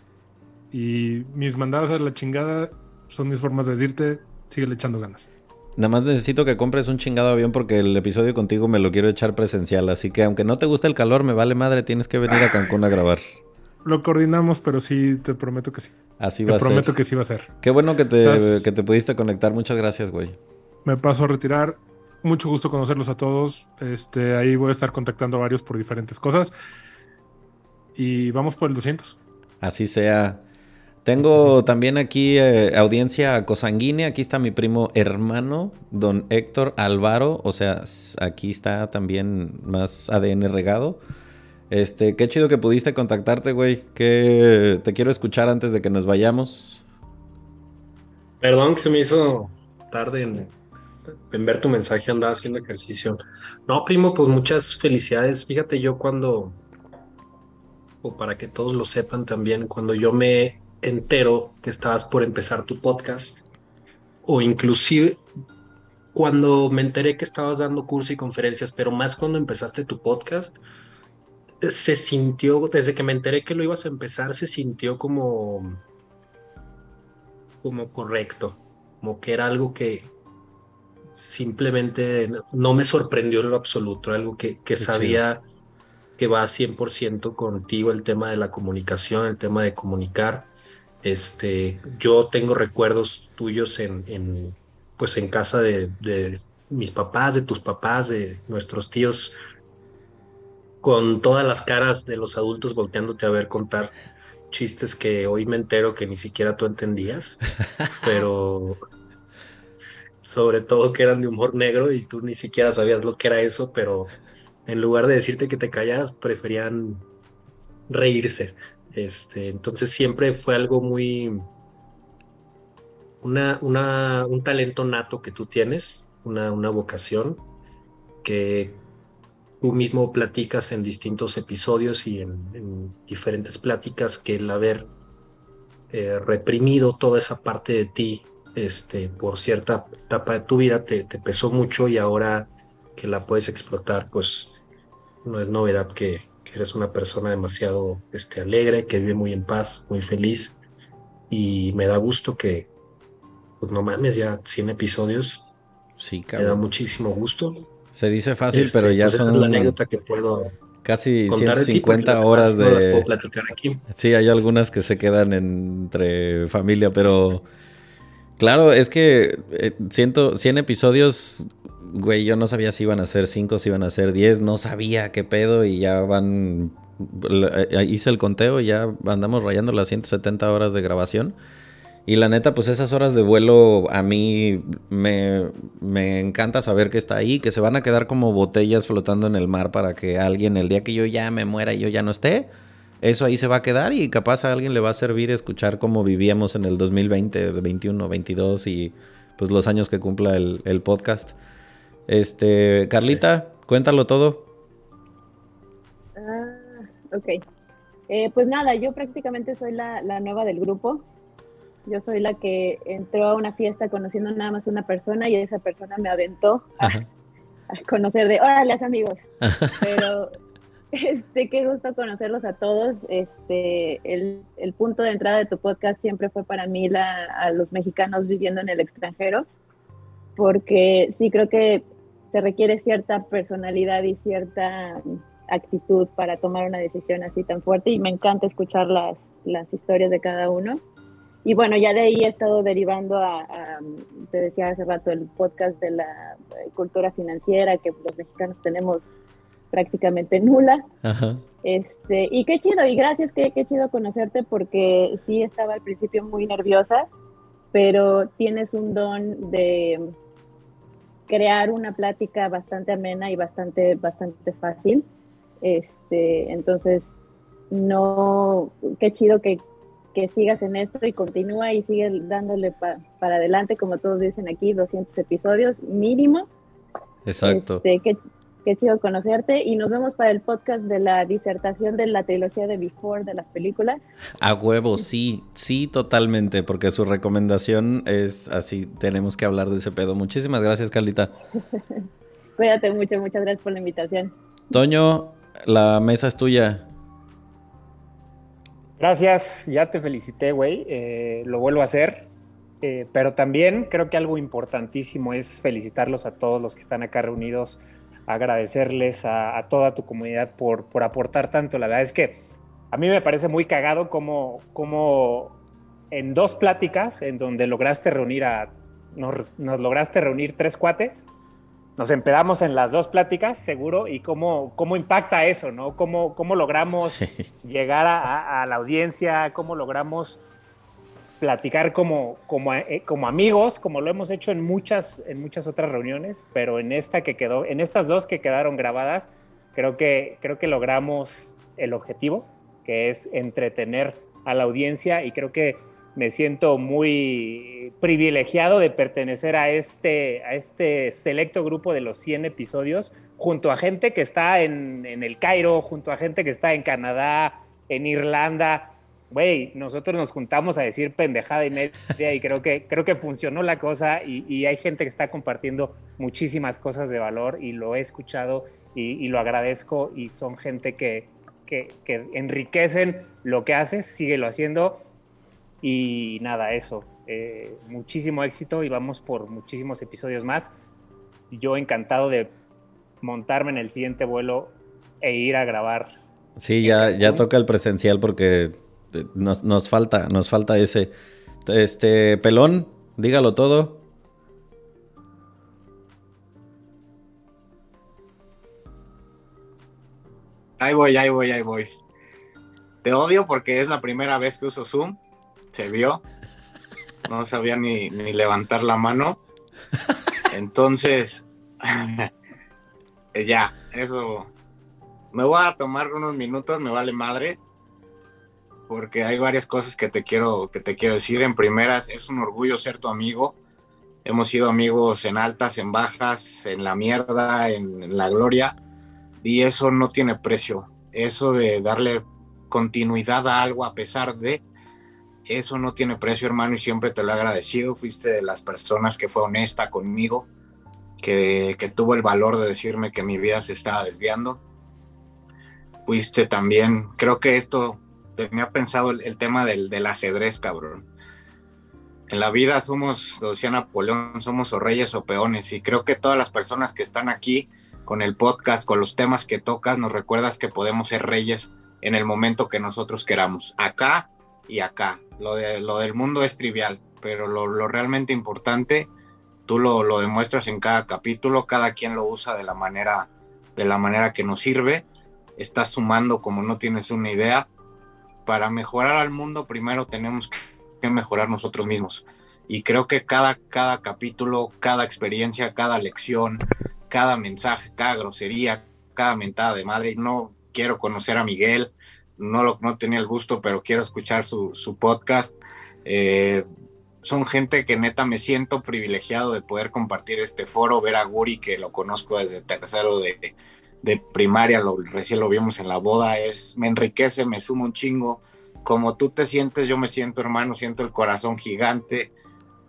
Y mis mandadas a la chingada son mis formas de decirte, sigue echando ganas. Nada más necesito que compres un chingado avión porque el episodio contigo me lo quiero echar presencial, así que aunque no te guste el calor, me vale madre, tienes que venir a Cancún a grabar. Lo coordinamos, pero sí, te prometo que sí. Así te va a ser. prometo que sí va a ser. Qué bueno que te, ¿Sabes? que te pudiste conectar, muchas gracias, güey. Me paso a retirar. Mucho gusto conocerlos a todos. Este, ahí voy a estar contactando a varios por diferentes cosas. Y vamos por el 200. Así sea. Tengo [laughs] también aquí eh, audiencia cosanguínea. Aquí está mi primo hermano, don Héctor Alvaro. O sea, aquí está también más ADN regado. Este, qué chido que pudiste contactarte, güey. Que te quiero escuchar antes de que nos vayamos. Perdón que se me hizo tarde en, ver tu mensaje, andaba haciendo ejercicio. No, primo, pues muchas felicidades. Fíjate, yo cuando, o para que todos lo sepan también, cuando yo me entero que estabas por empezar tu podcast, o inclusive cuando me enteré que estabas dando cursos y conferencias, pero más cuando empezaste tu podcast, se sintió, desde que me enteré que lo ibas a empezar, se sintió como, como correcto, como que era algo que simplemente no me sorprendió en lo absoluto, algo que, que sabía que va 100% contigo el tema de la comunicación, el tema de comunicar. Este, yo tengo recuerdos tuyos en, en pues en casa de, de mis papás, de tus papás, de nuestros tíos, con todas las caras de los adultos volteándote a ver contar chistes que hoy me entero que ni siquiera tú entendías, [laughs] pero sobre todo que eran de humor negro y tú ni siquiera sabías lo que era eso, pero en lugar de decirte que te callaras, preferían reírse. Este, entonces siempre fue algo muy una, una, un talento nato que tú tienes, una, una vocación que tú mismo platicas en distintos episodios y en, diferentes pláticas que el haber eh, reprimido toda esa parte de ti este, por cierta etapa de tu vida te, te, pesó mucho y ahora que la puedes explotar, pues no es novedad que, que, eres una persona demasiado este, alegre, que vive muy en paz, muy feliz y me da gusto que, pues no mames, ya 100 episodios. Sí, Me da muchísimo gusto. Se dice fácil, este, pero ya pues son. Esa es la anécdota que puedo. Casi 150 de horas de. No las puedo platicar aquí. Sí, hay algunas que se quedan entre familia, pero. Claro, es que eh, ciento, 100 episodios, güey, yo no sabía si iban a ser 5, si iban a ser 10, no sabía qué pedo y ya van. eh, Hice el conteo y ya andamos rayando las 170 horas de grabación. Y la neta, pues esas horas de vuelo a mí me, me, encanta saber que está ahí, que se van a quedar como botellas flotando en el mar para que alguien, el día que yo ya me muera y yo ya no esté, eso ahí se va a quedar y capaz a alguien le va a servir escuchar cómo vivíamos en el 2020, 21, 22 y pues los años que cumpla el, el podcast. Este, Carlita, cuéntalo todo. Ah, ok. Eh, pues nada, yo prácticamente soy la, la nueva del grupo. Yo soy la que entró a una fiesta conociendo nada más una persona y esa persona me aventó a, a, conocer de, órale, amigos. Pero, este, qué gusto conocerlos a todos. Este, el, el, punto de entrada de tu podcast siempre fue para mí la, a los mexicanos viviendo en el extranjero, porque sí creo que se requiere cierta personalidad y cierta actitud para tomar una decisión así tan fuerte y me encanta escuchar las, las historias de cada uno. Y bueno, ya de ahí he estado derivando a, a, te decía hace rato, el podcast de la cultura financiera que los mexicanos tenemos prácticamente nula. Ajá. Este, y qué chido, y gracias, qué, qué chido conocerte porque sí estaba al principio muy nerviosa, pero tienes un don de crear una plática bastante amena y bastante, bastante fácil. Este, entonces, no, qué chido que, que sigas en esto y continúa y sigue dándole pa, para adelante, como todos dicen aquí, 200 episodios mínimo. Exacto. Este, qué, qué, chido conocerte y nos vemos para el podcast de la disertación de la trilogía de Before de las películas. A huevo, sí, sí, totalmente, porque su recomendación es así, tenemos que hablar de ese pedo. Muchísimas gracias, Carlita. [laughs] Cuídate mucho, muchas gracias por la invitación. Toño, la mesa es tuya. Gracias, ya te felicité, güey. Eh, lo vuelvo a hacer. Eh, pero también creo que algo importantísimo es felicitarlos a todos los que están acá reunidos, agradecerles a, toda tu comunidad por, por, aportar tanto. La verdad es que a mí me parece muy cagado como, como en dos pláticas en donde lograste reunir a, nos lograste reunir tres cuates, nos empedamos en las dos pláticas, seguro, y cómo, cómo impacta eso, ¿no? Cómo, cómo logramos sí. llegar a, a, la audiencia, cómo logramos platicar como, como, eh, como, amigos, como lo hemos hecho en muchas, en muchas otras reuniones, pero en esta que quedó, en estas dos que quedaron grabadas, creo que, creo que logramos el objetivo, que es entretener a la audiencia, y creo que me siento muy privilegiado de pertenecer a este, a este selecto grupo de los 100 episodios, junto a gente que está en, en el Cairo, junto a gente que está en Canadá, en Irlanda. Güey, nosotros nos juntamos a decir pendejada y media y creo que, creo que funcionó la cosa y, y hay gente que está compartiendo muchísimas cosas de valor y lo he escuchado y, lo agradezco y son gente que, que, que enriquecen lo que haces, síguelo haciendo y nada, eso. Eh, muchísimo éxito y vamos por muchísimos episodios más. Yo encantado de montarme en el siguiente vuelo e ir a grabar. Sí, ya, ya toca el presencial porque eh, nos, nos falta, nos falta ese. Este, pelón, dígalo todo. Ahí voy, ahí voy, ahí voy. Te odio porque es la primera vez que uso Zoom. Se vio. No sabía ni, ni levantar la mano. Entonces, [laughs] ya, eso. Me voy a tomar unos minutos, me vale madre. Porque hay varias cosas que te quiero, que te quiero decir. En primeras, es un orgullo ser tu amigo. Hemos sido amigos en altas, en bajas, en la mierda, en, en la gloria. Y eso no tiene precio. Eso de darle continuidad a algo a pesar de, eso no tiene precio, hermano, y siempre te lo he agradecido. Fuiste de las personas que fue honesta conmigo, que, que tuvo el valor de decirme que mi vida se estaba desviando. Fuiste también, creo que esto tenía pensado el, el tema del, del ajedrez, cabrón. En la vida somos, lo decía Napoleón, somos o reyes o peones, y creo que todas las personas que están aquí con el podcast, con los temas que tocas, nos recuerdas que podemos ser reyes en el momento que nosotros queramos, acá y acá. Lo, de, lo del mundo es trivial, pero lo, realmente importante, tú lo, lo, demuestras en cada capítulo, cada quien lo usa de la manera, de la manera que nos sirve, estás sumando como no tienes una idea. Para mejorar al mundo, primero tenemos que mejorar nosotros mismos. Y creo que cada, cada capítulo, cada experiencia, cada lección, cada mensaje, cada grosería, cada mentada de madre, no quiero conocer a Miguel, no, lo, no tenía el gusto, pero quiero escuchar su, su podcast. Eh, son gente que neta me siento privilegiado de poder compartir este foro, ver a Guri, que lo conozco desde tercero de, de primaria, lo, recién lo vimos en la boda, es, me enriquece, me suma un chingo. Como tú te sientes, yo me siento hermano, siento el corazón gigante.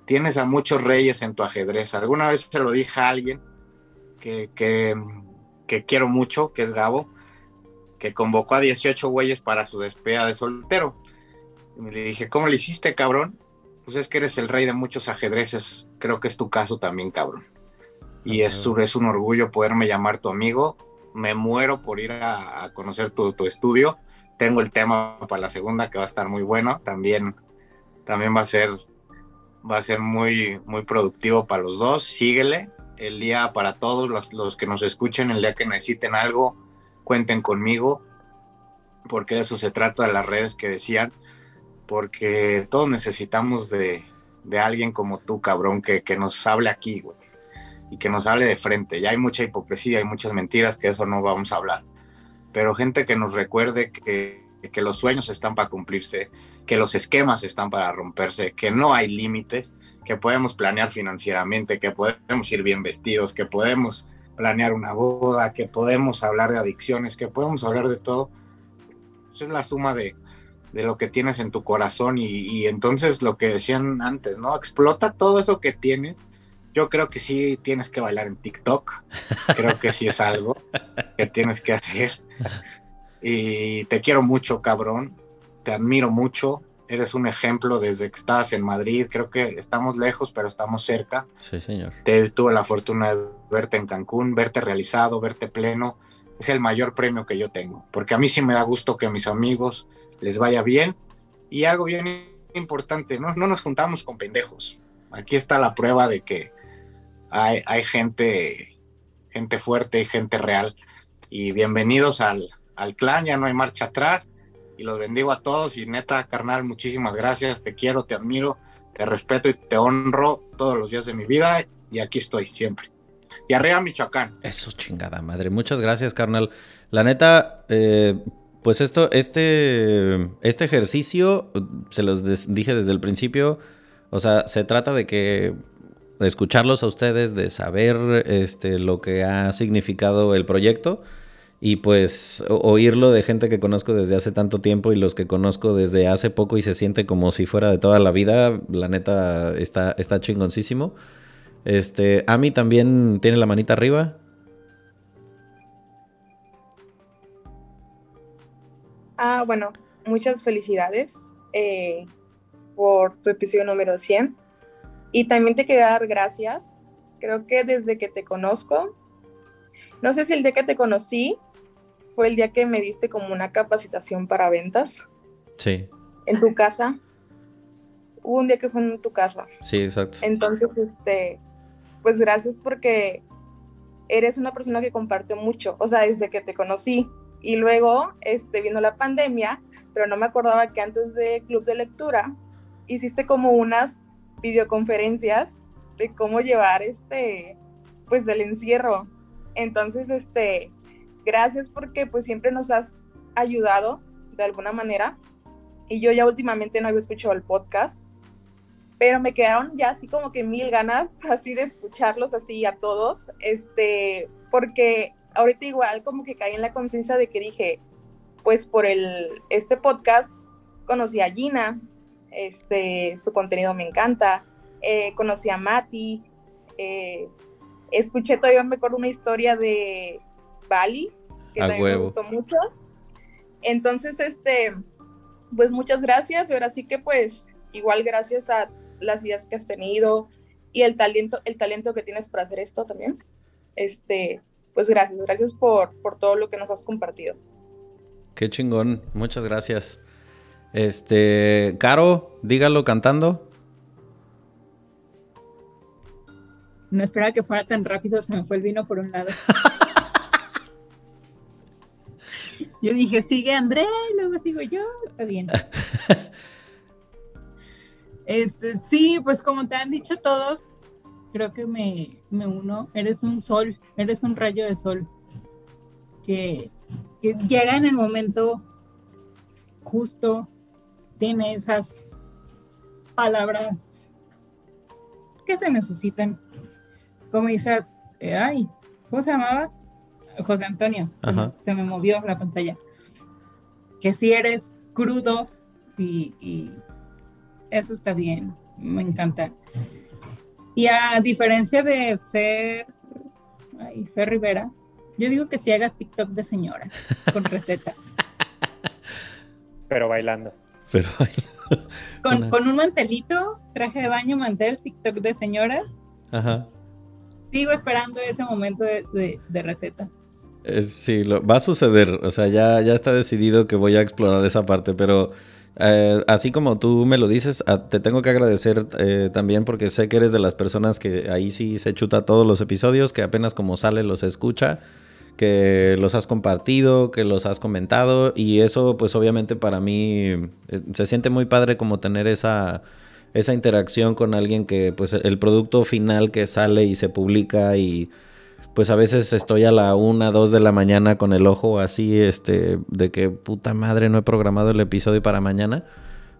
Tienes a muchos reyes en tu ajedrez. Alguna vez se lo dije a alguien que, que, que quiero mucho, que es Gabo, que convocó a 18 güeyes para su despedida de soltero. Y le dije, ¿cómo le hiciste, cabrón? Pues es que eres el rey de muchos ajedrezes. Creo que es tu caso también, cabrón. Y es, es un orgullo poderme llamar tu amigo. Me muero por ir a, a conocer tu, tu, estudio. Tengo el tema para la segunda que va a estar muy bueno. También, también va a ser, va a ser muy, muy productivo para los dos. Síguele. El día para todos los, los que nos escuchen, el día que necesiten algo, cuenten conmigo, porque de eso se trata de las redes que decían, porque todos necesitamos de, de alguien como tú, cabrón, que, que nos hable aquí, güey, y que nos hable de frente. Ya hay mucha hipocresía, hay muchas mentiras, que eso no vamos a hablar, pero gente que nos recuerde que, que los sueños están para cumplirse, que los esquemas están para romperse, que no hay límites, que podemos planear financieramente, que podemos ir bien vestidos, que podemos planear una boda, que podemos hablar de adicciones, que podemos hablar de todo. Eso es la suma de, de lo que tienes en tu corazón y, y, entonces lo que decían antes, ¿no? Explota todo eso que tienes. Yo creo que sí tienes que bailar en TikTok, creo que sí es algo que tienes que hacer. Y te quiero mucho, cabrón, te admiro mucho, eres un ejemplo desde que estabas en Madrid. Creo que estamos lejos, pero estamos cerca. Sí, señor. Te, tuve la fortuna de verte en Cancún, verte realizado, verte pleno. Es el mayor premio que yo tengo, porque a mí sí me da gusto que a mis amigos les vaya bien. Y algo bien importante, no, no nos juntamos con pendejos. Aquí está la prueba de que hay, hay gente, gente fuerte y gente real. Y bienvenidos al, al clan, ya no hay marcha atrás los bendigo a todos y neta, carnal, muchísimas gracias, te quiero, te admiro, te respeto y te honro todos los días de mi vida y aquí estoy siempre. Y arriba Michoacán. Eso chingada madre, muchas gracias, carnal. La neta, eh, pues esto, este, este ejercicio, se los dije desde el principio, o sea, se trata de que escucharlos a ustedes, de saber este, lo que ha significado el proyecto Y pues oírlo de gente que conozco desde hace tanto tiempo y los que conozco desde hace poco y se siente como si fuera de toda la vida, la neta está, está chingoncísimo. Este, Ami también tiene la manita arriba. Ah, bueno, muchas felicidades eh, por tu episodio número 100. Y también te quería dar gracias. Creo que desde que te conozco, no sé si el día que te conocí fue el día que me diste como una capacitación para ventas. Sí. En tu casa. Hubo un día que fue en tu casa. Sí, exacto. Entonces, este, pues gracias porque eres una persona que comparte mucho, o sea, desde que te conocí. Y luego, este, vino la pandemia, pero no me acordaba que antes de Club de Lectura hiciste como unas videoconferencias de cómo llevar este, pues el encierro. Entonces, este, gracias porque pues siempre nos has ayudado de alguna manera. Y yo ya últimamente no había escuchado el podcast, pero me quedaron ya así como que mil ganas [laughs] así de escucharlos así a todos, este, porque ahorita igual como que caí en la conciencia de que dije, pues por el, este podcast conocí a Gina, este, su contenido me encanta, eh, conocí a Mati, eh, escuché todavía mejor una historia de Bali, que también me gustó mucho. Entonces, este, pues muchas gracias. Y ahora sí que pues igual gracias a las ideas que has tenido y el talento, el talento que tienes para hacer esto también. Este, pues gracias, gracias por, por todo lo que nos has compartido. Qué chingón, muchas gracias. Este, Caro, dígalo cantando. No esperaba que fuera tan rápido, se me fue el vino por un lado. [laughs] yo dije, sigue André, luego sigo yo, está bien. [laughs] Este, sí, pues como te han dicho todos, creo que me, me uno. Eres un sol, eres un rayo de sol que, que llega en el momento justo, tiene esas palabras que se necesitan. Como dice, eh, ay, ¿cómo se llamaba? José Antonio. Ajá. Se me movió la pantalla. Que si eres crudo y, y eso está bien, me encanta. Y a diferencia de Fer, ay, Fer Rivera, yo digo que si hagas TikTok de señora con recetas. [laughs] Pero bailando. Pero Con, Una- con un mantelito, traje de baño, mantel, TikTok de señoras. Ajá. Sigo esperando ese momento de, de- de recetas. Eh, sí, lo, va a suceder. O sea, ya, ya está decidido que voy a explorar esa parte, pero eh, así como tú me lo dices, a- te tengo que agradecer eh, también porque sé que eres de las personas que ahí sí se chuta todos los episodios, que apenas como sale los escucha, que los has compartido, que los has comentado y eso pues obviamente para mí eh, se siente muy padre como tener esa esa interacción con alguien que pues el producto final que sale y se publica y pues a veces estoy a la una, dos de la mañana con el ojo así, este, de que puta madre no he programado el episodio para mañana.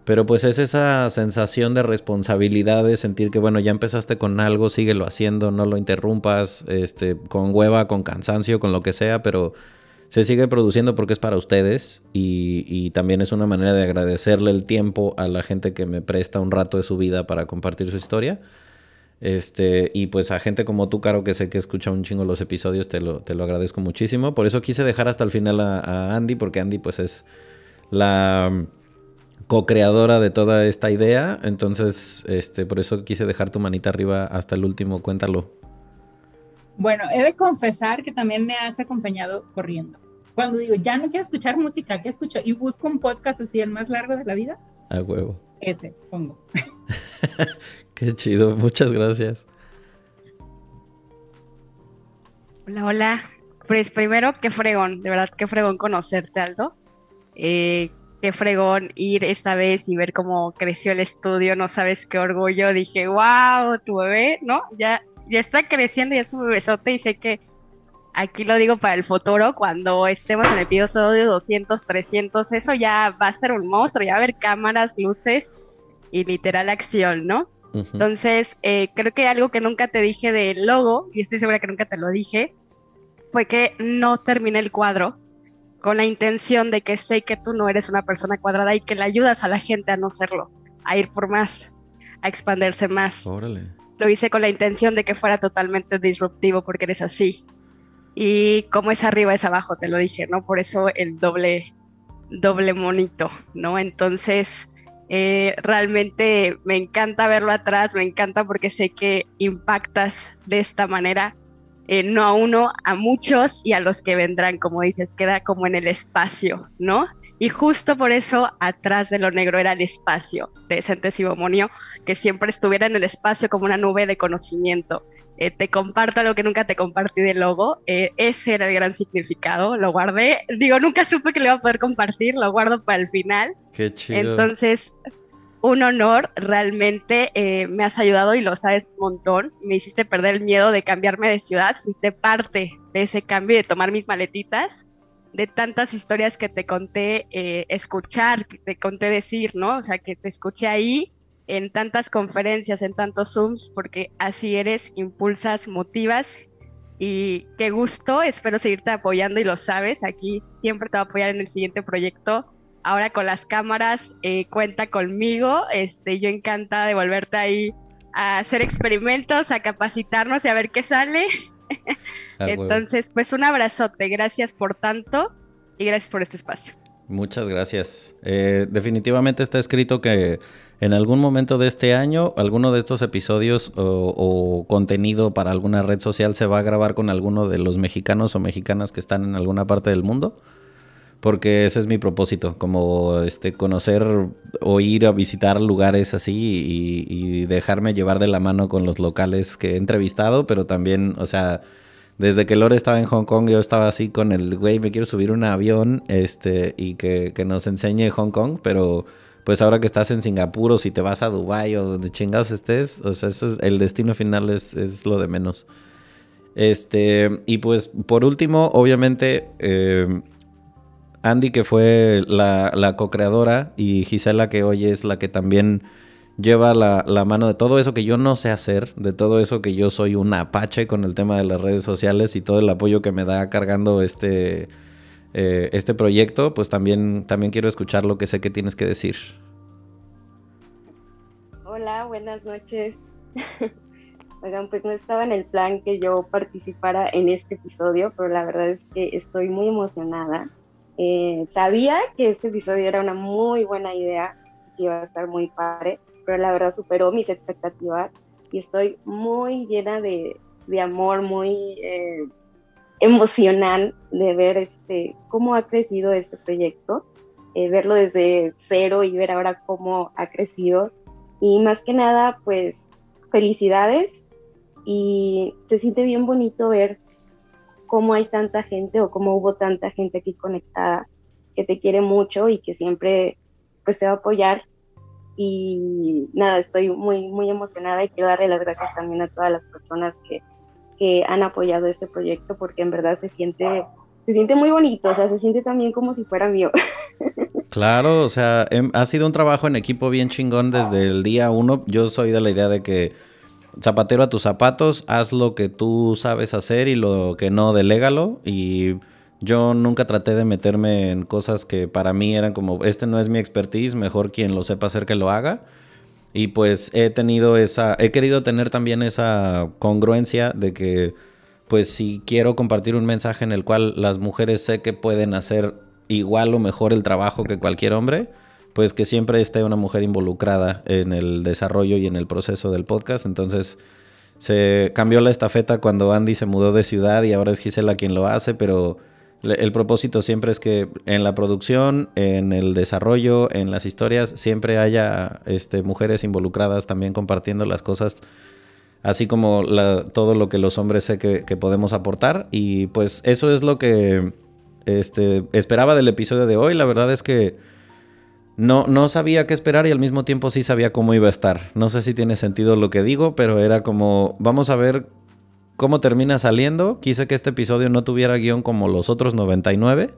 Pero pues es esa sensación de responsabilidad de sentir que bueno, ya empezaste con algo, síguelo haciendo, no lo interrumpas, este, con hueva, con cansancio, con lo que sea, pero se sigue produciendo porque es para ustedes y, y también es una manera de agradecerle el tiempo a la gente que me presta un rato de su vida para compartir su historia. Este, y pues a gente como tú, Caro, que sé que escucha un chingo los episodios, te lo, te lo agradezco muchísimo. Por eso quise dejar hasta el final a, a Andy, porque Andy pues es la mm, co-creadora de toda esta idea. Entonces, este, por eso quise dejar tu manita arriba hasta el último. Cuéntalo. Bueno, he de confesar que también me has acompañado corriendo. Cuando digo, ya no quiero escuchar música, ¿qué escucho? Y busco un podcast así, el más largo de la vida, A huevo. ese pongo. [laughs] Qué chido. Muchas gracias. Hola, hola. Pues primero, qué fregón, de verdad, qué fregón conocerte, Aldo. Eh, qué fregón ir esta vez y ver cómo creció el estudio, no sabes qué orgullo. Dije, wow, tu bebé, ¿no? Ya, ya está creciendo, ya es un bebesote y sé que aquí lo digo para el futuro, cuando estemos en el episodio 200, 300, eso ya va a ser un monstruo, ya va a haber cámaras, luces y literal acción, ¿no? Ujú. Entonces, eh, creo que algo que nunca te dije del logo, y estoy segura que nunca te lo dije, fue que no terminé el cuadro con la intención de que sé que tú no eres una persona cuadrada y que le ayudas a la gente a no serlo, a ir por más, a expandirse más. Órale. Lo hice con la intención de que fuera totalmente disruptivo porque eres así. Y como es arriba es abajo, te lo dije, ¿no? Por eso el doble, doble monito, ¿no? Entonces, eh, realmente me encanta verlo atrás, me encanta porque sé que impactas de esta manera eh, no a uno, a muchos y a los que vendrán, como dices, queda como en el espacio, ¿no? Y justo por eso atrás de lo negro era el espacio de Centesimonio, que siempre estuviera en el espacio como una nube de conocimiento. Eh, te comparto lo que nunca te compartí del logo, eh, ese era el gran significado, lo guardé, digo, nunca supe que lo iba a poder compartir, lo guardo para el final. Qué chido. Entonces, un honor, realmente eh, me has ayudado y lo sabes un montón. Me hiciste perder el miedo de cambiarme de ciudad, fuiste parte de ese cambio y de tomar mis maletitas, de tantas historias que te conté escuchar, que te conté decir, ¿no? O sea, que te escuché ahí en tantas conferencias, en tantos Zooms, porque así eres, impulsas, motivas y qué gusto, espero seguirte apoyando y lo sabes, aquí siempre te voy a apoyar en el siguiente proyecto ahora con las cámaras eh, cuenta conmigo. Este, yo encantada de volverte ahí a hacer experimentos, a capacitarnos y a ver qué sale. [laughs] Entonces, pues un abrazote, gracias por tanto y gracias por este espacio. Muchas gracias. Eh, definitivamente está escrito que en algún momento de este año, alguno de estos episodios o, contenido para alguna red social se va a grabar con alguno de los mexicanos o mexicanas que están en alguna parte del mundo porque ese es mi propósito, como este conocer o ir a visitar lugares así y, y, dejarme llevar de la mano con los locales que he entrevistado, pero también, o sea, desde que Lore estaba en Hong Kong, yo estaba así con el güey, me quiero subir un avión, este, y que, que nos enseñe Hong Kong, pero pues ahora que estás en Singapur o si te vas a Dubai o donde chingados estés, o sea, eso es, el destino final es, es lo de menos. Este, y pues por último, obviamente, eh, Andy, que fue la, la co-creadora, y Gisela, que hoy es la que también lleva la, la, mano de todo eso que yo no sé hacer, de todo eso que yo soy un apache con el tema de las redes sociales y todo el apoyo que me da cargando este, eh, este proyecto, pues también, también quiero escuchar lo que sé que tienes que decir. Hola, buenas noches. [laughs] Oigan, pues no estaba en el plan que yo participara en este episodio, pero la verdad es que estoy muy emocionada eh, sabía que este episodio era una muy buena idea, que iba a estar muy padre, pero la verdad superó mis expectativas y estoy muy llena de, de amor, muy eh, emocional de ver este, cómo ha crecido este proyecto, eh, verlo desde cero y ver ahora cómo ha crecido. Y más que nada, pues felicidades y se siente bien bonito ver cómo hay tanta gente o cómo hubo tanta gente aquí conectada que te quiere mucho y que siempre pues te va a apoyar. Y nada, estoy muy, muy emocionada y quiero darle las gracias también a todas las personas que, que han apoyado este proyecto porque en verdad se siente, se siente muy bonito, o sea, se siente también como si fuera mío. [laughs] Claro, o sea, em, ha sido un trabajo en equipo bien chingón desde el día uno. Yo soy de la idea de que zapatero a tus zapatos, haz lo que tú sabes hacer y lo que no, delégalo. Y yo nunca traté de meterme en cosas que para mí eran como, este no es mi expertise, mejor quien lo sepa hacer que lo haga. Y pues he tenido esa, he querido tener también esa congruencia de que, pues si quiero compartir un mensaje en el cual las mujeres sé que pueden hacer igual o mejor el trabajo que cualquier hombre, pues que siempre esté una mujer involucrada en el desarrollo y en el proceso del podcast. Entonces se cambió la estafeta cuando Andy se mudó de ciudad y ahora es Gisela quien lo hace, pero el propósito siempre es que en la producción, en el desarrollo, en las historias, siempre haya este, mujeres involucradas también compartiendo las cosas, así como todo lo que los hombres sé que, que, podemos aportar. Y pues eso es lo que este, esperaba del episodio de hoy. La verdad es que no, no sabía qué esperar y al mismo tiempo sí sabía cómo iba a estar. No sé si tiene sentido lo que digo, pero era como, vamos a ver cómo termina saliendo. Quise que este episodio no tuviera guion como los otros 99.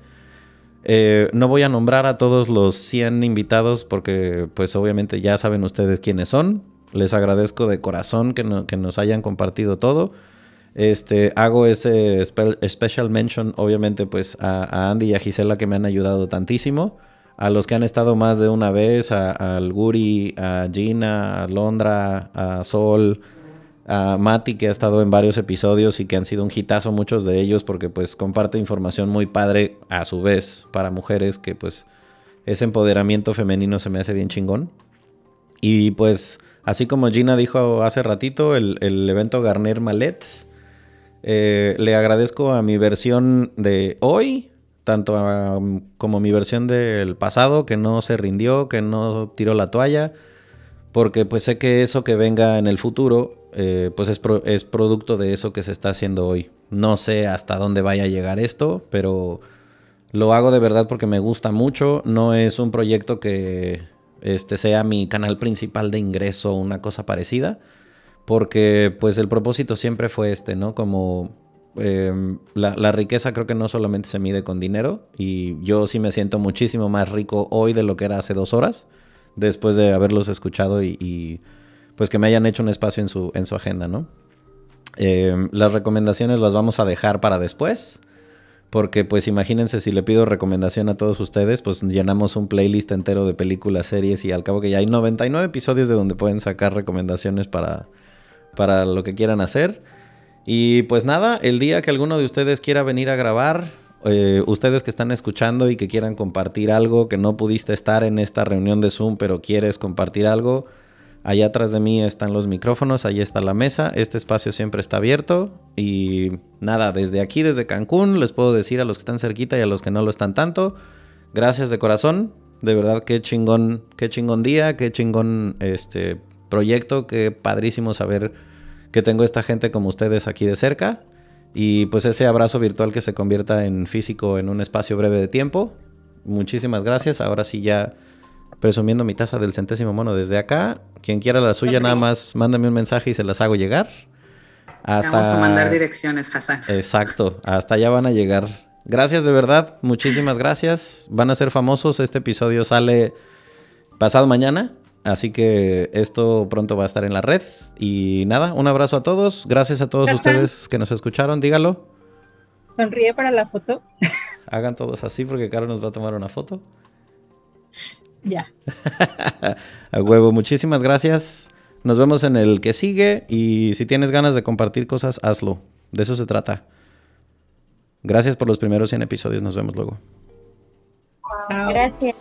Eh, no voy a nombrar a todos los 100 invitados porque pues obviamente ya saben ustedes quiénes son. Les agradezco de corazón que, no, que nos hayan compartido todo. Este, hago ese special mention, obviamente, pues a, Andy y a Gisela que me han ayudado tantísimo. A los que han estado más de una vez, a, al Guri, a Gina, a Londra, a Sol, a Mati que ha estado en varios episodios y que han sido un hitazo muchos de ellos porque pues comparte información muy padre a su vez para mujeres que pues ese empoderamiento femenino se me hace bien chingón. Y pues así como Gina dijo hace ratito, el, evento Garner Malet, eh, le agradezco a mi versión de hoy, tanto como mi versión del pasado, que no se rindió, que no tiró la toalla, porque pues sé que eso que venga en el futuro eh, pues es, es, producto de eso que se está haciendo hoy. No sé hasta dónde vaya a llegar esto, pero lo hago de verdad porque me gusta mucho. No es un proyecto que este sea mi canal principal de ingreso o una cosa parecida, porque pues el propósito siempre fue este, ¿no? Como em, la, la, riqueza creo que no solamente se mide con dinero y yo sí me siento muchísimo más rico hoy de lo que era hace dos horas, después de haberlos escuchado y pues que me hayan hecho un espacio en su, en su agenda, ¿no? Em, las recomendaciones las vamos a dejar para después. Porque pues imagínense si le pido recomendación a todos ustedes, pues llenamos un playlist entero de películas, series y al cabo que ya hay 99 episodios de donde pueden sacar recomendaciones para, para lo que quieran hacer. Y pues nada, el día que alguno de ustedes quiera venir a grabar, eh, ustedes que están escuchando y que quieran compartir algo, que no pudiste estar en esta reunión de Zoom, pero quieres compartir algo, Allá atrás de mí están los micrófonos, ahí está la mesa, este espacio siempre está abierto y nada, desde aquí, desde Cancún, les puedo decir a los que están cerquita y a los que no lo están tanto, gracias de corazón, de verdad qué chingón, qué chingón día, qué chingón este proyecto, qué padrísimo saber que tengo esta gente como ustedes aquí de cerca y pues ese abrazo virtual que se convierta en físico en un espacio breve de tiempo. Muchísimas gracias, ahora sí ya presumiendo mi taza del centésimo mono desde acá. Quien quiera la suya, nada más mándame un mensaje y se las hago llegar. Hasta... Vamos a mandar direcciones, Hassan. Exacto, hasta allá van a llegar. Gracias de verdad, muchísimas gracias. Van a ser famosos. Este episodio sale pasado mañana. Así que esto pronto va a estar en la red. Y nada, un abrazo a todos. Gracias a todos ustedes que nos escucharon. Dígalo. Sonríe para la foto. Hagan todos así porque Caro nos va a tomar una foto. Ya. [laughs] a huevo, muchísimas gracias. Nos vemos en el que sigue y si tienes ganas de compartir cosas, hazlo. De eso se trata. Gracias por los primeros 100 episodios. Nos vemos luego. Gracias.